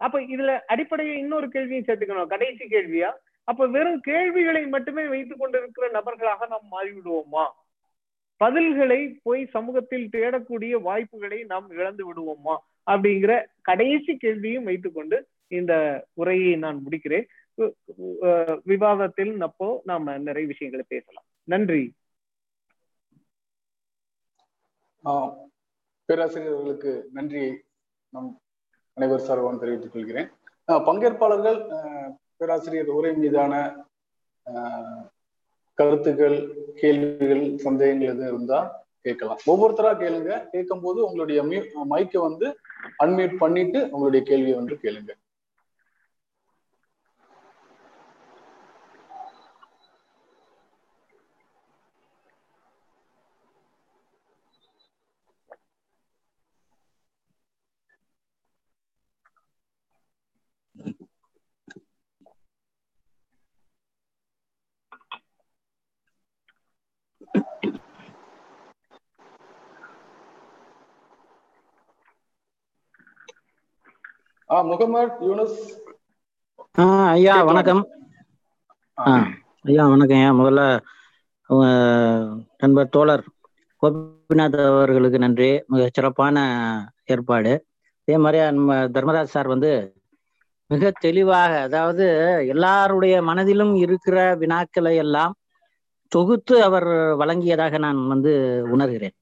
Speaker 1: அப்ப இதுல அடிப்படையை இன்னொரு கேள்வியும் சேர்த்துக்கணும். கடைசி கேள்வியா? அப்ப வெறும் கேள்விகளை மட்டுமே வைத்துக் கொண்டிருக்கிற நபர்களாக நாம் மாறிவிடுவோமா? பதில்களை போய் சமூகத்தில் தேடக்கூடிய வாய்ப்புகளை நாம் இழந்து விடுவோமா? அப்படிங்கிற கடைசி கேள்வியும் வைத்துக்கொண்டு இந்த உரையை நான் முடிக்கிறேன். விவாதத்தில் அப்போ நாம நிறைய விஷயங்களை பேசலாம். நன்றி.
Speaker 2: பேராசிரியர்களுக்கு நன்றியை நம் அனைவர் சார்பாக தெரிவித்துக் கொள்கிறேன். பங்கேற்பாளர்கள் பேராசிரியர் உரை மீதான கருத்துக்கள் கேள்விகள் சந்தேகங்கள் எதுவும் இருந்தா கேட்கலாம். ஒவ்வொருத்தரா கேளுங்க. கேட்கும் போது உங்களுடைய மைக்கை வந்து அன்மியூட் பண்ணிட்டு உங்களுடைய கேள்வியை வந்து கேளுங்க. ஆ முகமது யூனஸ்.
Speaker 3: ஆ ஐயா வணக்கம். ஆ ஐயா வணக்கம் ஐயா. முதல்ல நண்பர் தோழர் கோபிநாத் அவர்களுக்கு நன்றி. மிக சிறப்பான ஏற்பாடு. அதே மாதிரியா நம்ம தர்மராஜ் சார் வந்து மிக தெளிவாக அதாவது எல்லாருடைய மனதிலும் இருக்கிற வினாக்களை எல்லாம் தொகுத்து அவர் வழங்கியதாக நான் வந்து உணர்கிறேன்.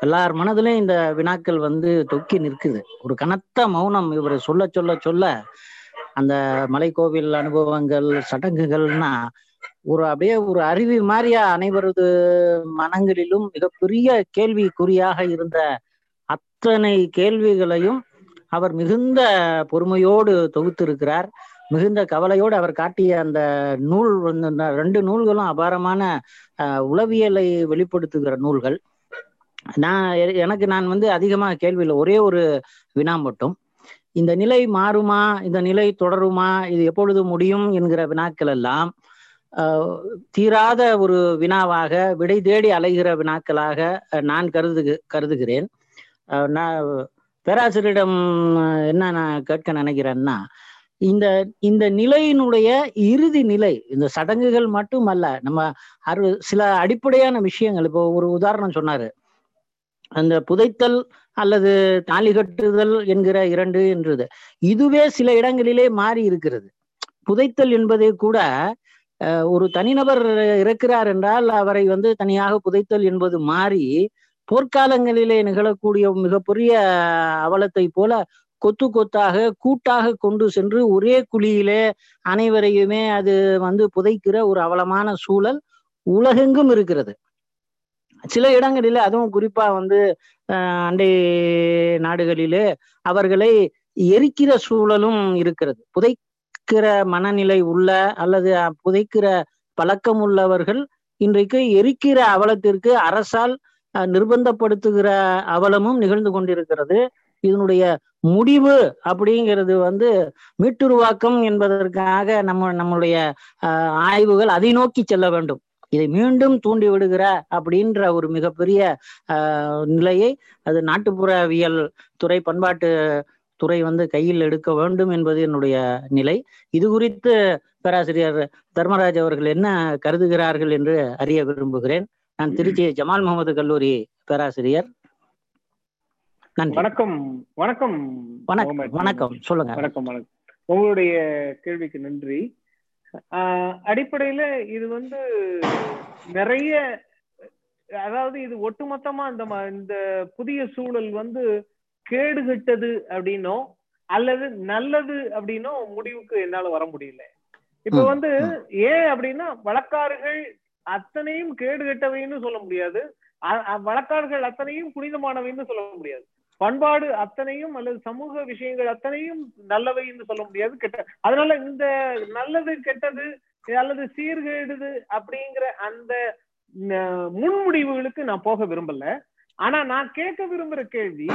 Speaker 3: எல்லார் மனதிலும் இந்த வினாக்கள் வந்து தொக்கி நிற்குது. ஒரு கனத்த மௌனம் இவர் சொல்ல சொல்ல சொல்ல அந்த மலைக்கோவில் அனுபவங்கள் சடங்குகள்னா ஒரு அப்படியே ஒரு அருவி மாதிரியா அனைவரது மனங்களிலும் மிகப்பெரிய கேள்விக்குறியாக இருந்த அத்தனை கேள்விகளையும் அவர் மிகுந்த பொறுமையோடு தொகுத்திருக்கிறார். மிகுந்த கவலையோடு அவர் காட்டிய அந்த நூல் வந்து ரெண்டு நூல்களும் அபாரமான உளவியலை வெளிப்படுத்துகிற நூல்கள். நான் எனக்கு நான் வந்து அதிகமாக கேள்வி இல்லை. ஒரே ஒரு வினா மட்டும். இந்த நிலை மாறுமா? இந்த நிலை தொடருமா? இது எப்பொழுது முடியும் என்கிற வினாக்கள் எல்லாம் தீராத ஒரு வினாவாக விடை தேடி அலைகிற வினாக்களாக நான் கருது கருதுகிறேன். நான் பேராசிரியரிடம் என்ன நான் கேட்க நினைக்கிறேன்னா இந்த இந்த நிலையினுடைய இறுதி நிலை இந்த சடங்குகள் மட்டும் அல்ல நம்ம அரு சில அடிப்படையான விஷயங்கள் இப்போ ஒரு உதாரணம் சொன்னாரு. அந்த புதைத்தல் அல்லது தாலி கட்டுதல் என்கிற இரண்டு என்றது. இதுவே சில இடங்களிலே மாறி இருக்கிறது. புதைத்தல் என்பதே கூட ஒரு தனிநபர் இறக்கிறார் என்றால் அவரை வந்து தனியாக புதைத்தல் என்பது மாறி போர்க்காலங்களிலே நிகழக்கூடிய மிகப்பெரிய அவலத்தை போல கொத்து கொத்தாக கூட்டாக கொண்டு சென்று ஒரே குழியிலே அனைவரையுமே அது வந்து புதைக்கிற ஒரு அவலமான சூழல் உலகெங்கும் இருக்கிறது. சில இடங்களில் அதுவும் குறிப்பா வந்து அஹ், அண்டை நாடுகளிலே அவர்களை எரிக்கிற சூழலும் இருக்கிறது. புதைக்கிற மனநிலை உள்ள அல்லது புதைக்கிற பழக்கம் உள்ளவர்கள் இன்றைக்கு எரிக்கிற அவலத்திற்கு அரசால் அஹ், நிர்பந்தப்படுத்துகிற அவலமும் நிகழ்ந்து கொண்டிருக்கிறது. இதனுடைய முடிவு அப்படிங்கிறது வந்து மீட்டுருவாக்கம் என்பதற்காக நம்ம நம்மளுடைய ஆய்வுகள் அதை நோக்கி செல்ல வேண்டும். இதை மீண்டும் தூண்டி விடுகிற அப்படின்ற ஒரு மிகப்பெரிய நிலையை அது நாட்டுப்புறவியல் துறை பண்பாட்டு துறை வந்து கையில் எடுக்க வேண்டும் என்பது என்னுடைய நிலை. இது குறித்து பேராசிரியர் தர்மராஜ் அவர்கள் என்ன கருதுகிறார்கள் என்று அறிய விரும்புகிறேன். நான் திருச்சி ஜமால் முகமது கல்லூரி பேராசிரியர்.
Speaker 1: வணக்கம் வணக்கம்.
Speaker 3: வணக்கம். வணக்கம். சொல்லுங்க.
Speaker 1: வணக்கம் வணக்கம். உங்களுடைய கேள்விக்கு நன்றி. அடிப்படையில இது வந்து நிறைய அதாவது இது ஒட்டுமொத்தமா இந்த இந்த புதிய சூழல் வந்து கேடுகெட்டது அப்படின்னோ அல்லது நல்லது அப்படின்னோ முடிவுக்கு என்னால வர முடியல. இப்ப வந்து ஏன் அப்படின்னா வழக்காறுகள் அத்தனையும் கேடுகெட்டவைன்னு சொல்ல முடியாது. வழக்காறுகள் அத்தனையும் புனிதமானவைன்னு சொல்ல முடியாது. பண்பாடு அத்தனையும் அல்லது சமூக விஷயங்கள் அத்தனையும் நல்லவைன்னு சொல்ல முடியாது கெட்ட அதனால இந்த நல்லது கெட்டது அல்லது சீர்கேடுது அப்படிங்கிற அந்த முன்முடிவுகளுக்கு நான் போக விரும்பல. ஆனா நான் கேட்க விரும்புற கேள்வி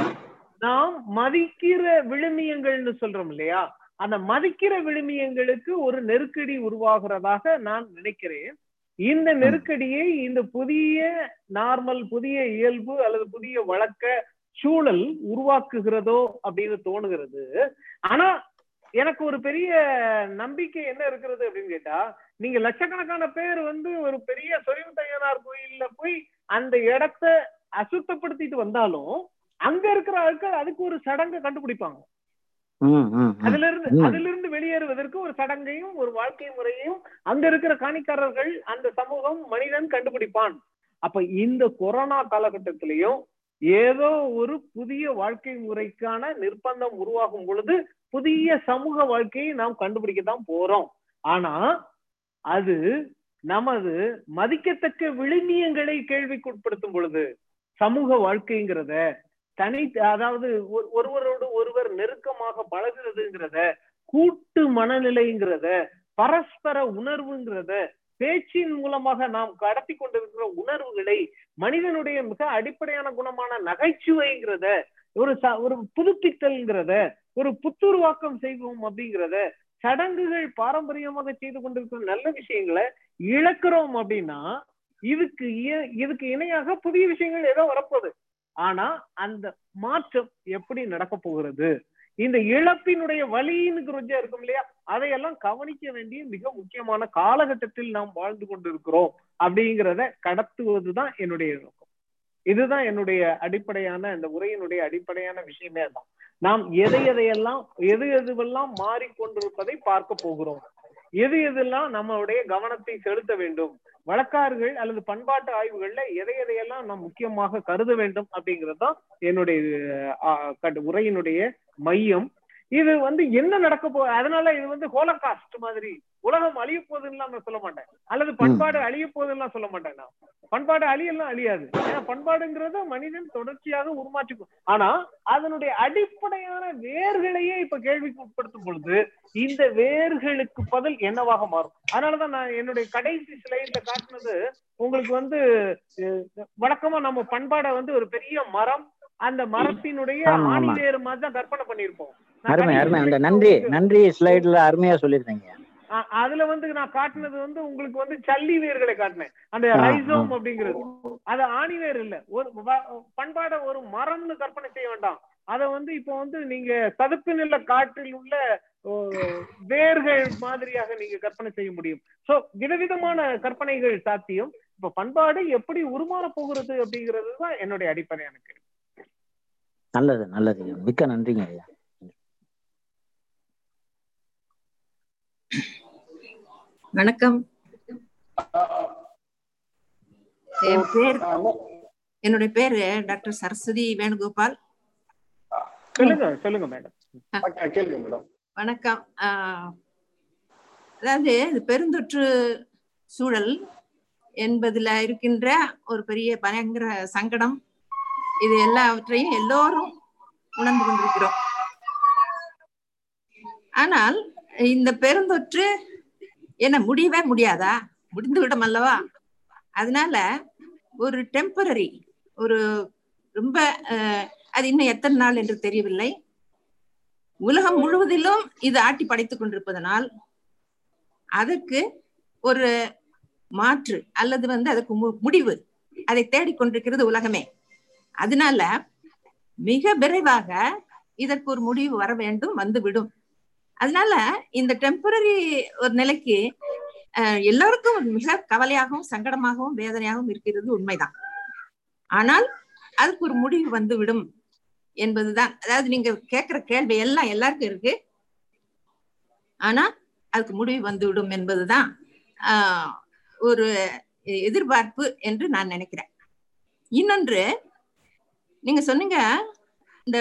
Speaker 1: நாம் மதிக்கிற விழுமியங்கள்னு சொல்றோம் இல்லையா? அந்த மதிக்கிற விழுமியங்களுக்கு ஒரு நெருக்கடி உருவாகிறதாக நான் நினைக்கிறேன். இந்த நெருக்கடியை இந்த புதிய நார்மல் புதிய இயல்பு அல்லது புதிய வழக்க சூழல் உருவாக்குகிறதோ அப்படின்னு தோணுகிறது ஆனா எனக்கு ஒரு பெரிய நம்பிக்கை என்ன இருக்கிறது அப்படின்னு கேட்டா நீங்க லட்சக்கணக்கான பேர் வந்து ஒரு பெரிய சொரிமுத்தையனார் கோயில்ல போய் அந்த இடத்த அசுத்தப்படுத்திட்டு வந்தாலும் அங்க இருக்கிற ஆட்கள் அதுக்கு ஒரு சடங்கை கண்டுபிடிப்பாங்க. அதுல இருந்து. அதுல இருந்து வெளியேறுவதற்கு ஒரு சடங்கையும் ஒரு வாழ்க்கை முறையையும் அங்க இருக்கிற காணிக்காரர்கள் அந்த சமூகம் மனிதன் கண்டுபிடிப்பான் அப்ப இந்த கொரோனா காலகட்டத்திலையும் ஏதோ ஒரு புதிய வாழ்க்கை முறைக்கான நிர்பந்தம் உருவாகும் பொழுது புதிய சமூக வாழ்க்கையை நாம் கண்டுபிடிக்க தான் போறோம். ஆனா அது நமது மதிக்கத்தக்க விழுமியங்களை கேள்விக்குட்படுத்தும் பொழுது சமூக வாழ்க்கைங்கிறத தனி அதாவது ஒரு- ஒருவரோடு ஒருவர் நெருக்கமாக பழகுறதுங்கிறத கூட்டு மனநிலைங்கிறத பரஸ்பர உணர்வுங்கிறத பேச்சின் மூலமாக நாம் கடத்தி கொண்டிருக்கிற உணர்வுகளை மனிதனுடைய மிக அடிப்படையான குணமான நகைச்சுவைங்கிறத ஒரு ச- ஒரு புதுப்பித்தல்ங்கிறத ஒரு புத்துருவாக்கம் செய்வோம் அப்படிங்கிறத சடங்குகள் பாரம்பரியமாக செய்து கொண்டிருக்கிற நல்ல விஷயங்களை இழக்கிறோம் அப்படின்னா இதுக்கு இய- இதுக்கு இணையாக புதிய விஷயங்கள் ஏதோ வரப்போகுது. ஆனா அந்த மாற்றம் எப்படி நடக்க போகிறது? இந்த இழப்பினுடைய வலின்னு கொஞ்சம் இருக்கும் இல்லையா? அதையெல்லாம் கவனிக்க வேண்டிய மிக முக்கியமான காலகட்டத்தில் நாம் வாழ்ந்து கொண்டிருக்கிறோம் அப்படிங்கிறத கடத்துவதுதான் என்னுடைய நோக்கம். இதுதான் என்னுடைய அடிப்படையான இந்த உரையினுடைய அடிப்படையான விஷயமே தான் நாம் எதை எதையெல்லாம் எது எதுவெல்லாம் மாறிக்கொண்டிருப்பதை பார்க்க போகிறோம். எது எதெல்லாம் நம்மளுடைய கவனத்தை செலுத்த வேண்டும்? வழக்காறுகள் அல்லது பண்பாட்டு ஆய்வுகள்ல எதை எதையெல்லாம் நாம் முக்கியமாக கருத வேண்டும் அப்படிங்கிறது தான் என்னுடைய ஆஹ், உரையினுடைய மையம். இது வந்து என்ன நடக்க போ அதனால இது வந்து ஹோலகாஸ்ட் மாதிரி. உலகம் அழிய போகுதுன்னு நான் சொல்ல மாட்டேன். அல்லது பண்பாடு அழிய போகுதுன்னு சொல்ல மாட்டேன் நான். பண்பாடு அழியெல்லாம் அழியாது. ஏன்னா பண்பாடுங்கிறத மனிதன் தொடர்ச்சியாக உருமாற்றிக்கும் ஆனா அதனுடைய அடிப்படையான வேர்களையே இப்ப கேள்விக்கு உட்படுத்தும் பொழுது இந்த வேர்களுக்கு பதில் என்னவாக மாறும்? அதனாலதான் நான் என்னுடைய கடைசி ஸ்லைட்ல காட்டினது உங்களுக்கு வந்து வழக்கமா நம்ம பண்பாடை வந்து ஒரு பெரிய மரம் அந்த மரத்தினுடைய
Speaker 3: ஆமா.
Speaker 1: ஆணிவேறு மாதிரி தான் கற்பனை பண்ணியிருப்போம். நான்
Speaker 3: அருமை அருமை. அந்த நன்றி நன்றி ஸ்லைட்ல அருமையா சொல்லியிருந்தீங்க.
Speaker 1: அ- அதுல வந்து நான் காட்டினது வந்து உங்களுக்கு வந்து சல்லி வேர்களை காட்டினேன். அந்த ரைசோம் அப்படிங்கிறது. அது ஆணி வேர் இல்ல. ஒரு பண்பாட ஒரு மரம்னு கற்பனை செய்ய வேண்டாம். அத வந்து இப்போ வந்து நீங்க சதுப்பு நில காற்றில் உள்ள வேர்கள் மாதிரியாக நீங்க கற்பனை செய்ய முடியும். சோ விதவிதமான கற்பனைகள் சாத்தியம். இப்ப பண்பாடு எப்படி உருமாற போகிறது அப்படிங்கிறது தான் என்னுடைய அடிப்படை எனக்கு.
Speaker 3: நல்லது நல்லது மிக்க நன்றிங்க ஐயா.
Speaker 4: வணக்கம். என் பேர் என்னுடைய பேரு டாக்டர் சரஸ்வதி வேணுகோபால்.
Speaker 1: சொல்லுங்க சொல்லுங்க மேடம்.
Speaker 2: கேளுங்க மேடம்.
Speaker 4: வணக்கம். ஆஹ் அதாவது பெருந்தொற்று சூழல் என்பதுல இருக்கின்ற ஒரு பெரிய பயங்கர சங்கடம். இது எல்லாவற்றையும் எல்லோரும் உணர்ந்து கொண்டிருக்கிறோம். ஆனால் இந்த பெருந்தொற்று என்ன முடியவே முடியாதா? முடிந்து விடும் அல்லவா? அதனால ஒரு டெம்பரரி ஒரு ரொம்ப அஹ், அது இன்னும் எத்தனை நாள் என்று தெரியவில்லை. உலகம் முழுவதிலும் இது ஆட்டி படைத்துக் கொண்டிருப்பதனால் அதற்கு ஒரு மாற்று அல்லது வந்து அதுக்கு மு- முடிவு அதை தேடிக்கொண்டிருக்கிறது உலகமே. அதனால மிக விரைவாக இதற்கு ஒரு முடிவு வர வேண்டும் வந்துவிடும். அதனால இந்த டெம்பரரி ஒரு நிலைக்கு அஹ், எல்லோருக்கும் மிக கவலையாகவும் சங்கடமாகவும் வேதனையாகவும் இருக்கிறது உண்மைதான். ஆனால் அதுக்கு ஒரு முடிவு வந்துவிடும் என்பதுதான். அதாவது நீங்க கேட்கிற கேள்வி எல்லாம் எல்லாருக்கும் இருக்கு. ஆனா அதுக்கு முடிவு வந்துவிடும் என்பதுதான் ஆஹ், ஒரு எதிர்பார்ப்பு என்று நான் நினைக்கிறேன். இன்னொன்று நீங்க சொன்னீங்க இந்த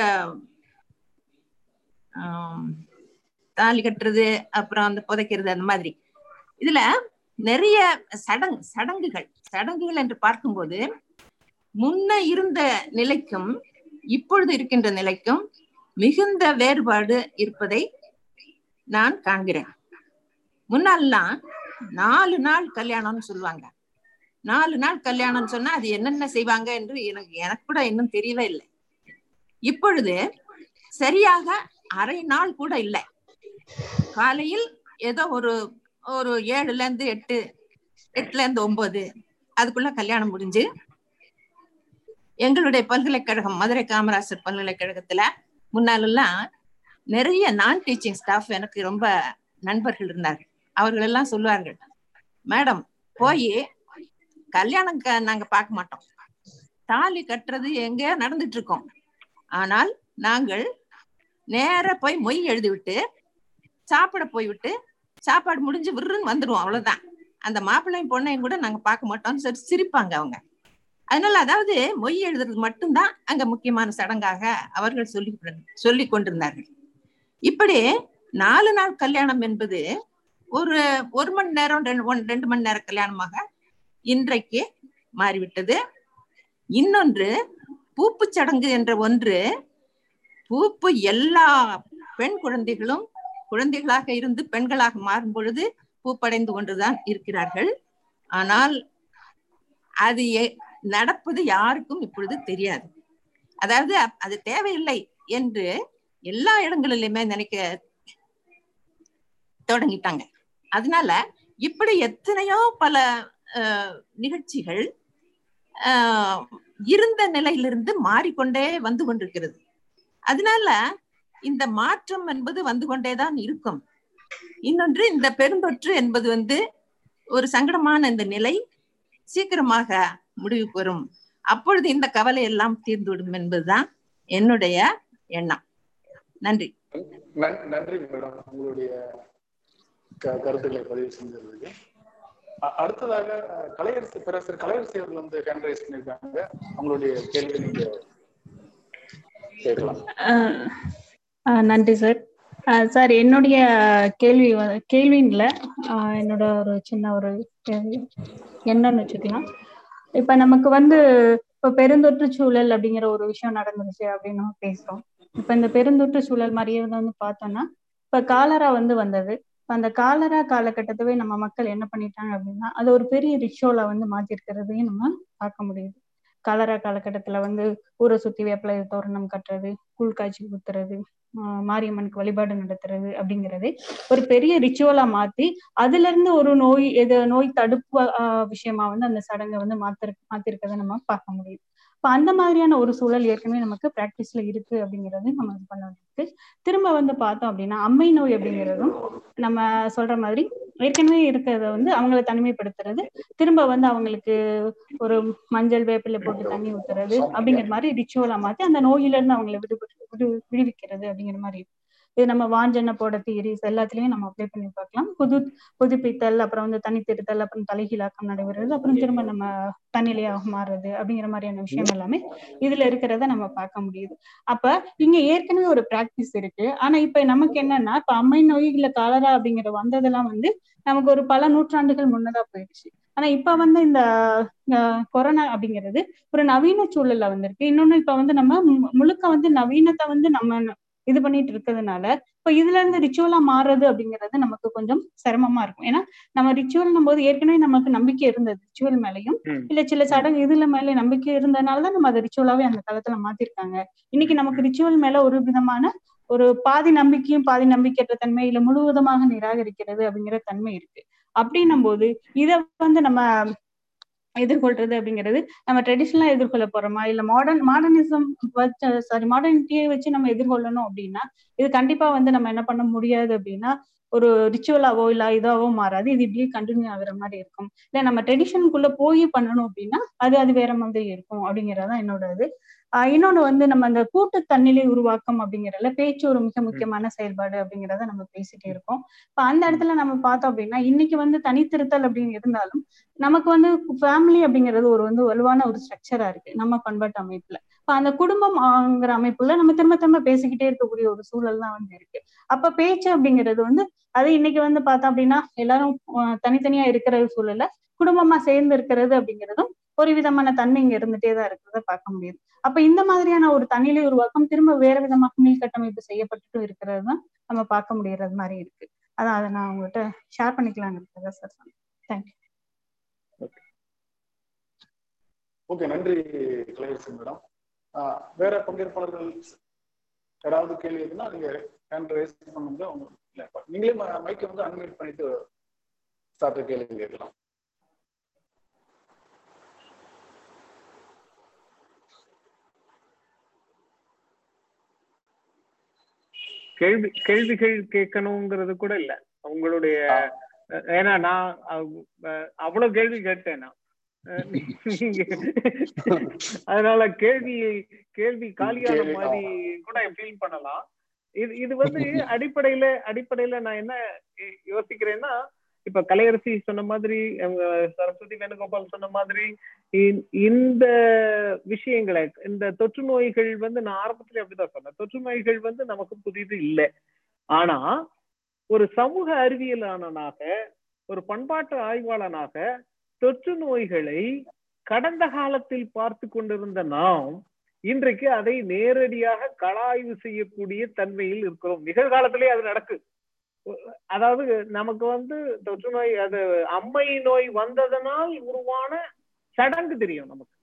Speaker 4: தாலி கட்டுறது அப்புறம் அந்த புதைக்கிறது அந்த மாதிரி. இதுல நிறைய சடங்கு சடங்குகள் சடங்குகள் என்று பார்க்கும்போது முன்ன இருந்த நிலைக்கும் இப்பொழுது இருக்கின்ற நிலைக்கும் மிகுந்த வேறுபாடு இருப்பதை நான் காண்கிறேன். முன்னாலெல்லாம் நாலு நாள் கல்யாணம்னு சொல்லுவாங்க. நாலு நாள் கல்யாணம் சொன்னா அது என்னென்ன செய்வாங்க என்று எனக்கு எனக்கு கூட இன்னும் தெரியவே இல்லை. இப்பொழுது சரியாக அரை நாள் கூட இல்லை. காலையில் ஏதோ ஒரு ஒரு ஏழுல இருந்து எட்டு எட்டுல இருந்து ஒன்பது அதுக்குள்ள கல்யாணம் முடிஞ்சு எங்களுடைய பல்கலைக்கழகம் மதுரை காமராசர் பல்கலைக்கழகத்துல முன்னாலெல்லாம் நிறைய நான் டீச்சிங் ஸ்டாஃப் எனக்கு ரொம்ப நண்பர்கள் இருந்தார்கள். அவர்கள் எல்லாம் சொல்லுவார்கள் மேடம் போய் கல்யாணம் க- நாங்க பார்க்க மாட்டோம். தாலி கட்டுறது எங்க நடந்துட்டு இருக்கோம். ஆனால் நாங்கள் நேரா போய் மொய் எழுதி விட்டு சாப்பிட போய் விட்டு சாப்பாடு முடிஞ்சு விருன்னு வந்துடுவோம் அவ்வளவுதான். அந்த மாப்பிள்ளையும் பொண்ணையும் கூட நாங்க பார்க்க மாட்டோம்னு சொல்லி சிரிப்பாங்க அவங்க. அதனால அதாவது மொய் எழுதுறது மட்டும்தான் அங்க முக்கியமான சடங்காக அவர்கள் சொல்லி சொல்லி கொண்டிருந்தார்கள். இப்படி நாலு நாள் கல்யாணம் என்பது ஒரு ஒரு மணி நேரம் ரெண்டு ஒன் ரெண்டு மணி நேரம் கல்யாணமாக இன்றைக்கு மாறிவிட்டது. இன்னொன்று பூப்புச் சடங்கு என்ற ஒன்று பூப்பு எல்லா பெண் குழந்தைகளும் குழந்தைகளாக இருந்து பெண்களாக மாறும் பொழுது பூப்படைந்து கொண்டுதான் இருக்கிறார்கள். ஆனால் அது நடப்பது யாருக்கும் இப்பொழுது தெரியாது. அதாவது அப்- அது தேவையில்லை என்று எல்லா இடங்களிலுமே நினைக்க தொடங்கிட்டாங்க. அதனால இப்படி எத்தனையோ பல நிகழ்ச்சிகள் ஆஹ், இருந்த நிலையிலிருந்து மாறிக்கொண்டே வந்து கொண்டிருக்கிறது. அதனால இந்த மாற்றம் என்பது வந்து கொண்டேதான் இருக்கும். இன்னொன்று இந்த பெருந்தொற்று என்பது வந்து ஒரு சங்கடமான இந்த நிலை சீக்கிரமாக முடிவு பெறும். அப்பொழுது இந்த கவலை எல்லாம் தீர்ந்துவிடும் என்பதுதான் என்னுடைய எண்ணம். நன்றி.
Speaker 2: நன்றி மேடம். உங்களுடைய கருத்துக்களை பதிவு செஞ்சதுக்கு. அடுத்ததாக கலையரசு பேரரசர் கலையரசி அவர்கள் வந்து ஹேண்ட்ரைஸ் பண்ணியிருக்காங்க. அவங்களுடைய கேள்வி நீங்க கேட்கலாம்.
Speaker 5: நன்றி சார். சார் என்னுடைய கேள்வி வ- கேள்வின்னு இல்ல. என்னோட ஒரு சின்ன ஒரு கேள்வி. என்னன்னு வச்சுக்கலாம். இப்ப நமக்கு வந்து இப்ப பெருந்தொற்று சூழல் அப்படிங்கிற ஒரு விஷயம் நடந்துருச்சு அப்படின்னு நம்ம பேசுறோம். இப்ப இந்த பெருந்தொற்று சூழல் மாதிரியே வந்து பார்த்தோம்னா இப்ப காலரா வந்து வந்தது. அந்த காலரா காலகட்டத்தவே நம்ம மக்கள் என்ன பண்ணிட்டாங்க அப்படின்னா அது ஒரு பெரிய ரிச்சுவலா வந்து மாத்திருக்கிறதையும் நம்ம பார்க்க முடியுது. காலரா காலகட்டத்துல வந்து ஊரை சுத்தி வேப்பிலை தோரணம் கட்டுறது கூழ் காய்ச்சி ஊத்துறது மாரியம்மனுக்கு வழிபாடு நடத்துறது அப்படிங்கிறது ஒரு பெரிய ரிச்சுவலா மாத்தி அதுல இருந்து ஒரு நோய் எது நோய் தடுப்பு ஆஹ் விஷயமா வந்து அந்த சடங்கை வந்து மாத்திரு மாத்திருக்கதை நம்ம பார்க்க முடியுது. இப்ப அந்த மாதிரியான ஒரு சூழல் ஏற்கனவே நமக்கு பிராக்டிஸ்ல இருக்கு அப்படிங்கிறது நம்ம இது பண்ண வேண்டியிருக்கு. திரும்ப வந்து பார்த்தோம் அப்படின்னா அம்மை நோய் அப்படிங்கிறதும் நம்ம சொல்ற மாதிரி ஏற்கனவே இருக்கிறத வந்து அவங்கள தனிமைப்படுத்துறது திரும்ப வந்து அவங்களுக்கு ஒரு மஞ்சள் வேப்பிலை போட்டு தண்ணி ஊத்துறது அப்படிங்கிற மாதிரி ரிச்சுவலா மாத்தி அந்த நோயில இருந்து அவங்களை விடுபட்டு விடு விடுவிக்கிறது அப்படிங்கிற மாதிரி இருக்கு. இது நம்ம வாஞ்சன போட தியரிஸ் எல்லாத்துலயும் நம்ம அப்ளை பண்ணி பார்க்கலாம். புது புதுப்பித்தல் அப்புறம் வந்து தனித்திருத்தல் அப்புறம் தலைகீழாக்கம் நடைபெறுறது அப்புறம் திரும்ப நம்ம தன்னிலையாக மாறுறது அப்படிங்கிற மாதிரியான விஷயம் எல்லாமே இதுல இருக்கிறத நம்ம பார்க்க முடியுது. அப்ப இங்க ஏற்கனவே ஒரு பிராக்டிஸ் இருக்கு. ஆனா இப்ப நமக்கு என்னன்னா இப்ப அம்மை நோய் இல்ல காலரா அப்படிங்கிற வந்ததெல்லாம் வந்து நமக்கு ஒரு பல நூற்றாண்டுகள் முன்னதா போயிடுச்சு. ஆனா இப்ப வந்து இந்த கொரோனா அப்படிங்கிறது ஒரு நவீன சூழல்ல வந்திருக்கு. இன்னொன்னு இப்ப வந்து நம்ம முழுக்க வந்து நவீனத்தை வந்து நம்ம இது பண்ணிட்டு இருக்கிறதுனால இப்ப இதுல இருந்து ரிச்சுவலா மாறுறது அப்படிங்கிறது நமக்கு கொஞ்சம் சிரமமா இருக்கும். ஏன்னா நம்ம ரிச்சுவல் போது ஏற்கனவே நமக்கு நம்பிக்கை இருந்தது ரிச்சுவல் மேலையும். இல்ல சில சடங்கு இதுல மேல நம்பிக்கை இருந்ததுனாலதான் நம்ம அதை ரிச்சுவலாவே அந்த காலத்துல மாத்திருக்காங்க. இன்னைக்கு நமக்கு ரிச்சுவல் மேல ஒரு விதமான ஒரு பாதி நம்பிக்கையும் பாதி நம்பிக்கையற்ற தன்மை இல்ல முழுவதுமாக நிராகரிக்கிறது அப்படிங்கிற தன்மை இருக்கு. அப்படின்னும் போது இத வந்து நம்ம எதிர்கொள்றது அப்படிங்கிறது நம்ம ட்ரெடிஷனலா எதிர்கொள்ள போறோமா? இல்ல மாடர்ன் மாடர்னிசம் சாரி மாடர்னிட்டியை வச்சு நம்ம எதிர்கொள்ளணும் அப்படின்னா இது கண்டிப்பா வந்து நம்ம என்ன பண்ண முடியாது அப்படின்னா ஒரு ரிச்சுவலாவோ இல்ல இதாவோ மாறாது. இது இப்படியே கண்டினியூ ஆகுற மாதிரி இருக்கும். இல்ல நம்ம ட்ரெடிஷனுக்குள்ள போய் பண்ணணும் அப்படின்னா அது அது வேற மாதிரி இருக்கும் அப்படிங்கறதான் என்னோட இது இன்னொன்னு வந்து நம்ம அந்த கூட்டு தன்னிலை உருவாக்கம் அப்படிங்கறதுல பேச்சு ஒரு மிக முக்கியமான செயல்பாடு அப்படிங்கிறத நம்ம பேசிட்டே இருக்கோம். இப்ப அந்த இடத்துல நம்ம பார்த்தோம் அப்படின்னா இன்னைக்கு வந்து தனித்திருத்தல் அப்படின்னு இருந்தாலும் நமக்கு வந்து ஃபேமிலி அப்படிங்கிறது ஒரு வந்து வலுவான ஒரு ஸ்ட்ரக்சரா இருக்கு. நம்ம பண்பாட்டு அமைப்புல. இப்ப அந்த குடும்பம்ங்கிற அமைப்புல நம்ம திரும்ப திரும்ப பேசிக்கிட்டே இருக்கக்கூடிய ஒரு சூழல் தான் வந்து இருக்கு. அப்ப பேச்சு அப்படிங்கிறது வந்து அது இன்னைக்கு வந்து பார்த்தோம் அப்படின்னா எல்லாரும் தனித்தனியா இருக்கிற சூழல்ல குடும்பமா சேர்ந்து இருக்கிறது அப்படிங்கிறதும் ஒரு விதமான தன்மை இங்க இருந்துட்டே தான் இருக்கிறத பார்க்க முடியுது. அப்ப இந்த மாதிரியான ஒரு தனிலை உருவாக்கம் திரும்ப வேற விதமாக மீள்கட்டமைப்பு செய்யப்பட்டு இருக்கிறது தான் நம்ம பார்க்க முடியறது மாதிரி இருக்கு. அதான் அதை நான் உங்ககிட்ட ஷேர் பண்ணிக்கலாங்கிறதுக்காக சார் சொன்னேன். தேங்க்யூ
Speaker 2: ஓகே நன்றி கலையரசன் மேடம். வேற பங்கேற்பாளர்கள் ஏதாவது கேள்வி இருக்குன்னா நீங்க ஹேண்ட் ரைஸ் பண்ணுங்க. நீங்களே மைக்கை வந்து அன்மியூட் பண்ணிட்டு சாப்பிட்ட கேள்வி கேட்கலாம்.
Speaker 1: கேள்வி கேள்விகள் கேட்கணுங்கிறது கூட இல்ல. உங்களுடைய ஏன்னா நான் அவ்வளவு கேள்வி கேட்டேன் நான். அதனால கேள்வி கேள்வி காலியான மாதிரி கூட ஃபீல் பண்ணலாம். இது இது வந்து அடிப்படையில அடிப்படையில நான் என்ன யோசிக்கிறேன்னா இப்ப கலையரசி சொன்ன மாதிரி சரஸ்வதி வேணுகோபால் சொன்ன மாதிரி இந்த விஷயங்களை இந்த தொற்று நோய்கள் வந்து நான் ஆரம்பத்துல அப்படிதான் சொன்னேன். தொற்று நோய்கள் வந்து நமக்கு புதிது இல்லை. ஆனா ஒரு சமூக அறிவியலாளனாக ஒரு பண்பாட்டு ஆய்வாளனாக தொற்று நோய்களை கடந்த காலத்தில் பார்த்து கொண்டிருந்த நாம் இன்றைக்கு அதை நேரடியாக கலாய்வு செய்யக்கூடிய தன்மையில் இருக்கிறோம். நிகழ்காலத்திலே அது நடக்கு. அதாவது நமக்கு வந்து தொற்று நோய் அது அம்மை நோய் வந்ததனால் உருவான சடங்கு தெரியும் நமக்கு.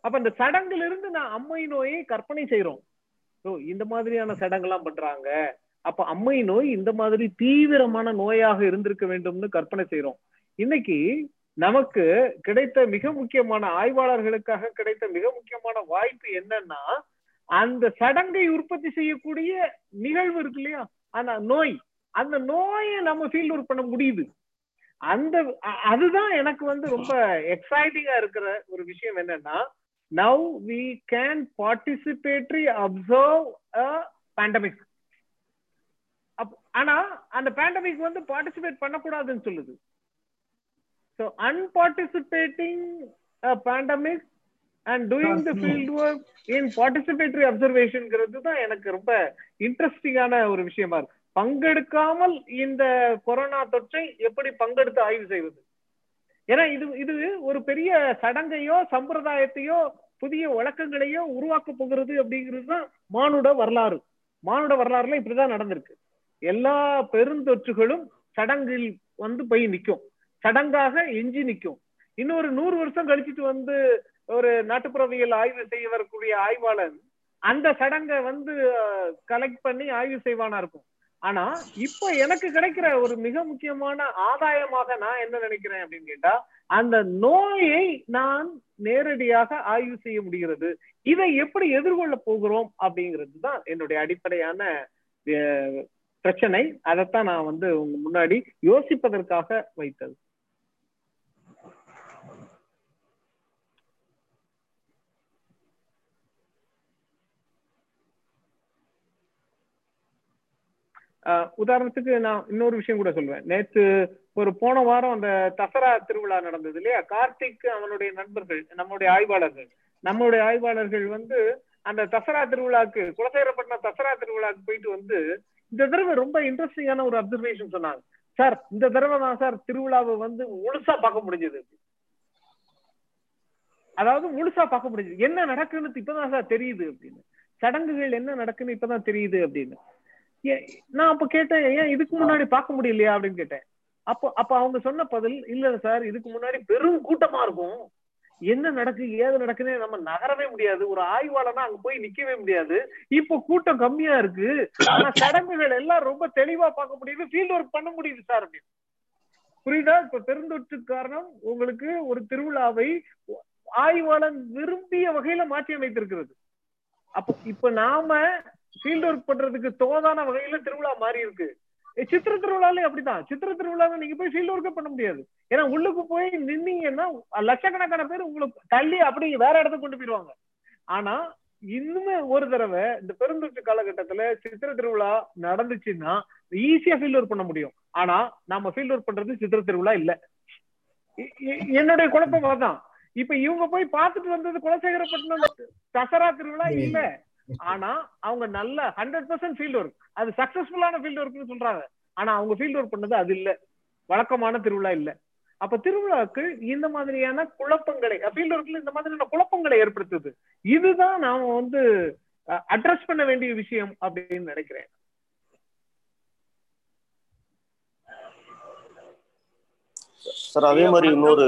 Speaker 1: அப்ப இந்த சடங்குல இருந்து நான் அம்மை நோயை கற்பனை செய்யறோம் ஓ இந்த மாதிரியான சடங்கெல்லாம் பண்றாங்க. அப்ப அம்மை நோய் இந்த மாதிரி தீவிரமான நோயாக இருந்திருக்க வேண்டும்னு கற்பனை செய்யறோம் இன்னைக்கு நமக்கு கிடைத்த மிக முக்கியமான ஆய்வாளர்களுக்காக கிடைத்த மிக முக்கியமான வாய்ப்பு என்னன்னா அந்த சடங்கை உற்பத்தி செய்யக்கூடிய நிகழ்வு இருக்கு இல்லையா? ஆனா நோய். அந்த நோயை நம்ம ஃபீல்ட் ஒர்க் பண்ண முடியுது. அந்த அதுதான் எனக்கு வந்து ரொம்ப எக்ஸைட்டிங்கா இருக்கிற ஒரு விஷயம் என்னன்னா now we can participatory observe pandemic ஆனா அந்த பேண்டமிக் வந்து பார்ட்டிசிபேட் பண்ணக்கூடாதுன்னு சொல்லுது. So unparticipating pandemic and doing the field work in participatory அப்சர்வேஷன்ங்கிறது தான் எனக்கு ரொம்ப இன்ட்ரெஸ்டிங்கான ஒரு விஷயமா இருக்கு. பங்கெடுக்காமல் இந்த கொரோனா தொற்றை எப்படி பங்கெடுத்து ஆய்வு செய்வது? ஏன்னா இது இது ஒரு பெரிய சடங்கையோ சம்பிரதாயத்தையோ புதிய வழக்கங்களையோ உருவாக்க போகிறது அப்படிங்கிறது தான் மானுட வரலாறு. மானுட வரலாறுல இப்படிதான் நடந்திருக்கு. எல்லா பெருந்தொற்றுகளும் சடங்கில் வந்து போய் நிற்கும். சடங்காக எஞ்சி நிற்கும். இன்னொரு நூறு வருஷம் கழிச்சிட்டு வந்து ஒரு நாட்டுப்புறவியல் ஆய்வு செய்ய வரக்கூடிய ஆய்வாளன் அந்த சடங்கை வந்து கலெக்ட் பண்ணி ஆய்வு செய்வானா இருக்கும். ஆனா இப்ப எனக்கு கிடைக்கிற ஒரு மிக முக்கியமான ஆதாயமாக நான் என்ன நினைக்கிறேன் அப்படின்னு கேட்டா அந்த நோயை நான் நேரடியாக ஆய்வு செய்ய முடிகிறது. இதை எப்படி எதிர்கொள்ள போகிறோம் அப்படிங்கிறது தான் என்னுடைய அடிப்படையான பிரச்சனை. அதைத்தான் நான் வந்து உங்க முன்னாடி யோசிப்பதற்காக வைத்தது ஆஹ் உதாரணத்துக்கு நான் இன்னொரு விஷயம் கூட சொல்வேன் நேத்து ஒரு போன வாரம் அந்த தசரா திருவிழா நடந்தது இல்லையா? கார்த்திக் அவனுடைய நண்பர்கள் நம்முடைய ஆய்வாளர்கள். நம்மளுடைய ஆய்வாளர்கள் வந்து அந்த தசரா திருவிழாக்கு குலசேரப்பட்டினம் தசரா திருவிழாக்கு போயிட்டு வந்து இந்த தடவை ரொம்ப இன்ட்ரெஸ்டிங்கான ஒரு அப்சர்வேஷன் சொன்னாங்க. சார் இந்த தடவை தான் சார் திருவிழாவை வந்து முழுசா பார்க்க முடிஞ்சது. அதாவது முழுசா பார்க்க முடிஞ்சது. என்ன நடக்குன்னு இப்பதான் சார் தெரியுது அப்படின்னு. சடங்குகள் என்ன நடக்குன்னு இப்பதான் தெரியுது அப்படின்னு. நான் அப்ப கேட்டேன் ஏன் இதுக்கு முன்னாடி பார்க்க முடியலையா? அப்படின்னு கேட்டேன். அப்போ அப்ப அவங்க சொன்ன பதில் இல்ல சார் இதுக்கு முன்னாடி பெரும் கூட்டமா இருக்கும். என்ன நடக்கு ஏது நடக்குன்னு நம்ம நகரவே முடியாது. ஒரு ஆய்வாளனா அங்க போய் நிக்கவே முடியாது. இப்போ கூட்டம் கம்மியா இருக்கு. ஆனா சடங்குகள் எல்லாம் ரொம்ப தெளிவா பார்க்க முடியுது. ஃபீல்ட் ஒர்க் பண்ண முடியுது சார் அப்படின்னு. புரியுதா? இப்ப பெருந்தொற்று காரணம் உங்களுக்கு ஒரு திருவிழாவை ஆய்வாளன் விரும்பிய வகையில மாற்றி அமைத்திருக்கிறது அப்போ இப்ப நாம ஃபீல்ட் ஒர்க் பண்றதுக்கு தோதான வகையில திருவிழா மாறி இருக்கு. சித்திர திருவிழாலே அப்படிதான் சித்திர திருவிழாவை நீங்க போய் ஃபீல்ட் ஒர்க்கே பண்ண முடியாது. ஏன்னா உள்ளுக்கு போய் நின்னீங்கன்னா லட்சக்கணக்கான பேர் உங்களுக்கு தள்ளி அப்படி வேற இடத்துக்கு கொண்டு போயிடுவாங்க. ஆனா இன்னுமே ஒரு தடவை இந்த பெருந்தொற்று காலகட்டத்துல சித்திர திருவிழா நடந்துச்சுன்னா ஈஸியா ஃபீல்ட் ஒர்க் பண்ண முடியும். ஆனா நாம ஃபீல்ட் ஒர்க் பண்றது சித்திர திருவிழா இல்ல. என்னுடைய குழப்பம் அதான் இப்ப இவங்க போய் பார்த்துட்டு வந்தது குலசேகரப்பட்டினம் தசரா திருவிழா இல்ல. ஆனா அவங்க நல்ல ஹண்ட்ரட் பர்சன்ட் ஃபீல்ட் ஒர்க் அது சக்சஸ்ஃபுல்லான ஃபீல்ட் ஒர்க்னு சொல்றாங்க. ஆனா அவங்க ஃபீல்ட் ஒர்க் பண்ணது அது இல்ல. வழக்கமான திருவிழா இல்ல. அப்ப திருவிழாக்கு இந்த மாதிரியான குழப்பங்களை ஃபீல்ட் ஒர்க்ல இந்த மாதிரியான குழப்பங்களை ஏற்படுத்துது. இதுதான் நாம வந்து அட்ரஸ் பண்ண வேண்டிய விஷயம் அப்படின்னு நினைக்கிறேன்.
Speaker 6: சார் அதே மாதிரி இன்னொரு.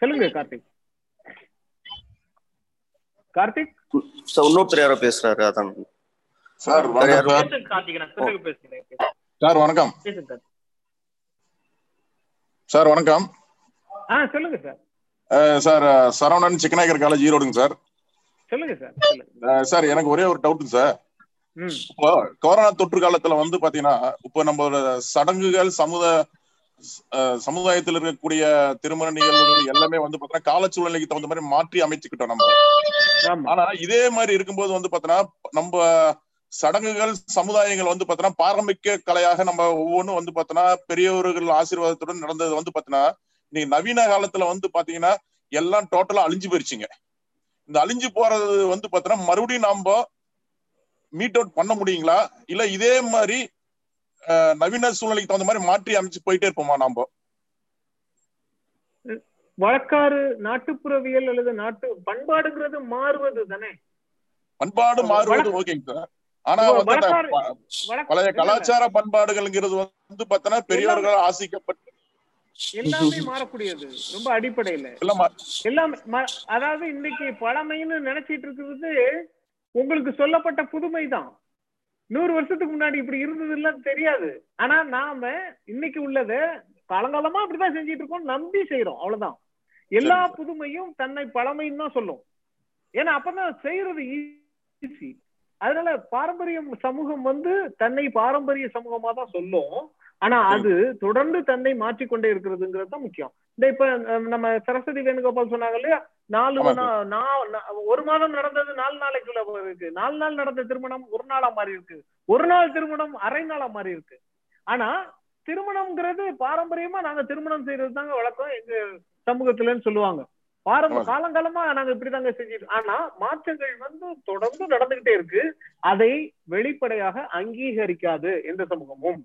Speaker 1: சொல்லுங்க கார்த்திக். கார்த்திக்?
Speaker 6: சார் இன்னொருத்தர் யாரோ பேசுறாரு அதான்.
Speaker 7: சார் வணக்கம். சார் வணக்கம். சார் வணக்கம்.
Speaker 1: ஆ சொல்லுங்க sir.
Speaker 7: Sir Saravanan Chikkanayakkar college ஈரோடுங்க sir.
Speaker 1: சொல்லுங்க சார்
Speaker 7: எனக்கு ஒரே ஒரு டவுட்டுங்க சார். இப்போ கொரோனா தொற்று காலத்துல வந்து பாத்தீங்கன்னா இப்போ நம்மளோட சடங்குகள் சமுத அஹ் சமுதாயத்தில் இருக்கக்கூடிய திருமண நிகழ்வுகள் எல்லாமே வந்து பாத்தீங்கன்னா காலச்சூழ்நிலைக்கு தகுந்த மாதிரி மாற்றி அமைச்சுக்கிட்டோம் நம்ம. ஆனா இதே மாதிரி இருக்கும்போது வந்து பாத்தீங்கன்னா நம்ம சடங்குகள் சமுதாயங்கள் வந்து பாத்தீங்கன்னா பாரம்பரிய கலையாக நம்ம ஒவ்வொன்றும் வந்து பாத்தீங்கன்னா பெரியவர்கள் ஆசீர்வாதத்துடன் நடந்தது வந்து பாத்தீங்கன்னா நீங்க நவீன காலத்துல வந்து பாத்தீங்கன்னா எல்லாம் டோட்டலா அழிஞ்சு போயிருச்சுங்க. இந்த அழிஞ்சு போறது வந்து பாத்தீங்கன்னா மறுபடியும் நாம மீட் அவுட் பண்ண முடியுங்களா? இல்ல இதே மாதிரி நவீன சூழ்நிலைக்கு தகுந்த மாதிரி மாற்றி அமைச்சு போயிட்டே இருப்போமா நாம?
Speaker 1: வழக்காறு நாட்டுப்புறவியல் அல்லது நாட்டு பண்பாடுங்கிறது மாறுவது தானே?
Speaker 7: பண்பாடு மாறுவது ஓகேங்க சார் ஆனா வந்து பழைய
Speaker 1: இல்ல, இல்ல.
Speaker 7: கலாச்சார பண்பாடுகள்ங்கிறது வந்து பாத்தீங்கன்னா பெரியவர்கள் ஆசிக்கப்பட்டு
Speaker 1: எல்லாமே மாறக்கூடியது ரொம்ப அடிப்படையில.
Speaker 7: எல்லாம்
Speaker 1: அதாவது இன்னைக்கு பழமைன்னு நினைச்சிட்டு இருக்கிறது உங்களுக்கு சொல்லப்பட்ட புதுமை தான். நூறு வருஷத்துக்கு முன்னாடி இப்படி இருந்ததுன்னா தெரியாது. ஆனா நாம இன்னைக்கு உள்ளத காலங்காலமா அப்படிதான் செஞ்சிட்டு இருக்கோம் நம்பி செய்யறோம் அவ்வளவுதான். எல்லா. புதுமையும் தன்னை பழமைன்னு தான் சொல்லும். ஏன்னா அப்பதான் செய்யறது ஈஸி அதனால பாரம்பரியம் சமூகம் வந்து தன்னை பாரம்பரிய சமூகமா தான் சொல்லும். ஆனா அது தொடர்ந்து தன்னை மாற்றிக்கொண்டே இருக்கிறதுங்கிறது தான் முக்கியம். இந்த இப்ப நம்ம சரஸ்வதி வேணுகோபால் சொன்னாங்க இல்லையா? நாலு ஒரு மாதம் நடந்தது நாலு நாளைக்குள்ள இருக்கு. நாலு நாள் நடந்த திருமணம் ஒரு நாளா மாறி இருக்கு. ஒரு நாள் திருமணம் அரை நாளா மாறி இருக்கு. ஆனா திருமணம்ங்கிறது பாரம்பரியமா நாங்க திருமணம் செய்யறது தாங்க வழக்கம் எங்க சமூகத்துலன்னு சொல்லுவாங்க. பாரம்ப. காலங்காலமா நாங்க இப்படிதாங்க செஞ்சுட்டு ஆனா மாற்றங்கள் வந்து தொடர்ந்து நடந்துகிட்டே இருக்கு. அதை வெளிப்படையாக அங்கீகரிக்காது எந்த சமூகமும்.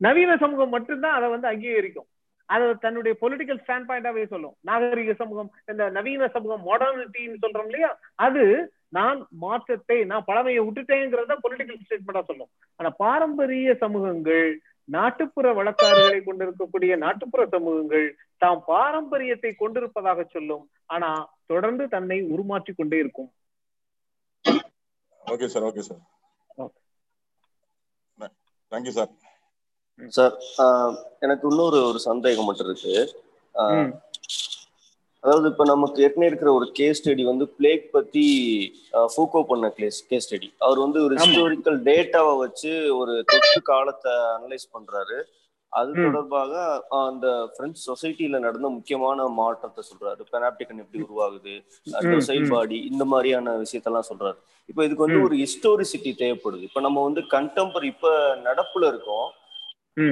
Speaker 1: நவீன சமூகம் மட்டும்தான் அதை வந்து அங்கீகரிக்கும். அதை தன்னுடைய பொலிட்டிக்கல் ஸ்டாண்ட் பாயிண்டாவே சொல்லும். நாகரிக சமூகம் இந்த நவீன சமூகம் மாடர்னிட்டின்னு சொல்றோம் இல்லையா? அது நான் மாற்றத்தை நான் பழமையை விட்டுட்டேங்கிறத பொலிட்டிக்கல் ஸ்டேட்மெண்டா சொல்லும். ஆனா பாரம்பரிய சமூகங்கள் நாட்டுப்புற வழக்காறுகளை கொண்டிருக்கக்கூடிய நாட்டுப்புற சமூகங்கள் தாம் பாரம்பரியத்தை கொண்டிருப்பதாக சொல்லும். ஆனா தொடர்ந்து தன்னை உருமாற்றிக் கொண்டே இருக்கும்.
Speaker 7: Okay sir okay sir.
Speaker 1: Okay.
Speaker 7: Thank you sir.
Speaker 6: Sir ஆஹ், எனக்கு இன்னொரு ஒரு சந்தேகம் மட்டும் இருக்கு. அதாவது இப்ப நமக்கு ஏற்கனவே இருக்கிற ஒரு கேஸ் ஸ்டடி வந்து பிளேக் பத்தி ஃபூக்கோ பண்ண கேஸ் கேஸ் ஸ்டடி அவர் வந்து ஒரு. ஹிஸ்டாரிக்கல் டேட்டாவை வச்சு ஒரு தொற்று காலத்தை அனலைஸ் பண்றாரு அது. தொடர்பாக அந்த பிரெஞ்சு சொசைட்டில நடந்த முக்கியமான மாற்றத்தை சொல்றாரு பெனாப்டிகன் எப்படி உருவாகுது டொசைல். பாடி இந்த மாதிரியான விஷயத்தெல்லாம் சொல்றாரு இப்போ இதுக்கு வந்து. ஒரு ஹிஸ்டோரிசிட்டி தேவைப்படுது இப்போ நம்ம வந்து கண்டெம்பரரி இப்ப நடப்புல இருக்கோம்.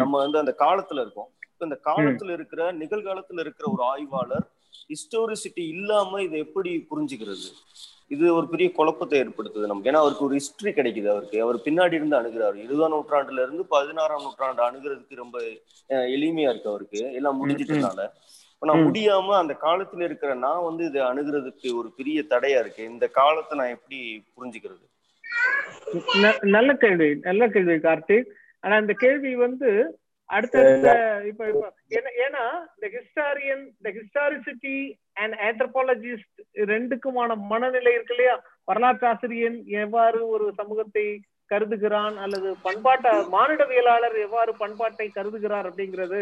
Speaker 6: நம்ம வந்து அந்த காலத்துல இருக்கோம் இப்ப இந்த காலத்துல இருக்கிற நிகழ்காலத்துல இருக்கிற ஒரு ஆய்வாளர் ஹிஸ்டோரிசிட்டி இல்லாம இதை எப்படி புரிஞ்சுக்கிறது? இது ஒரு பெரிய குழப்பத்தை ஏற்படுத்துது நமக்கு. ஏன்னா அவருக்கு ஒரு ஹிஸ்டரி கிடைக்குது அவருக்கு. அவர் பின்னாடி இருந்து அணுகிறாரு. இருபதாம் நூற்றாண்டுல இருந்து பதினாறாம் நூற்றாண்டு அணுகிறதுக்கு ரொம்ப எளிமையா இருக்கு அவருக்கு. எல்லாம் முடிஞ்சிட்டனால நான். முடியாம அந்த காலத்துல இருக்கிற நான் வந்து இதை அணுகிறதுக்கு ஒரு பெரிய தடையா இருக்கு. இந்த காலத்தை நான் எப்படி புரிஞ்சுக்கிறது?
Speaker 1: நல்ல கேள்வி. நல்ல கேள்வி கார்த்திக். ஆனா இந்த கேள்வி வந்து அடுத்தடுத்த இப்ப இப்ப ஏன்னா- இந்த ஹிஸ்டாரியன் இந்த ஹிஸ்டாரிசிட்டி அண்ட் ஆந்த்ரோபாலஜிஸ்ட் ரெண்டுக்குமான மனநிலை இருக்கு இல்லையா? வரலாற்றாசிரியன் எவ்வாறு ஒரு சமூகத்தை கருதுகிறான் அல்லது பண்பாட்ட மானிடவியலாளர் எவ்வாறு பண்பாட்டை கருதுகிறார் அப்படிங்கிறது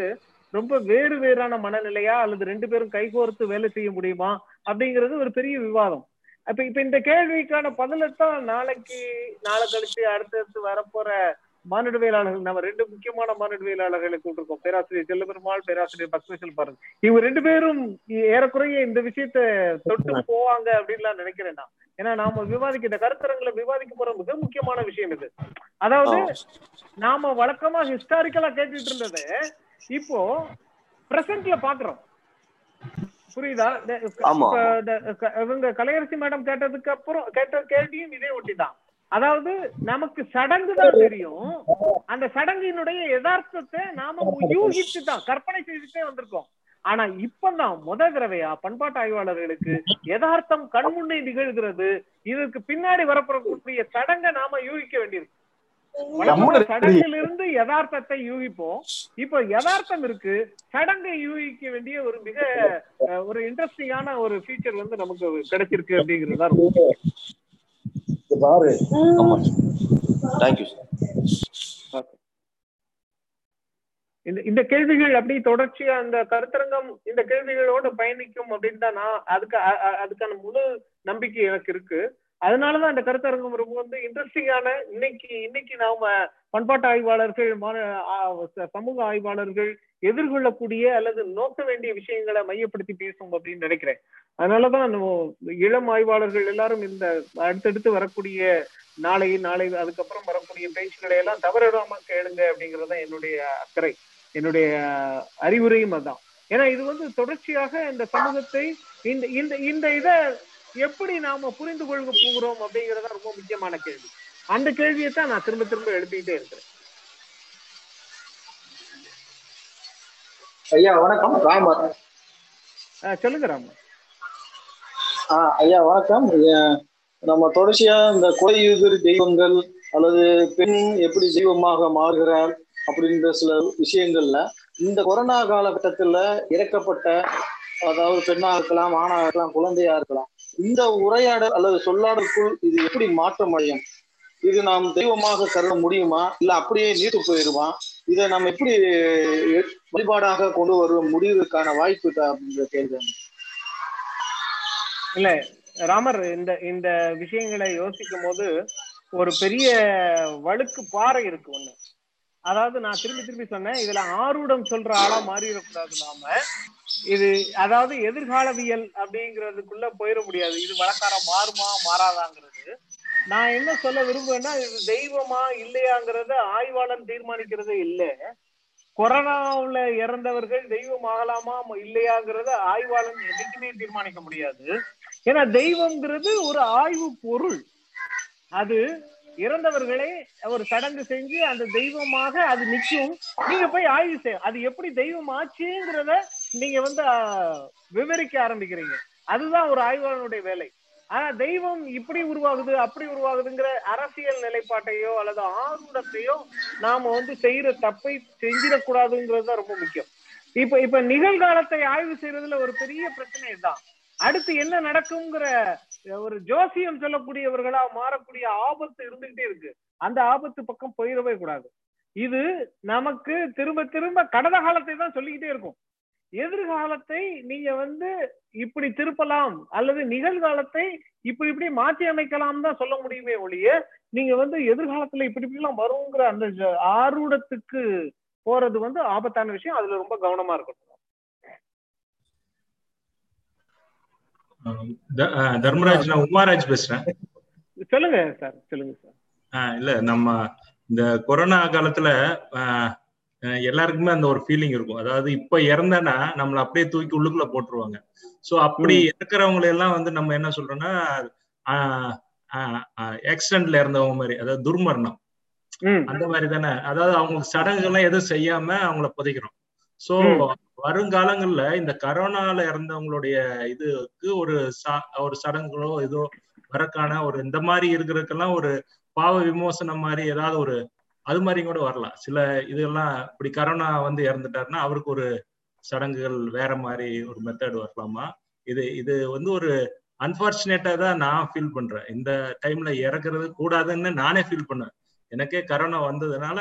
Speaker 1: ரொம்ப வேறு வேறான மனநிலையா அல்லது ரெண்டு பேரும் கைகோர்த்து வேலை செய்ய முடியுமா அப்படிங்கிறது ஒரு பெரிய விவாதம். அப்ப இப்ப இந்த கேள்விக்கான பதிலத்தான் நாளைக்கு நாளை கழிச்சு அடுத்தடுத்து வரப்போற மானிடவியலாளர்கள் நம்ம ரெண்டு முக்கியமான மானிடவியலாளர்களை கூட்டிருக்கோம். பேராசிரியர் செல்லபெருமாள் பேராசிரியர் பக்மேசல் பாரத். இவங்க ரெண்டு பேரும் ஏறக்குறைய இந்த விஷயத்த தொட்டு போவாங்க அப்படின்லாம் நினைக்கிறேன் நான். ஏன்னா நாம விவாதிக்க இந்த கருத்தரங்களை விவாதிக்க போற மிக முக்கியமான விஷயம் இது. அதாவது நாம வழக்கமா ஹிஸ்டாரிக்கலா கேட்டுட்டு இருந்தது இப்போ பிரசன்ட்ல பாக்குறோம். புரியுதா? இவங்க கலையரசி மேடம் கேட்டதுக்கு அப்புறம் கேட்ட கேள்வியும் இதே ஒட்டிதான். அதாவது நமக்கு சடங்கு தான் தெரியும். அந்த சடங்கினுடைய யதார்த்தத்தை நாம யூகித்து தான் கற்பனை செய்துட்டே வந்திருக்கோம். ஆனா இப்பதான் முத தடவையா பண்பாட்டு ஆய்வாளர்களுக்கு யதார்த்தம் கண்முன்னே நிகழ்கிறது. இதற்கு பின்னாடி வரப்படக்கூடிய சடங்கை நாம யூகிக்க வேண்டியிருக்கு. சடங்கிலிருந்து யதார்த்தத்தை யூகிப்போம். இப்போ யதார்த்தம் இருக்கு. சடங்கை யூகிக்க வேண்டிய ஒரு மிக ஒரு இன்ட்ரெஸ்டிங்கான ஒரு ஃபீச்சர் வந்து நமக்கு கிடைச்சிருக்கு அப்படிங்கிறது தான் முக்கியம்.
Speaker 6: ஆமா. தேங்க்யூ சார்
Speaker 1: இந்த இந்த கேள்விகள் அப்படி தொடர்ச்சியா அந்த கருத்தரங்கம் இந்த கேள்விகளோட பயணிக்கும் அப்படின்னு தான் நான் அதுக்கு அதுக்கான முழு நம்பிக்கை எனக்கு இருக்கு. அதனாலதான் இந்த கருத்தரங்கம் ரொம்ப வந்து இன்ட்ரெஸ்டிங்கான இன்னைக்கு இன்னைக்கு நாம பண்பாட்டு ஆய்வாளர்கள் ச- சமூக ஆய்வாளர்கள் எதிர்கொள்ளக்கூடிய அல்லது நோக்க வேண்டிய விஷயங்களை மையப்படுத்தி பேசும் அப்படின்னு நினைக்கிறேன். அதனாலதான் இளம் ஆய்வாளர்கள் எல்லாரும் இந்த அடுத்தடுத்து வரக்கூடிய நாளை நாளை அதுக்கப்புறம் வரக்கூடிய பேச்சுக்களை எல்லாம் தவறிடாம கேளுங்க அப்படிங்கறத என்னுடைய அக்கறை. என்னுடைய அறிவுரையும் அதான். ஏன்னா இது வந்து தொடர்ச்சியாக இந்த சமூகத்தை இந்த இந்த இந்த இதை எப்படி நாம புரிந்து கொள்ள போகிறோம் அப்படிங்கறத ரொம்ப முக்கியமான கேள்வி. அந்த கேள்வியை தான் நான் திரும்ப திரும்ப எழுப்பிட்டே இருக்கிறேன்.
Speaker 8: ஐயா வணக்கம். ராமர்
Speaker 1: சொல்லுங்க ராம.
Speaker 8: ஆ ஐயா வணக்கம். நம்ம தொடர்ச்சியா இந்த கொலையுதிர் தெய்வங்கள் அல்லது பெண் எப்படி தெய்வமாக மாறுகிறார் அப்படின்ற சில விஷயங்கள்ல இந்த கொரோனா காலகட்டத்துல இறக்கப்பட்ட அதாவது பெண்ணாக இருக்கலாம் ஆணாக இருக்கலாம் குழந்தையா இருக்கலாம் இந்த உரையாடல் அல்லது சொல்லாடலுக்குள் இது எப்படி மாற்றம் அடையும்? இது நாம் தெய்வமாக கருத முடியுமா? இல்ல அப்படியே நீட்டு போயிடுமா? இதை நம்ம எப்படி வழிபாடாக கொண்டு வர முடிவதற்கான வாய்ப்பு அப்படின்ற கேள்வி.
Speaker 1: இல்ல ராமர் இந்த இந்த விஷயங்களை யோசிக்கும் போது ஒரு பெரிய வழுக்கு பாறை இருக்கு ஒண்ணு. அதாவது நான் திரும்பி திரும்பி சொன்னேன் இதுல ஆரூடம் சொல்ற ஆளா மாறிடக்கூடாது நாம. இது அதாவது எதிர்காலவியல் அப்படிங்கிறதுக்குள்ள போயிட முடியாது. இது வழக்காரம் மாறுமா மாறாதாங்கிறது. நான் என்ன சொல்ல விரும்புவேன்னா இது தெய்வமா இல்லையாங்கிறத ஆய்வாளன் தீர்மானிக்கிறதே இல்லை. கொரோனாவுல இறந்தவர்கள் தெய்வம் ஆகலாமா இல்லையாங்கிறத ஆய்வாளன் எதுக்குமே தீர்மானிக்க முடியாது. ஏன்னா தெய்வம்ங்கிறது ஒரு ஆய்வு பொருள். அது இறந்தவர்களை ஒரு சடங்கு செஞ்சு அந்த தெய்வமாக அது நிச்சயம் நீங்க போய் ஆய்வு செய்ய அது எப்படி தெய்வம் ஆச்சுங்கிறத நீங்க வந்து விவரிக்க ஆரம்பிக்கிறீங்க. அதுதான் ஒரு ஆய்வாளனுடைய வேலை. ஆனா தெய்வம் இப்படி உருவாகுது அப்படி உருவாகுதுங்கிற அரசியல் நிலைப்பாட்டையோ அல்லது ஆர்வத்தையோ நாம வந்து செய்யற தப்பை செஞ்சிடக்கூடாதுங்கிறது தான் ரொம்ப முக்கியம். இப்ப இப்ப நிகழ்காலத்தை ஆய்வு செய்யறதுல ஒரு பெரிய பிரச்சனை தான் அடுத்து என்ன நடக்குங்கிற ஒரு ஜோசியம் சொல்லக்கூடியவர்களா மாறக்கூடிய ஆபத்து இருந்துகிட்டே இருக்கு. அந்த ஆபத்து பக்கம் போயிடவே கூடாது. இது நமக்கு திரும்ப திரும்ப கடந்த காலத்தை தான் சொல்லிக்கிட்டே இருக்கும். எதிர்காலத்தை நீங்க வந்து இப்படி திருப்பலாம் அல்லது நிகழ்காலத்தை இப்படி இப்படி மாற்றி அமைக்கலாம் தான் சொல்ல முடியுமே ஒழிய நீங்க வந்து எதிர்காலத்துல இப்படி இப்படி எல்லாம் வருங்கிற அந்த ஆரூடத்துக்கு போறது வந்து ஆபத்தான விஷயம். அதுல ரொம்ப கவனமா இருக்கணும்
Speaker 9: த- அஹ் தர்மராஜ் நான் உமாராஜ் பேசுறேன்.
Speaker 1: சொல்லுங்க சார் சொல்லுங்க சார்.
Speaker 9: இல்ல நம்ம இந்த கொரோனா காலத்துல எல்லாருக்குமே அந்த ஒரு ஃபீலிங் இருக்கும். அதாவது இப்ப இறந்தனா நம்மள அப்படியே தூக்கி உள்ளுக்குள்ள போட்டுருவாங்க. சோ அப்படி இருக்கிறவங்களை எல்லாம் வந்து நம்ம என்ன சொல்றோம்னா ஆக்சிடென்ட்ல இறந்தவங்க மாதிரி அதாவது துர்மரணம். அந்த மாதிரி தானே. அதாவது அவங்களுக்கு சடங்குகள்லாம் எதுவும் செய்யாம அவங்கள புதைக்கிறோம். சோ. வருங்காலங்கள்ல இந்த கரோனால இறந்தவங்களுடைய இதுக்கு ஒரு சா- ஒரு சடங்குகளோ ஏதோ வரக்கான ஒரு இந்த மாதிரி இருக்கிறதுக்கெல்லாம் ஒரு பாவ விமோசனம் மாதிரி ஏதாவது ஒரு அது மாதிரி கூட வரலாம். சில இதெல்லாம் இப்படி கரோனா வந்து இறந்துட்டாருன்னா அவருக்கு ஒரு சடங்குகள் வேற மாதிரி ஒரு மெத்தட் வரலாமா? இது இது வந்து ஒரு அன்பார்ச்சுனேட்டா தான் நான் ஃபீல் பண்றேன். இந்த டைம்ல இறக்குறது கூடாதுன்னு நானே ஃபீல் பண்ணேன் எனக்கே கரோனா வந்ததுனால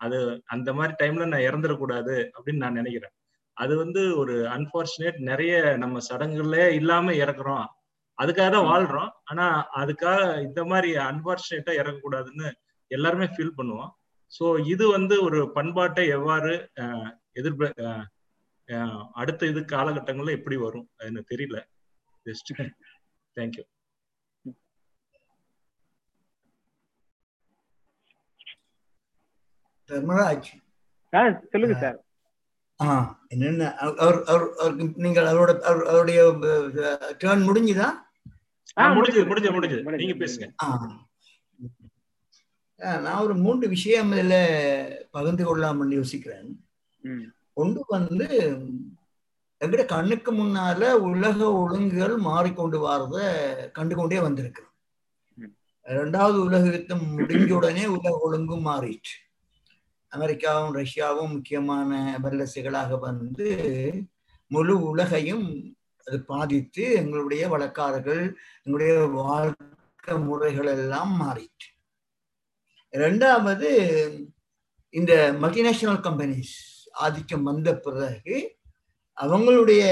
Speaker 9: அது அந்த மாதிரி டைம்ல நான் இறந்துடக்கூடாது அப்படின்னு நான் நினைக்கிறேன். அது வந்து ஒரு அன்பார்ச்சுனேட் நிறைய நம்ம சடங்குகளே இல்லாம இறக்குறோம். அதுக்காக தான் வாழ்றோம். ஆனா அதுக்காக இந்த மாதிரி அன்பார்ச்சுனேட்டா இறக்கக்கூடாதுன்னு எல்லாருமே ஃபீல் பண்ணுவோம். ஸோ இது வந்து ஒரு பண்பாட்டை எவ்வாறு அஹ், எதிர்ப அஹ், அஹ், அடுத்த இது காலகட்டங்கள்ல எப்படி வரும் அது எனக்கு தெரியல ஜஸ்ட் தேங்க்யூ
Speaker 1: சொல்லுங்க சார்.
Speaker 10: என்னென்ன அவர் அவர் அவர்- அவருக்கு நீங்கள் அவரோட அவர்- அவருடைய டேர்ன் முடிஞ்சுதா?
Speaker 9: முடிஞ்சது முடிஞ்சது முடிஞ்சது நீங்க பேசுங்க.
Speaker 10: ஆ. ஆ, நான் ஒரு மூன்று விஷயம் இதுல பகிர்ந்து கொள்ளலாம்னு யோசிக்கிறேன். ஒன்று வந்து எங்கட கண்ணுக்கு முன்னால உலக ஒழுங்குகள் மாறிக்கொண்டு வரத கண்டுகொண்டே வந்திருக்கு
Speaker 1: ம்.
Speaker 10: இரண்டாவது உலக யுத்தம் முடிஞ்ச உடனே உலக ஒழுங்கும் மாறிட்டு அமெரிக்காவும் ரஷ்யாவும் முக்கியமான வல்லரசுகளாக வந்து முழு உலகையும் அது பாதித்து எங்களுடைய வழக்காரர்கள் எங்களுடைய வாழ்க்கை முறைகள் எல்லாம் மாறிட்டு ரெண்டாவது இந்த மல்டிநேஷனல் கம்பெனிஸ் ஆதிக்கம் வந்த பிறகு அவங்களுடைய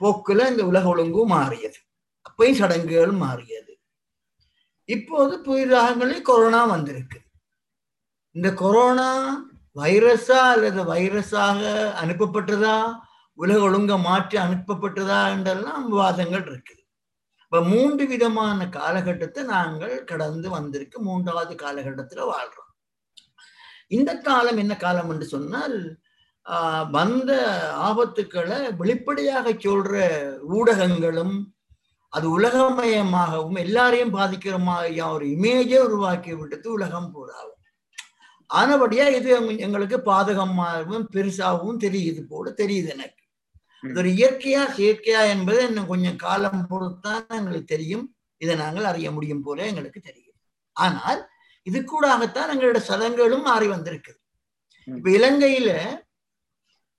Speaker 10: போக்குல இந்த உலக ஒழுங்கும் மாறியது. அப்பையும் சடங்குகள் மாறியது. இப்போது புதிதாகங்களே கொரோனா வந்திருக்கு. இந்த கொரோனா வைரஸா அல்லது வைரஸாக அனுப்பப்பட்டதா? உலக ஒழுங்க மாற்றி அனுப்பப்பட்டதா என்றெல்லாம் விவாதங்கள் இருக்குது. இப்ப மூன்று விதமான காலகட்டத்தை நாங்கள் கடந்து வந்திருக்கு. மூன்றாவது காலகட்டத்துல வாழ்றோம். இந்த காலம் என்ன காலம் என்று சொன்னால் ஆஹ், வந்த ஆபத்துக்களை வெளிப்படையாக சொல்ற ஊடகங்களும் அது உலகமயமாகவும் எல்லாரையும் பாதிக்கிற மாதிரி ஒரு இமேஜை உருவாக்கி விட்டது உலகம் பூராவும் ஆனபடியா இது எங்க- எங்களுக்கு பாதகமாகவும் பெருசாகவும் தெரியுது போல தெரியுது எனக்கு. இது ஒரு இயற்கையா செயற்கையா என்பது இன்னும் கொஞ்சம் காலம் பொறுத்தான் எங்களுக்கு தெரியும். இதை நாங்கள் அறிய முடியும் போல எங்களுக்கு தெரியும் ஆனால் இது கூடாகத்தான் எங்களோட சடங்குகளும் மாறி வந்திருக்கு இப்ப இலங்கையில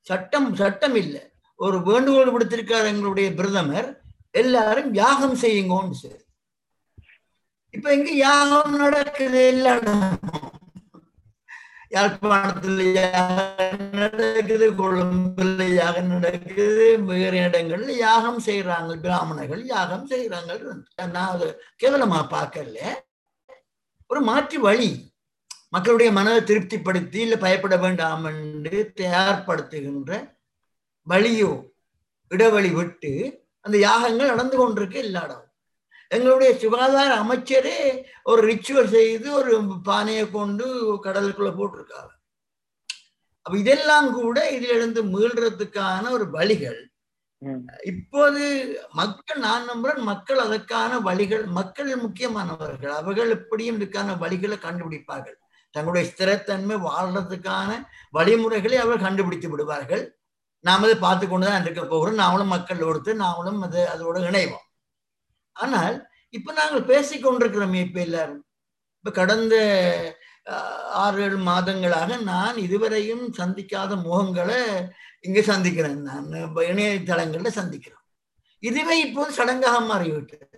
Speaker 10: சட்டம் சட்டம் இல்லை. ஒரு வேண்டுகோள் விடுத்திருக்கார் எங்களுடைய பிரதமர் எல்லாரும் யாகம் செய்யுங்கன்னு சொல்லி இப்ப எங்க யாகம் நடக்குது எல்லா இடமும். யாழ்ப்பாணத்தில் யாகம் நடக்குது கொழும்புல யாகம் நடக்குது வேறு இடங்கள்ல யாகம் செய்யறாங்க பிராமணர்கள் யாகம் செய்யறாங்க நான் அதை கேவலமா பார்க்கல. ஒரு மாற்று வழி. மக்களுடைய மனதை திருப்திப்படுத்தி இல்ல பயப்பட வேண்டாம் என்று தயார்படுத்துகின்ற வழியோ இடைவெளி விட்டு அந்த யாகங்கள் நடந்து கொண்டிருக்கு எல்லா இடம் எங்களுடைய சுகாதார அமைச்சரே ஒரு ரிச்சுவல் செய்து ஒரு பானையை கொண்டு கடலுக்குள்ள போட்டிருக்காங்க. அப்ப இதெல்லாம் கூட இதிலிருந்து மீள்றதுக்கான ஒரு வழிகள். இப்போது மக்கள் நான் நம்புறேன் மக்கள் அதற்கான வழிகள் மக்கள் முக்கியமானவர்கள் அவர்கள் எப்படியும் இதுக்கான வழிகளை கண்டுபிடிப்பார்கள். தங்களுடைய ஸ்திரத்தன்மை வாழ்றதுக்கான வழிமுறைகளை அவர்கள் கண்டுபிடித்து விடுவார்கள். நாம் அதை பார்த்து கொண்டுதான் இருக்க போகிறோம் நாமளும் மக்கள் கொடுத்து நாமளும் அது அதோட இணைவோம். ஆனால் இப்ப நாங்கள் பேசிக் கொண்டிருக்கிறோமே இப்ப எல்லாரும். இப்ப கடந்த ஆறு ஏழு மாதங்களாக நான் இதுவரையும் சந்திக்காத முகங்களை இங்க சந்திக்கிறேன். நான் இப்ப இணையதளங்கள்ல சந்திக்கிறேன் இதுவே இப்போது சடங்காக மாறிவிட்டது.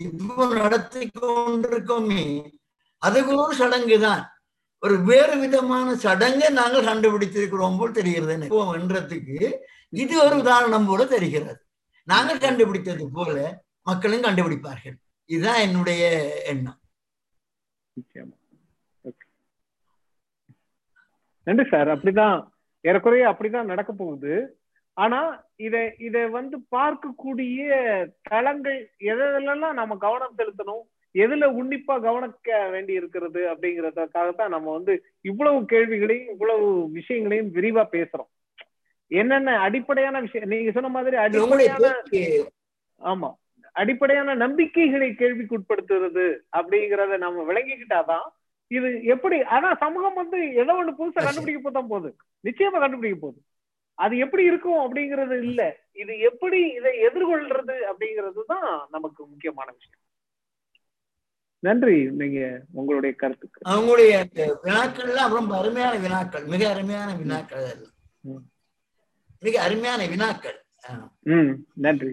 Speaker 10: இப்போ நடத்தி கொண்டிருக்கோமே அது கூட ஒரு சடங்கு தான். ஒரு வேறு விதமான சடங்கை நாங்கள் கண்டுபிடித்திருக்கிறோம் போல் தெரிகிறது. இப்போ என்றதுக்கு இது ஒரு உதாரணம் போல தெரிகிறது. நாங்கள் கண்டுபிடித்தது போல மக்களும் கண்டுபிடிப்பார்கள். இதுதான் என்னுடைய எண்ணம்.
Speaker 1: நிச்சயமா. நன்றி சார். அப்படிதான் ஏறக்குறைய அப்படிதான் நடக்க போகுது. ஆனா இத இத வந்து பார்க்கக்கூடிய தளங்கள் எதெல்லாம் நம்ம கவனம் செலுத்தணும் எதுல உன்னிப்பா கவனிக்க வேண்டி இருக்கிறது அப்படிங்கறதுக்காகத்தான் நம்ம வந்து இவ்வளவு கேள்விகளையும் இவ்வளவு விஷயங்களையும் விரிவா பேசுறோம். என்னென்ன அடிப்படையான விஷயம் நீங்க சொன்ன மாதிரி அடிப்படையான ஆமா. அடிப்படையான நம்பிக்கைகளை கேள்விக்குட்படுத்துறது அப்படிங்கறத நம்ம விளங்கிக்கிட்டாதான் இது எப்படி ஆனா சமூகம் வந்து ஏதோ ஒண்ணு புதுசா கண்டுபிடிக்க போதான் போகுது. நிச்சயமா கண்டுபிடிக்க போகுது. அது எப்படி இருக்கும் அப்படிங்கிறது இல்ல. இது எப்படி இதை எதிர்கொள்றது அப்படிங்கிறது தான் நமக்கு முக்கியமான விஷயம். நன்றி. நீங்க உங்களுடைய கருத்துக்கு.
Speaker 10: அவங்களுடைய வினாக்கள்லாம் ரொம்ப அருமையான வினாக்கள் மிக அருமையான வினாக்கள் அதெல்லாம். மிக அருமையான வினாக்கள்.
Speaker 1: நன்றி.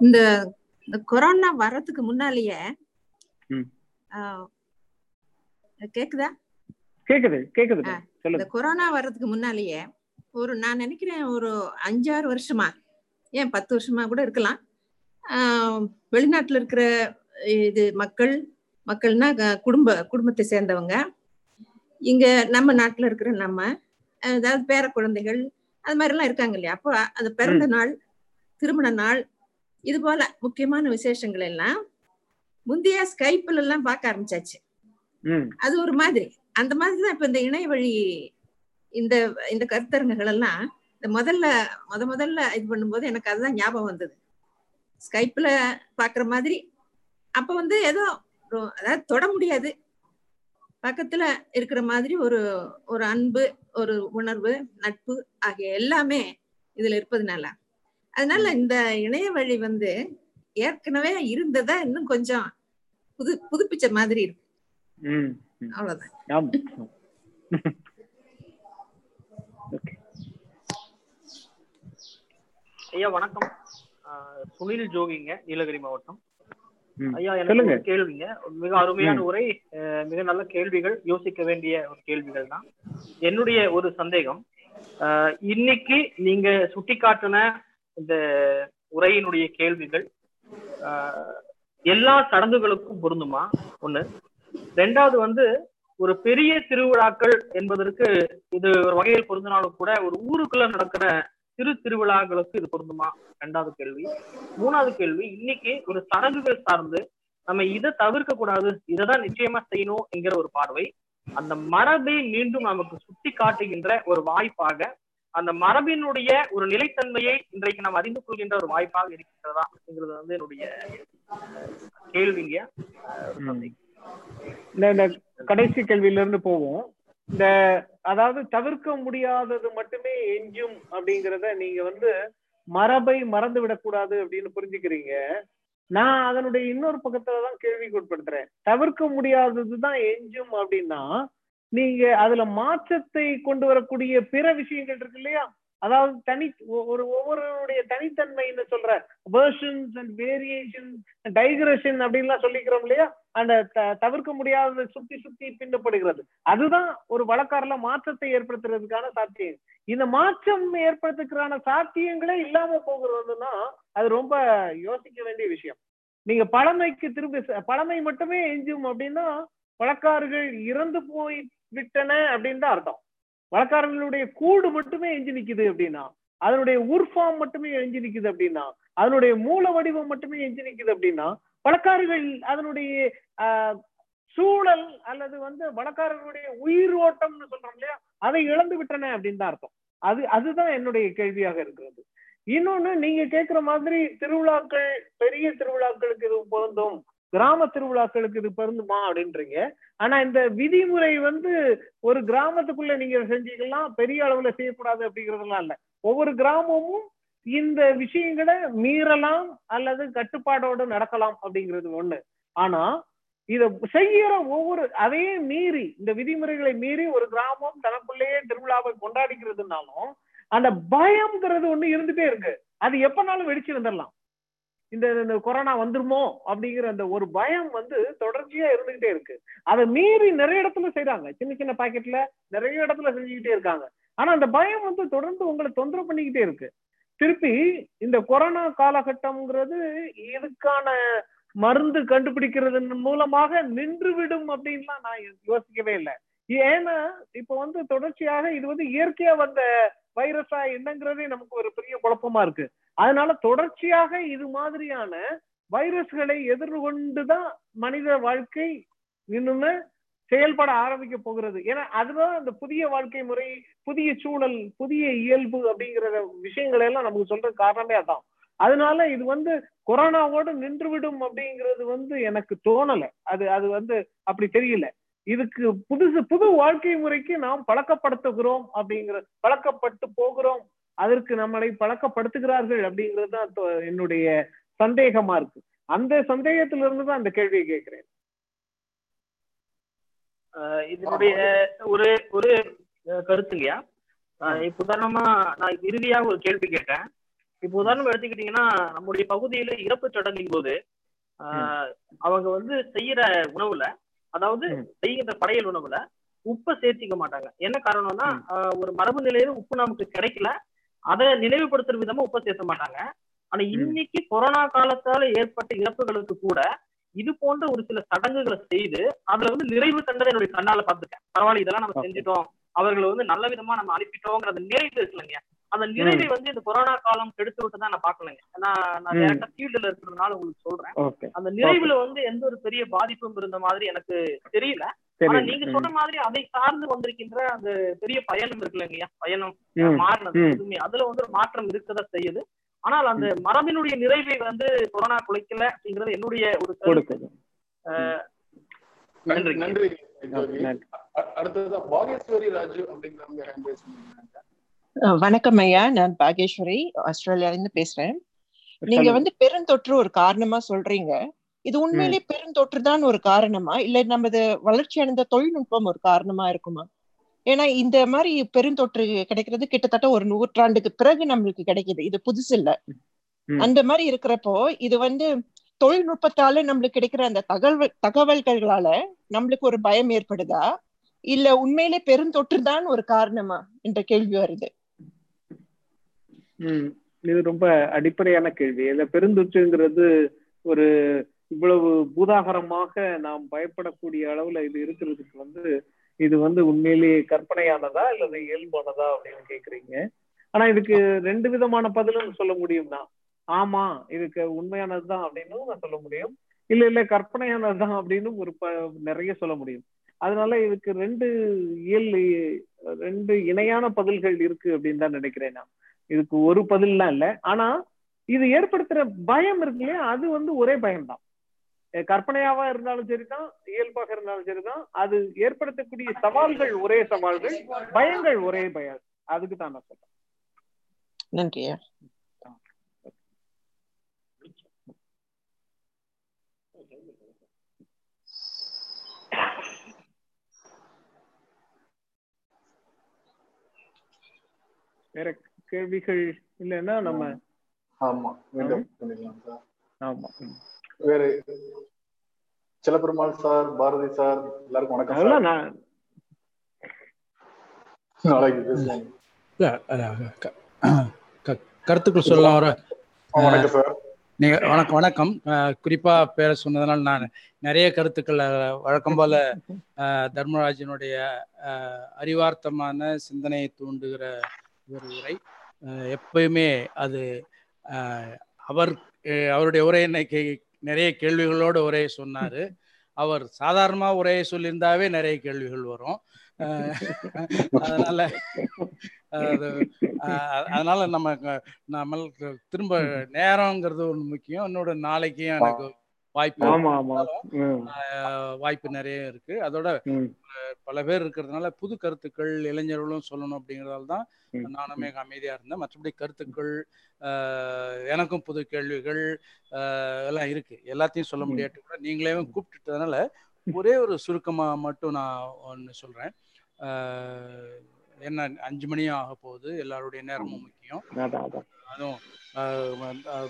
Speaker 4: இந்த இந்த கொரோனா வர்றதுக்கு முன்னாலேயே கேக்குதா?
Speaker 1: கேக்குது கேக்குது.
Speaker 4: இந்த கொரோனா வர்றதுக்கு முன்னாலேயே ஒரு நான் நினைக்கிறேன் ஒரு அஞ்சாறு வருஷமா ஏன் பத்து வருஷமா கூட இருக்கலாம். வெளிநாட்டுல இருக்கிற இது மக்கள் மக்கள்னா குடும்ப குடும்பத்தை சேர்ந்தவங்க. இங்க நம்ம நாட்டுல இருக்கிற நம்ம அதாவது பேர குழந்தைகள் அது மாதிரி எல்லாம் இருக்காங்க இல்லையா? அப்போ அது பிறந்த நாள் திருமண நாள் இது போல முக்கியமான விசேஷங்கள் எல்லாம் முந்தைய ஸ்கைப்ல எல்லாம் பார்க்க ஆரம்பிச்சாச்சு. அது ஒரு மாதிரி. அந்த மாதிரி தான் இப்ப இந்த இணைய வழி இந்த இந்த கருத்தரங்குகள் எல்லாம் இந்த முதல்ல முத முதல்ல இது பண்ணும்போது எனக்கு அதுதான் ஞாபகம் வந்தது. ஸ்கைப்ல பாக்குற மாதிரி அப்ப வந்து ஏதோ அதாவது தொட முடியாது. பக்கத்துல இருக்கிற மாதிரி ஒரு ஒரு அன்பு ஒரு உணர்வு நட்பு ஆகிய எல்லாமே இதுல இருப்பதுனால. அதனால இந்த இணைய வழி வந்து ஏற்கனவே இருந்ததா இன்னும் கொஞ்சம் புது புதுப்பிச்ச மாதிரி இருக்கு.
Speaker 1: ம்
Speaker 4: அவ்வளவுதான்.
Speaker 11: ஐயா வணக்கம். சுனில் ஜோகிங்க நீலகிரி மாவட்டம். ஐயா எனக்கு கேள்விங்க. மிக அருமையான. உரை மிக நல்ல கேள்விகள் யோசிக்க வேண்டிய ஒரு கேள்விகள் தான். என்னுடைய ஒரு சந்தேகம் இன்னைக்கு நீங்க சுட்டிக்காட்டின இந்த உரையினுடைய கேள்விகள் எல்லா சடங்குகளுக்கும் பொருந்துமா? ஒண்ணு. ரெண்டாவது வந்து ஒரு பெரிய திருவிழாக்கள் என்பதற்கு இது ஒரு வகையில் பொருந்தினாலும் கூட ஒரு ஊருக்குள்ள நடக்கிற சிறு திருவிழாக்களுக்கு இது பொருந்துமா? ரெண்டாவது கேள்வி. மூணாவது கேள்வி இன்னைக்கு ஒரு சடங்குகள் சார்ந்து நம்ம இதை தவிர்க்க கூடாது இதை தான் நிச்சயமா செய்யணும் என்கிற ஒரு பார்வை. அந்த மரபை மீண்டும் நமக்கு சுட்டி காட்டுகின்ற ஒரு வாய்ப்பாக அந்த மரபினுடைய ஒரு நிலைத்தன்மையை இன்றைக்கு நாம் அறிந்து கொள்கின்ற ஒரு வாய்ப்பாக இருக்கின்றதா அப்படிங்கிறது வந்து என்னுடைய கேள்விங்க. அஹ்,
Speaker 1: கடைசி கேள்வியில இருந்து போவோம். இந்த அதாவது தவிர்க்க முடியாதது மட்டுமே எஞ்சும் அப்படிங்கிறத நீங்க வந்து மரபை மறந்து விடக்கூடாது அப்படின்னு புரிஞ்சுக்கிறீங்க. நான் அதனுடைய இன்னொரு பக்கத்துலதான் கேள்விக்கு உட்படுத்துறேன் தவிர்க்க முடியாததுதான் எஞ்சும் அப்படின்னா நீங்க அதுல மாற்றத்தை கொண்டு வரக்கூடிய பிற விஷயங்கள் இருக்கு இல்லையா? அதாவது தனி ஒரு ஒவ்வொருடைய தனித்தன்மைன்னு சொல்ற? வேர்ஷன்ஸ் அண்ட் வேரியேஷன் டைக்ரஷன் அப்படின்லாம் சொல்லிக்கிறோம் இல்லையா? அந்த த- தவிர்க்க முடியாத சுத்தி சுத்தி பின்னப்படுகிறது. அதுதான் ஒரு வழக்காரில் மாற்றத்தை ஏற்படுத்துறதுக்கான சாத்தியம். இந்த மாற்றம் ஏற்படுத்துறதுக்கான சாத்தியங்களே இல்லாம போகிறதுன்னா அது ரொம்ப யோசிக்க வேண்டிய விஷயம். நீங்க பழமைக்கு திரும்பி பழமை மட்டுமே எஞ்சும் அப்படின்னா வழக்காறுகள் இறந்து போய் விட்டன அப்படின்னு தான் அர்த்தம். வழக்காரர்களுடைய கூடு மட்டுமே எஞ்சி நிக்குது அப்படின்னா அதனுடைய உர்ஃபார்ம் மட்டுமே எஞ்சி நிக்குது அப்படின்னா அதனுடைய மூல வடிவம் மட்டுமே எஞ்சி நிக்குது அப்படின்னா வழக்காறுகள் அதனுடைய ஆஹ், சூழல் அல்லது வந்து வழக்காரர்களுடைய உயிர் ஓட்டம்னு சொல்றோம் இல்லையா அதை இழந்து விட்டன அப்படின்னு தான் அர்த்தம். அது அதுதான் என்னுடைய கேள்வியாக இருக்கிறது. இன்னொன்னு நீங்க கேட்கிற மாதிரி திருவிழாக்கள் பெரிய திருவிழாக்களுக்கு இது பொருந்தும். கிராம திருவிழாக்களுக்கு இது பொருந்துமா அப்படின்றீங்க. ஆனா இந்த விதிமுறை வந்து ஒரு கிராமத்துக்குள்ள நீங்க செஞ்சீங்கன்னா பெரிய அளவுல செய்யக்கூடாது அப்படிங்கறதெல்லாம் இல்ல. ஒவ்வொரு கிராமமும் இந்த விஷயங்களை மீறலாம் அல்லது கட்டுப்பாடோடு நடக்கலாம் அப்படிங்கிறது ஒண்ணு. ஆனா இத செய்யற ஒவ்வொரு அதையே மீறி இந்த விதிமுறைகளை மீறி ஒரு கிராமம் தனக்குள்ளேயே திருவிழாவை கொண்டாடிக்கிறதுனாலும் அந்த பயம்ங்கிறது ஒண்ணு இருந்துட்டே இருக்கு. அது எப்பனாலும் வெடிச்சு வந்துடலாம் இந்த இந்த கொரோனா வந்துருமோ அப்படிங்கிற அந்த ஒரு பயம் வந்து தொடர்ச்சியா இருந்துகிட்டே இருக்கு. அதை மீறி நிறைய இடத்துல செய்யறாங்க சின்ன சின்ன பாக்கெட்ல நிறைய இடத்துல செஞ்சுக்கிட்டே இருக்காங்க. ஆனா அந்த பயம் வந்து தொடர்ந்து உங்களை தொந்தரவு பண்ணிக்கிட்டே இருக்கு. திருப்பி இந்த கொரோனா காலகட்டம்ங்கிறது இதுக்கான மருந்து கண்டுபிடிக்கிறது மூலமாக நின்று விடும் அப்படின்லாம் நான் யோசிக்கவே இல்லை. ஏன்னா இப்ப வந்து தொடர்ச்சியாக இது வந்து இயற்கையா வந்த வைரஸா என்னங்கிறதே நமக்கு ஒரு பெரிய குழப்பமா இருக்கு. அதனால தொடர்ச்சியாக இது மாதிரியான வைரஸ்களை எதிர்கொண்டுதான் மனித வாழ்க்கை இன்னுமே செயல்பட ஆரம்பிக்க போகிறது. ஏன்னா அதுதான் அந்த புதிய வாழ்க்கை முறை புதிய சூழல் புதிய இயல்பு அப்படிங்கிற விஷயங்களை எல்லாம் நமக்கு சொல்ற காரணமே அதான். அதனால இது வந்து கொரோனாவோடு நின்றுவிடும் அப்படிங்கிறது வந்து எனக்கு தோணல. அது அது வந்து அப்படி தெரியல. இதுக்கு புதுசு புது வாழ்க்கை முறைக்கு நாம் பழக்கப்படுத்துகிறோம் அப்படிங்கிற பழக்கப்பட்டு போகிறோம் அதற்கு நம்மளை பழக்கப்படுத்துகிறார்கள் அப்படிங்கிறது தான் என்னுடைய சந்தேகமா இருக்கு. அந்த சந்தேகத்திலிருந்து தான் அந்த கேள்வியை கேட்கிறேன்.
Speaker 11: இதனுடைய ஒரு ஒரு கருத்துங்கய்யா இப்ப உதாரணமா நான் இறுதியாக ஒரு கேள்வி கேட்டேன். இப்ப உதாரணம் எடுத்துக்கிட்டீங்கன்னா நம்முடைய பகுதியில இறப்பு சடங்கின் போது அவங்க வந்து செய்யற உணவுல அதாவது செய்கிற படையல் உணவுல உப்பை சேர்த்திக்க மாட்டாங்க. என்ன காரணம்னா ஒரு மரபு நிலையில உப்பு நமக்கு கிடைக்கல அதை நினைவுபடுத்துற விதமா உப்பை சேர்த்த மாட்டாங்க. ஆனா இன்னைக்கு கொரோனா காலத்தால ஏற்பட்ட இறப்புகளுக்கு கூட இது போன்ற ஒரு சில சடங்குகளை செய்து அதுல வந்து நிறைவு கண்டதை என்னுடைய கண்ணால பார்த்துட்டேன். பரவாயில்ல இதெல்லாம் நம்ம செஞ்சுட்டோம். அவர்களை வந்து நல்ல விதமா நம்ம அனுப்பிட்டோங்கிற அந்த நிறைவு இருக்குல்லங்க அந்த நிறைவை வந்து இந்த கொரோனா காலம் கெடுத்து விட்டு தான் நான் பாக்கலங்க ஏன்னா நான் டேரக்டா ஃபீல்டுல இருக்கிறதுனால உங்களுக்கு சொல்றேன். அந்த நிறைவுல வந்து எந்த ஒரு பெரிய பாதிப்பும் இருந்த மாதிரி எனக்கு தெரியல. ஆனா நீங்க சொன்ன மாதிரி அதை சார்ந்து வந்திருக்கின்ற அந்த பெரிய பயணம் இருக்குல்லங்கய்யா பயணம் மாறினது எதுவுமே. அதுல வந்து ஒரு மாற்றம் இருக்கதா செய்யுது. ஆனால் அந்த மரபினுடைய நிறைவை வந்து கொரோனா குலைக்கல அப்படிங்கிறது என்னுடைய ஒரு கருத்து.
Speaker 2: நன்றி. நன்றி. அடுத்தது பாகேஸ்வரி ராஜு அப்படிங்கிறவங்க
Speaker 12: வணக்கம் ஐயா. நான் பாகேஸ்வரி ஆஸ்திரேலியால இருந்து பேசுறேன். நீங்க வந்து பெருந்தொற்று ஒரு காரணமா சொல்றீங்க. இது உண்மையிலே பெருந்தொற்று தான் ஒரு காரணமா? இல்ல நமது வளர்ச்சி அடைந்த தொழில்நுட்பம் ஒரு காரணமா இருக்குமா? ஏன்னா இந்த மாதிரி பெருந்தொற்று கிடைக்கிறது கிட்டத்தட்ட ஒரு நூற்றாண்டுக்கு பிறகு நம்மளுக்கு கிடைக்குது. இது புதுசு இல்ல. அந்த மாதிரி இருக்கிறப்போ இது வந்து தொழில்நுட்பத்தால நம்மளுக்கு கிடைக்கிற அந்த தகவல் தகவல்களால நம்மளுக்கு ஒரு பயம் ஏற்படுதா? இல்ல உண்மையிலே பெருந்தொற்று தான் ஒரு காரணமா? என்ற கேள்வி வருது.
Speaker 1: இது ரொம்ப அடிப்படையான கேள்வி. இந்த பெருந்தொற்றுங்கிறது ஒரு இவ்வளவு பூதாகரமாக நாம் பயப்படக்கூடிய அளவுல இது இருக்கிறதுக்கு வந்து இது வந்து உண்மையிலேயே கற்பனையானதா இல்லது இயல்பானதா அப்படின்னு கேக்குறீங்க? ஆனா இதுக்கு ரெண்டு விதமான பதிலும் சொல்ல முடியும்னா ஆமா இதுக்கு உண்மையானதுதான் அப்படின்னு நான் சொல்ல முடியும். இல்ல இல்ல கற்பனையானதுதான் அப்படின்னு ஒரு நிறைய சொல்ல முடியும். அதனால இதுக்கு ரெண்டு இயல் ரெண்டு இணையான பதில்கள் இருக்கு அப்படின்னு தான் நினைக்கிறேன் நான். இதுக்கு ஒரு பதில்லாம் இல்ல. ஆனா இது ஏற்படுத்துற பயம் இருக்கு இல்லையா? அது வந்து ஒரே பயம்தான். கற்பனையாவா இருந்தாலும் சரிதான் இயல்பாக இருந்தாலும் சரிதான். அது ஏற்படுத்தக்கூடிய சவால்கள் ஒரே சவால்கள் பயங்கள் ஒரே பயம். அதுக்கு தான் நான் சொல்றேன்.
Speaker 12: நன்றி.
Speaker 1: வேற கேள்விகள் இல்லைன்னா நம்ம
Speaker 2: ஆமா
Speaker 1: ஆமா.
Speaker 2: வேற சிலப்பெருமாள் சார் பாரதி சார் எல்லாருக்கும் வணக்கம்
Speaker 1: நான்
Speaker 2: நாளைக்கு பேசுவோம்.
Speaker 13: கருத்துக்கள் சொல்லலாம் வர
Speaker 2: வணக்கம் சார்.
Speaker 13: நீங்க வணக்கம் வணக்கம். குறிப்பா பேர சொன்னதுனால நான் நிறைய கருத்துக்கள் வழக்கம் போல தர்மராஜனுடைய அறிவார்த்தமான சிந்தனையை தூண்டுகிற ஒரு உரை. எப்பயுமே அது அவர் அவருடைய உரை இன்னைக்கு நிறைய கேள்விகளோடு உரையை சொன்னார். அவர் சாதாரணமாக உரையை சொல்லியிருந்தாவே நிறைய கேள்விகள் வரும். அதனால அதனால நம்ம நம்ம திரும்ப நேரங்கிறது ஒன்று முக்கியம். என்னோட நாளைக்கும் எனக்கு வாய்ப்பு வாய்ப்பு நிறைய இருக்கு. அதோட பல பேர் இருக்கிறதுனால புது கருத்துக்கள் இளைஞர்களும் சொல்லணும் அப்படிங்கறதால தான் நானுமே அமைதியா இருந்தேன். மற்றபடி கருத்துக்கள் எனக்கும் புது கேள்விகள் எல்லாம் இருக்கு. எல்லாத்தையும் சொல்ல முடியாட்டு கூட நீங்களே கூப்பிட்டுட்டதுனால ஒரே ஒரு சுருக்கமா மட்டும் நான் ஒன்று சொல்றேன். என்ன அஞ்சு மணியும் ஆக போகுது. எல்லாருடைய நேரமும் முக்கியம். அதுவும்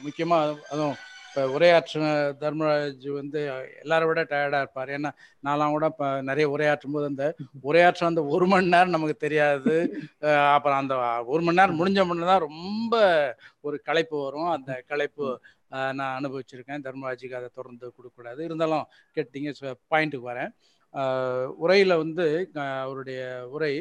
Speaker 13: முக்கியமா அதுவும் இப்போ உரையாற்றின தர்மராஜ் வந்து எல்லாரை விட டயர்டாக இருப்பார். ஏன்னா நான்லாம் கூட இப்போ நிறைய உரையாற்றும் போது அந்த உரையாற்றம் அந்த ஒரு மணி நேரம் நமக்கு தெரியாது. அப்புறம் அந்த ஒரு மணி நேரம் முடிஞ்ச முன்னே தான் ரொம்ப ஒரு களைப்பு வரும். அந்த களைப்பு நான் அனுபவிச்சிருக்கேன். தர்மராஜுக்கு அதை தொடர்ந்து கொடுக்கக்கூடாது. இருந்தாலும் கேட்டீங்க பாயிண்ட்டுக்கு வரேன். உரையில் வந்து அவருடைய உரை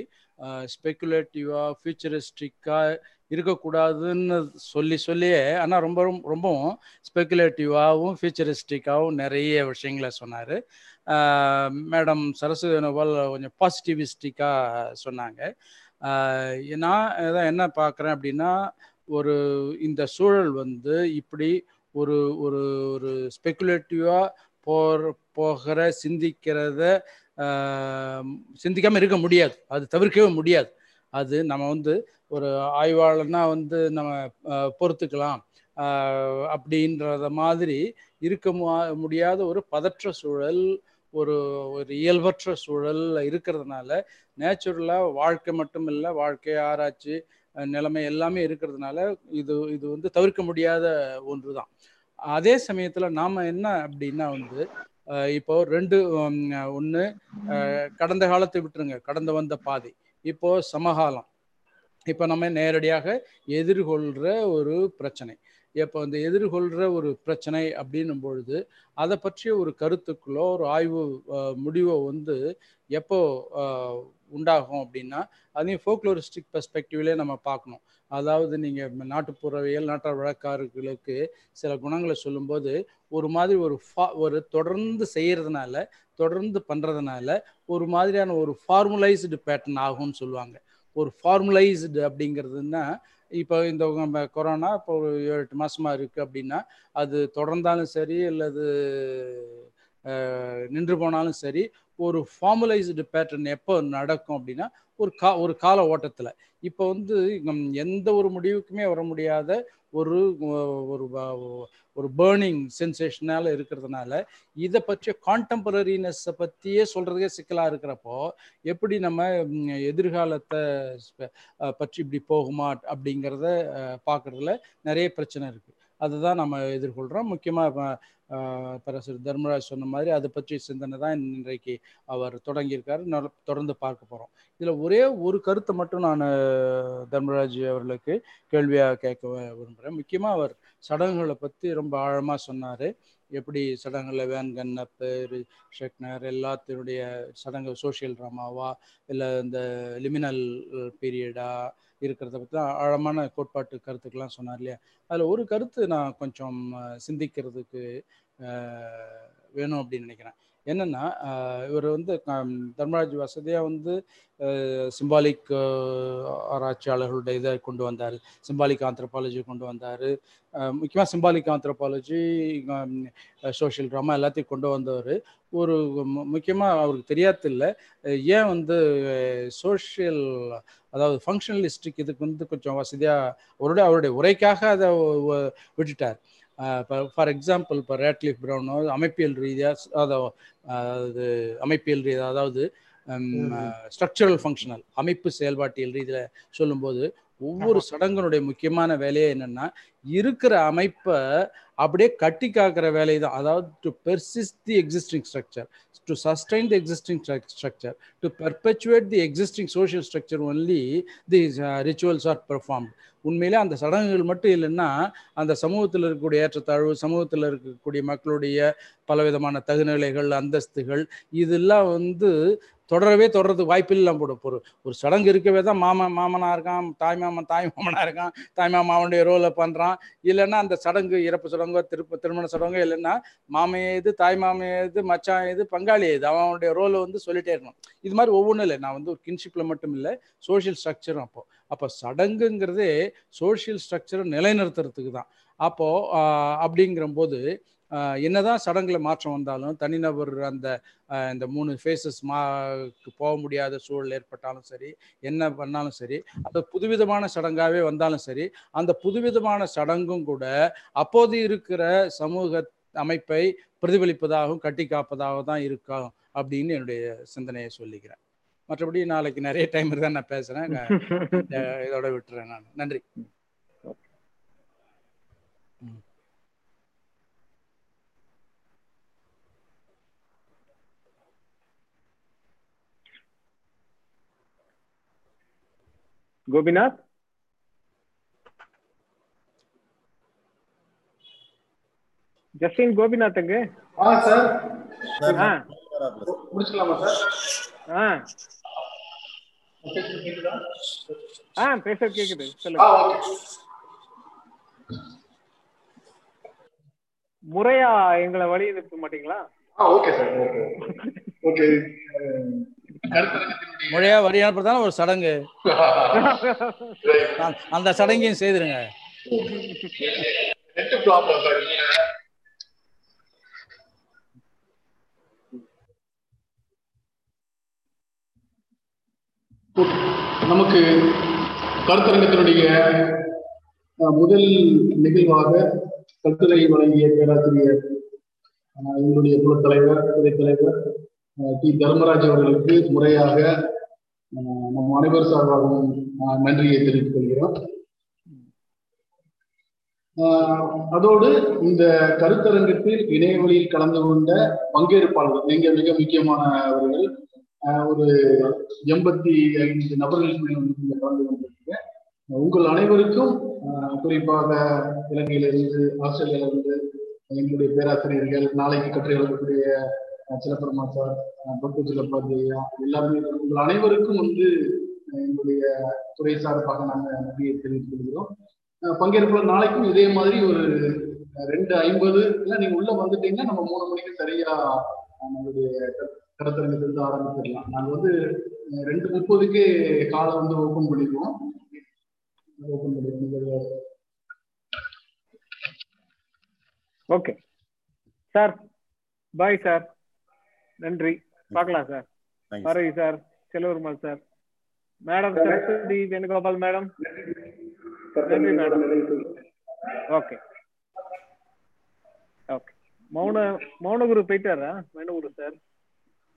Speaker 13: ஸ்பெக்குலேட்டிவாக ஃபியூச்சரிஸ்டிக்காக இருக்கக்கூடாதுன்னு சொல்லி சொல்லியே ஆனால் ரொம்ப ரொம்ப- ரொம்பவும் ஸ்பெக்குலேட்டிவாகவும் ஃபியூச்சரிஸ்டிக்காகவும் நிறைய விஷயங்களை சொன்னார். மேடம் சரஸ்வதி நோபால் கொஞ்சம் பாசிட்டிவிஸ்டிக்காக சொன்னாங்க. நான் இதான் என்ன பார்க்குறேன் அப்படின்னா ஒரு இந்த சூழல் வந்து இப்படி ஒரு ஒரு ஒரு ஸ்பெக்குலேட்டிவாக போற போகிற சிந்திக்கிறத சிந்திக்காமல் இருக்க முடியாது. அது தவிர்க்கவே முடியாது. அது நம்ம வந்து ஒரு ஆய்வாளர்னா வந்து நம்ம பொறுத்துக்கலாம். அப்படின்றத மாதிரி இருக்க முடியாத ஒரு பதற்ற சூழல் ஒரு ஒரு இயல்பற்ற சூழல் இருக்கிறதுனால நேச்சுரலாக வாழ்க்கை மட்டும் இல்லை வாழ்க்கை ஆராய்ச்சி நிலைமை எல்லாமே இருக்கிறதுனால இது இது வந்து தவிர்க்க முடியாத ஒன்று தான் அதே சமயத்தில் நாம் என்ன அப்படின்னா வந்து இப்போ ரெண்டு ஒன்று கடந்த காலத்தை விட்டுருங்க. கடந்து வந்த பாதை. இப்போ சமகாலம். இப்போ நம்ம நேரடியாக எதிர்கொள்கிற ஒரு பிரச்சனை. இப்போ அந்த எதிர்கொள்கிற ஒரு பிரச்சனை அப்படின்னும் பொழுது அதை பற்றிய ஒரு கருத்துக்களோ ஒரு ஆய்வு முடிவோ வந்து எப்போ உண்டாகும் அப்படின்னா அதையும் ஃபோக்லோரிஸ்டிக் பெர்ஸ்பெக்டிவ்லே நம்ம பார்க்கணும். அதாவது நீங்கள் நாட்டுப்புறவியல் நாட்டார் வழக்காரர்களுக்கு சில குணங்களை சொல்லும்போது ஒரு மாதிரி ஒரு ஃபா ஒரு தொடர்ந்து செய்கிறதுனால தொடர்ந்து பண்ணுறதுனால ஒரு மாதிரியான ஒரு ஃபார்முலைஸ்டு பேட்டர்ன் ஆகும்னு சொல்லுவாங்க. ஒரு ஃபார்முலைஸ்டு அப்படிங்கிறதுனா இப்போ இந்த கொரோனா இப்போ ஒரு ஏழு எட்டு மாதமாக இருக்குது அப்படின்னா அது தொடர்ந்தாலும் சரி அல்லது நின்று போனாலும் சரி ஒரு ஃபார்முலைஸ்டு பேட்டர்ன் எப்போ நடக்கும் அப்படின்னா ஒரு கா ஒரு கால ஓட்டத்தில். இப்போ வந்து எந்த ஒரு முடிவுக்குமே வர முடியாத ஒரு ஒரு ஒரு பேர்னிங் சென்சேஷனால இருக்கிறதுனால இதை பற்றிய கான்டெம்பரரினஸை பற்றியே சொல்கிறதே சிக்கலாக இருக்கிறப்போ எப்படி நம்ம எதிர்காலத்தை பற்றி இப்படி போகுமா அப்படிங்கிறத பார்க்குறதுல நிறைய பிரச்சனை இருக்குது அதுதான் நம்ம எதிர்கொள்கிறோம் முக்கியமாக பேராசிரியர் தர்மராஜ் சொன்ன மாதிரி அதை பற்றி சிந்தனை தான் இன்றைக்கு அவர் தொடங்கியிருக்காரு. தொடர்ந்து பார்க்க போகிறோம் இதில் ஒரே ஒரு கருத்தை மட்டும் நான் தர்மராஜ் அவர்களுக்கு கேள்வியாக கேட்க விரும்புகிறேன் முக்கியமாக அவர் சடங்குகளை பற்றி ரொம்ப ஆழமாக சொன்னார். எப்படி சடங்குகளில் வேன் கண்ணப்பு ஷெக்னர் எல்லாத்தினுடைய சடங்கு சோஷியல் ட்ராமாவா? இல்லை இந்த லிமினல் பீரியடா? இருக்கிறத பற்றி தான் ஆழமான கோட்பாட்டு கருத்துக்கெல்லாம் சொன்னார் இல்லையா? அதில் ஒரு கருத்து நான் கொஞ்சம் சிந்திக்கிறதுக்கு வேணும் அப்படின்னு நினைக்கிறேன். என்னன்னா இவர் வந்து தர்மராஜ் வசதியாக வந்து சிம்பாலிக் ஆராய்ச்சியாளர்களுடைய இதை கொண்டு வந்தார். சிம்பாலிக் ஆந்த்ரபாலஜி கொண்டு வந்தார். முக்கியமாக சிம்பாலிக் ஆந்த்ரோபாலஜி சோஷியல் ட்ராமா எல்லாத்தையும் கொண்டு வந்தவர். ஒரு முக்கியமாக அவருக்கு தெரியாதில்ல ஏன் வந்து சோஷியல் அதாவது ஃபங்க்ஷனலிஸ்டிக் இதுக்கு வந்து கொஞ்சம் வசதியாக அவருடைய அவருடைய உரைக்காக அதை விட்டுட்டார். ஃபார் எக்ஸாம்பிள் இப்போ ரேட்லிஃப் ப்ரௌனோ அமைப்பியல் ரீதியாக அதாவது அமைப்பியல் ரீதியாக அதாவது ஸ்ட்ரக்சரல் ஃபங்க்ஷனல் அமைப்பு செயல்பாட்டியல் ரீதியில் சொல்லும்போது ஒவ்வொரு சடங்கினுடைய முக்கியமான வேலையே என்னன்னா இருக்கிற அமைப்பை அப்படியே கட்டி காக்கிற வேலை தான் அதாவது to persist the existing structure to sustain the existing structure to perpetuate the existing social structure only the rituals are perform உண்மையிலே அந்த சடங்குகள் மட்டும் இல்லைன்னா அந்த சமூகத்தில் இருக்கக்கூடிய ஏற்றத்தாழ்வு சமூகத்தில் இருக்கக்கூடிய மக்களுடைய பலவிதமான தகுநிலைகள் அந்தஸ்துகள் இதெல்லாம் வந்து தொடரவே தொடர்றதுக்கு வாய்ப்பு இல்லாம போடும் ஒரு ஒரு சடங்கு இருக்கவே தான் மாமன் மாமனா இருக்கான் தாய் மாமன் தாய் மாமனாக இருக்கான் தாய் மாமாவுடைய ரோலை பண்ணுறான் இல்லைன்னா அந்த சடங்கு இறப்பு சடங்கோ திருப்ப திருமண சடங்கோ இல்லைன்னா மாமையை இது தாய் மாமையை இது மச்சான் இது பங்காளி இது அவனுடைய ரோலை வந்து சொல்லிட்டே இருக்கணும். இது மாதிரி ஒவ்வொன்றும் இல்லை. நான் வந்து ஒரு கின்ஷிப்பில் மட்டும் இல்லை சோஷியல் ஸ்ட்ரக்சரும் அப்போது அப்போ சடங்குங்கிறதே சோஷியல் ஸ்ட்ரக்சரை நிலைநிறுத்துறதுக்கு தான். அப்போது அப்படிங்கிற போது என்னதான் சடங்குல மாற்றம் வந்தாலும் தனிநபர் அந்த இந்த மூணு ஃபேஸஸ் மா போக முடியாத சூழல் ஏற்பட்டாலும் சரி என்ன பண்ணாலும் சரி அது புதுவிதமான சடங்காகவே வந்தாலும் சரி அந்த புதுவிதமான சடங்கும் கூட அப்போது இருக்கிற சமூக அமைப்பை பிரதிபலிப்பதாகவும் கட்டி காப்பதாகவும் தான் இருக்கும் அப்படின்னு என்னுடைய சிந்தனையை சொல்லிக்கிறேன். மற்றபடி நாளைக்கு நிறைய டைம் இருந்தா நான் பேசுறேன். இதோட விட்டுறேன் நான். நன்றி.
Speaker 1: கோபிநாத் ஜஸ்டின் கோபிநாத் எங்க
Speaker 2: ஆ சார்.
Speaker 1: ஆ.
Speaker 2: முடிச்சுக்கலாமா சார்?
Speaker 1: ஆ.
Speaker 2: கேக்குதா
Speaker 1: ஆ பேச கேக்குது.
Speaker 2: ஆ
Speaker 1: சொல்லுங்க
Speaker 2: ஓகே.
Speaker 1: முறையா எங்களை வழி அனுப்ப மாட்டீங்களா?
Speaker 2: ஆ ஓகே சார். ஓகே. ஓகே.
Speaker 13: மொழியா வரி அனுப்புறதான ஒரு சடங்கு. அந்த- சடங்கையும் செய்திருங்க.
Speaker 2: நமக்கு கருத்தரங்கத்தினுடைய முதல் நிகழ்வாக கட்டுரை வழங்கிய பேராசிரியர் எங்களுடைய குலத் தலைவர் துறைத் தலைவர் அஹ், டி. தர்மராஜ் அவர்களுக்கு முறையாக நம் அனைவர் சார்பாகவும் நன்றியை தெரிவித்துக் கொள்கிறோம். ஆஹ் அதோடு இந்த கருத்தரங்கத்தில் இணையவழியில் கலந்து கொண்ட பங்கேற்பாளர்கள் மிக மிக முக்கியமானவர்கள் ஆஹ் ஒரு எண்பத்தி ஐந்து நபர்கள் மேல் வந்து கலந்து கொண்டிருக்க உங்கள் அனைவருக்கும் ஆஹ் குறிப்பாக இலங்கையிலிருந்து ஆஸ்திரேலியாவிலிருந்து எங்களுடைய பேராசிரியர்கள் நாளைக்கு கற்றுக் கொள்ளக்கூடிய சிலப்பெருமா சார் பக்கு சிலப்பாத்தியா எல்லாருமே உங்கள் அனைவருக்கும் வந்து எங்களுடைய துறை சார்பாக நாங்கள் நன்றியை தெரிவித்துக் கொள்கிறோம். அஹ் பங்கேற்பாளர் நாளைக்கும் இதே மாதிரி ஒரு ரெண்டு ஐம்பது இல்லை நீங்க உள்ள வந்துட்டீங்கன்னா நம்ம மூணு மணிக்கு சரியா நம்மளுடைய கடத்தரங்கத்திலிருந்து ஆரம்பிச்சிடலாம். நாங்கள் வந்து ரெண்டு முப்பதுக்கு காலை வந்து ஓப்பன் பண்ணிடுவோம். ஓப்பன் பண்ணிடுவோம்.
Speaker 1: ஓகே சார் பாய் சார் நன்றி. பார்க்கலாம் sir. Bharathi sir Selvarumal sir madam Saraswathi Venugopal madam நன்றி மேடம் ஓகே ஓகே மௌன மௌனகுரு போயிட்டாரா? மௌனகுரு சார்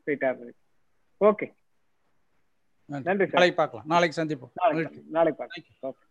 Speaker 1: போயிட்டாரு. ஓகே நன்றி. சார்
Speaker 13: நாளைக்கு பார்க்கலாம். நாளைக்கு சந்திப்போம்.
Speaker 1: நாளைக்கு நாளைக்கு பார்க்கலாம். ஓகே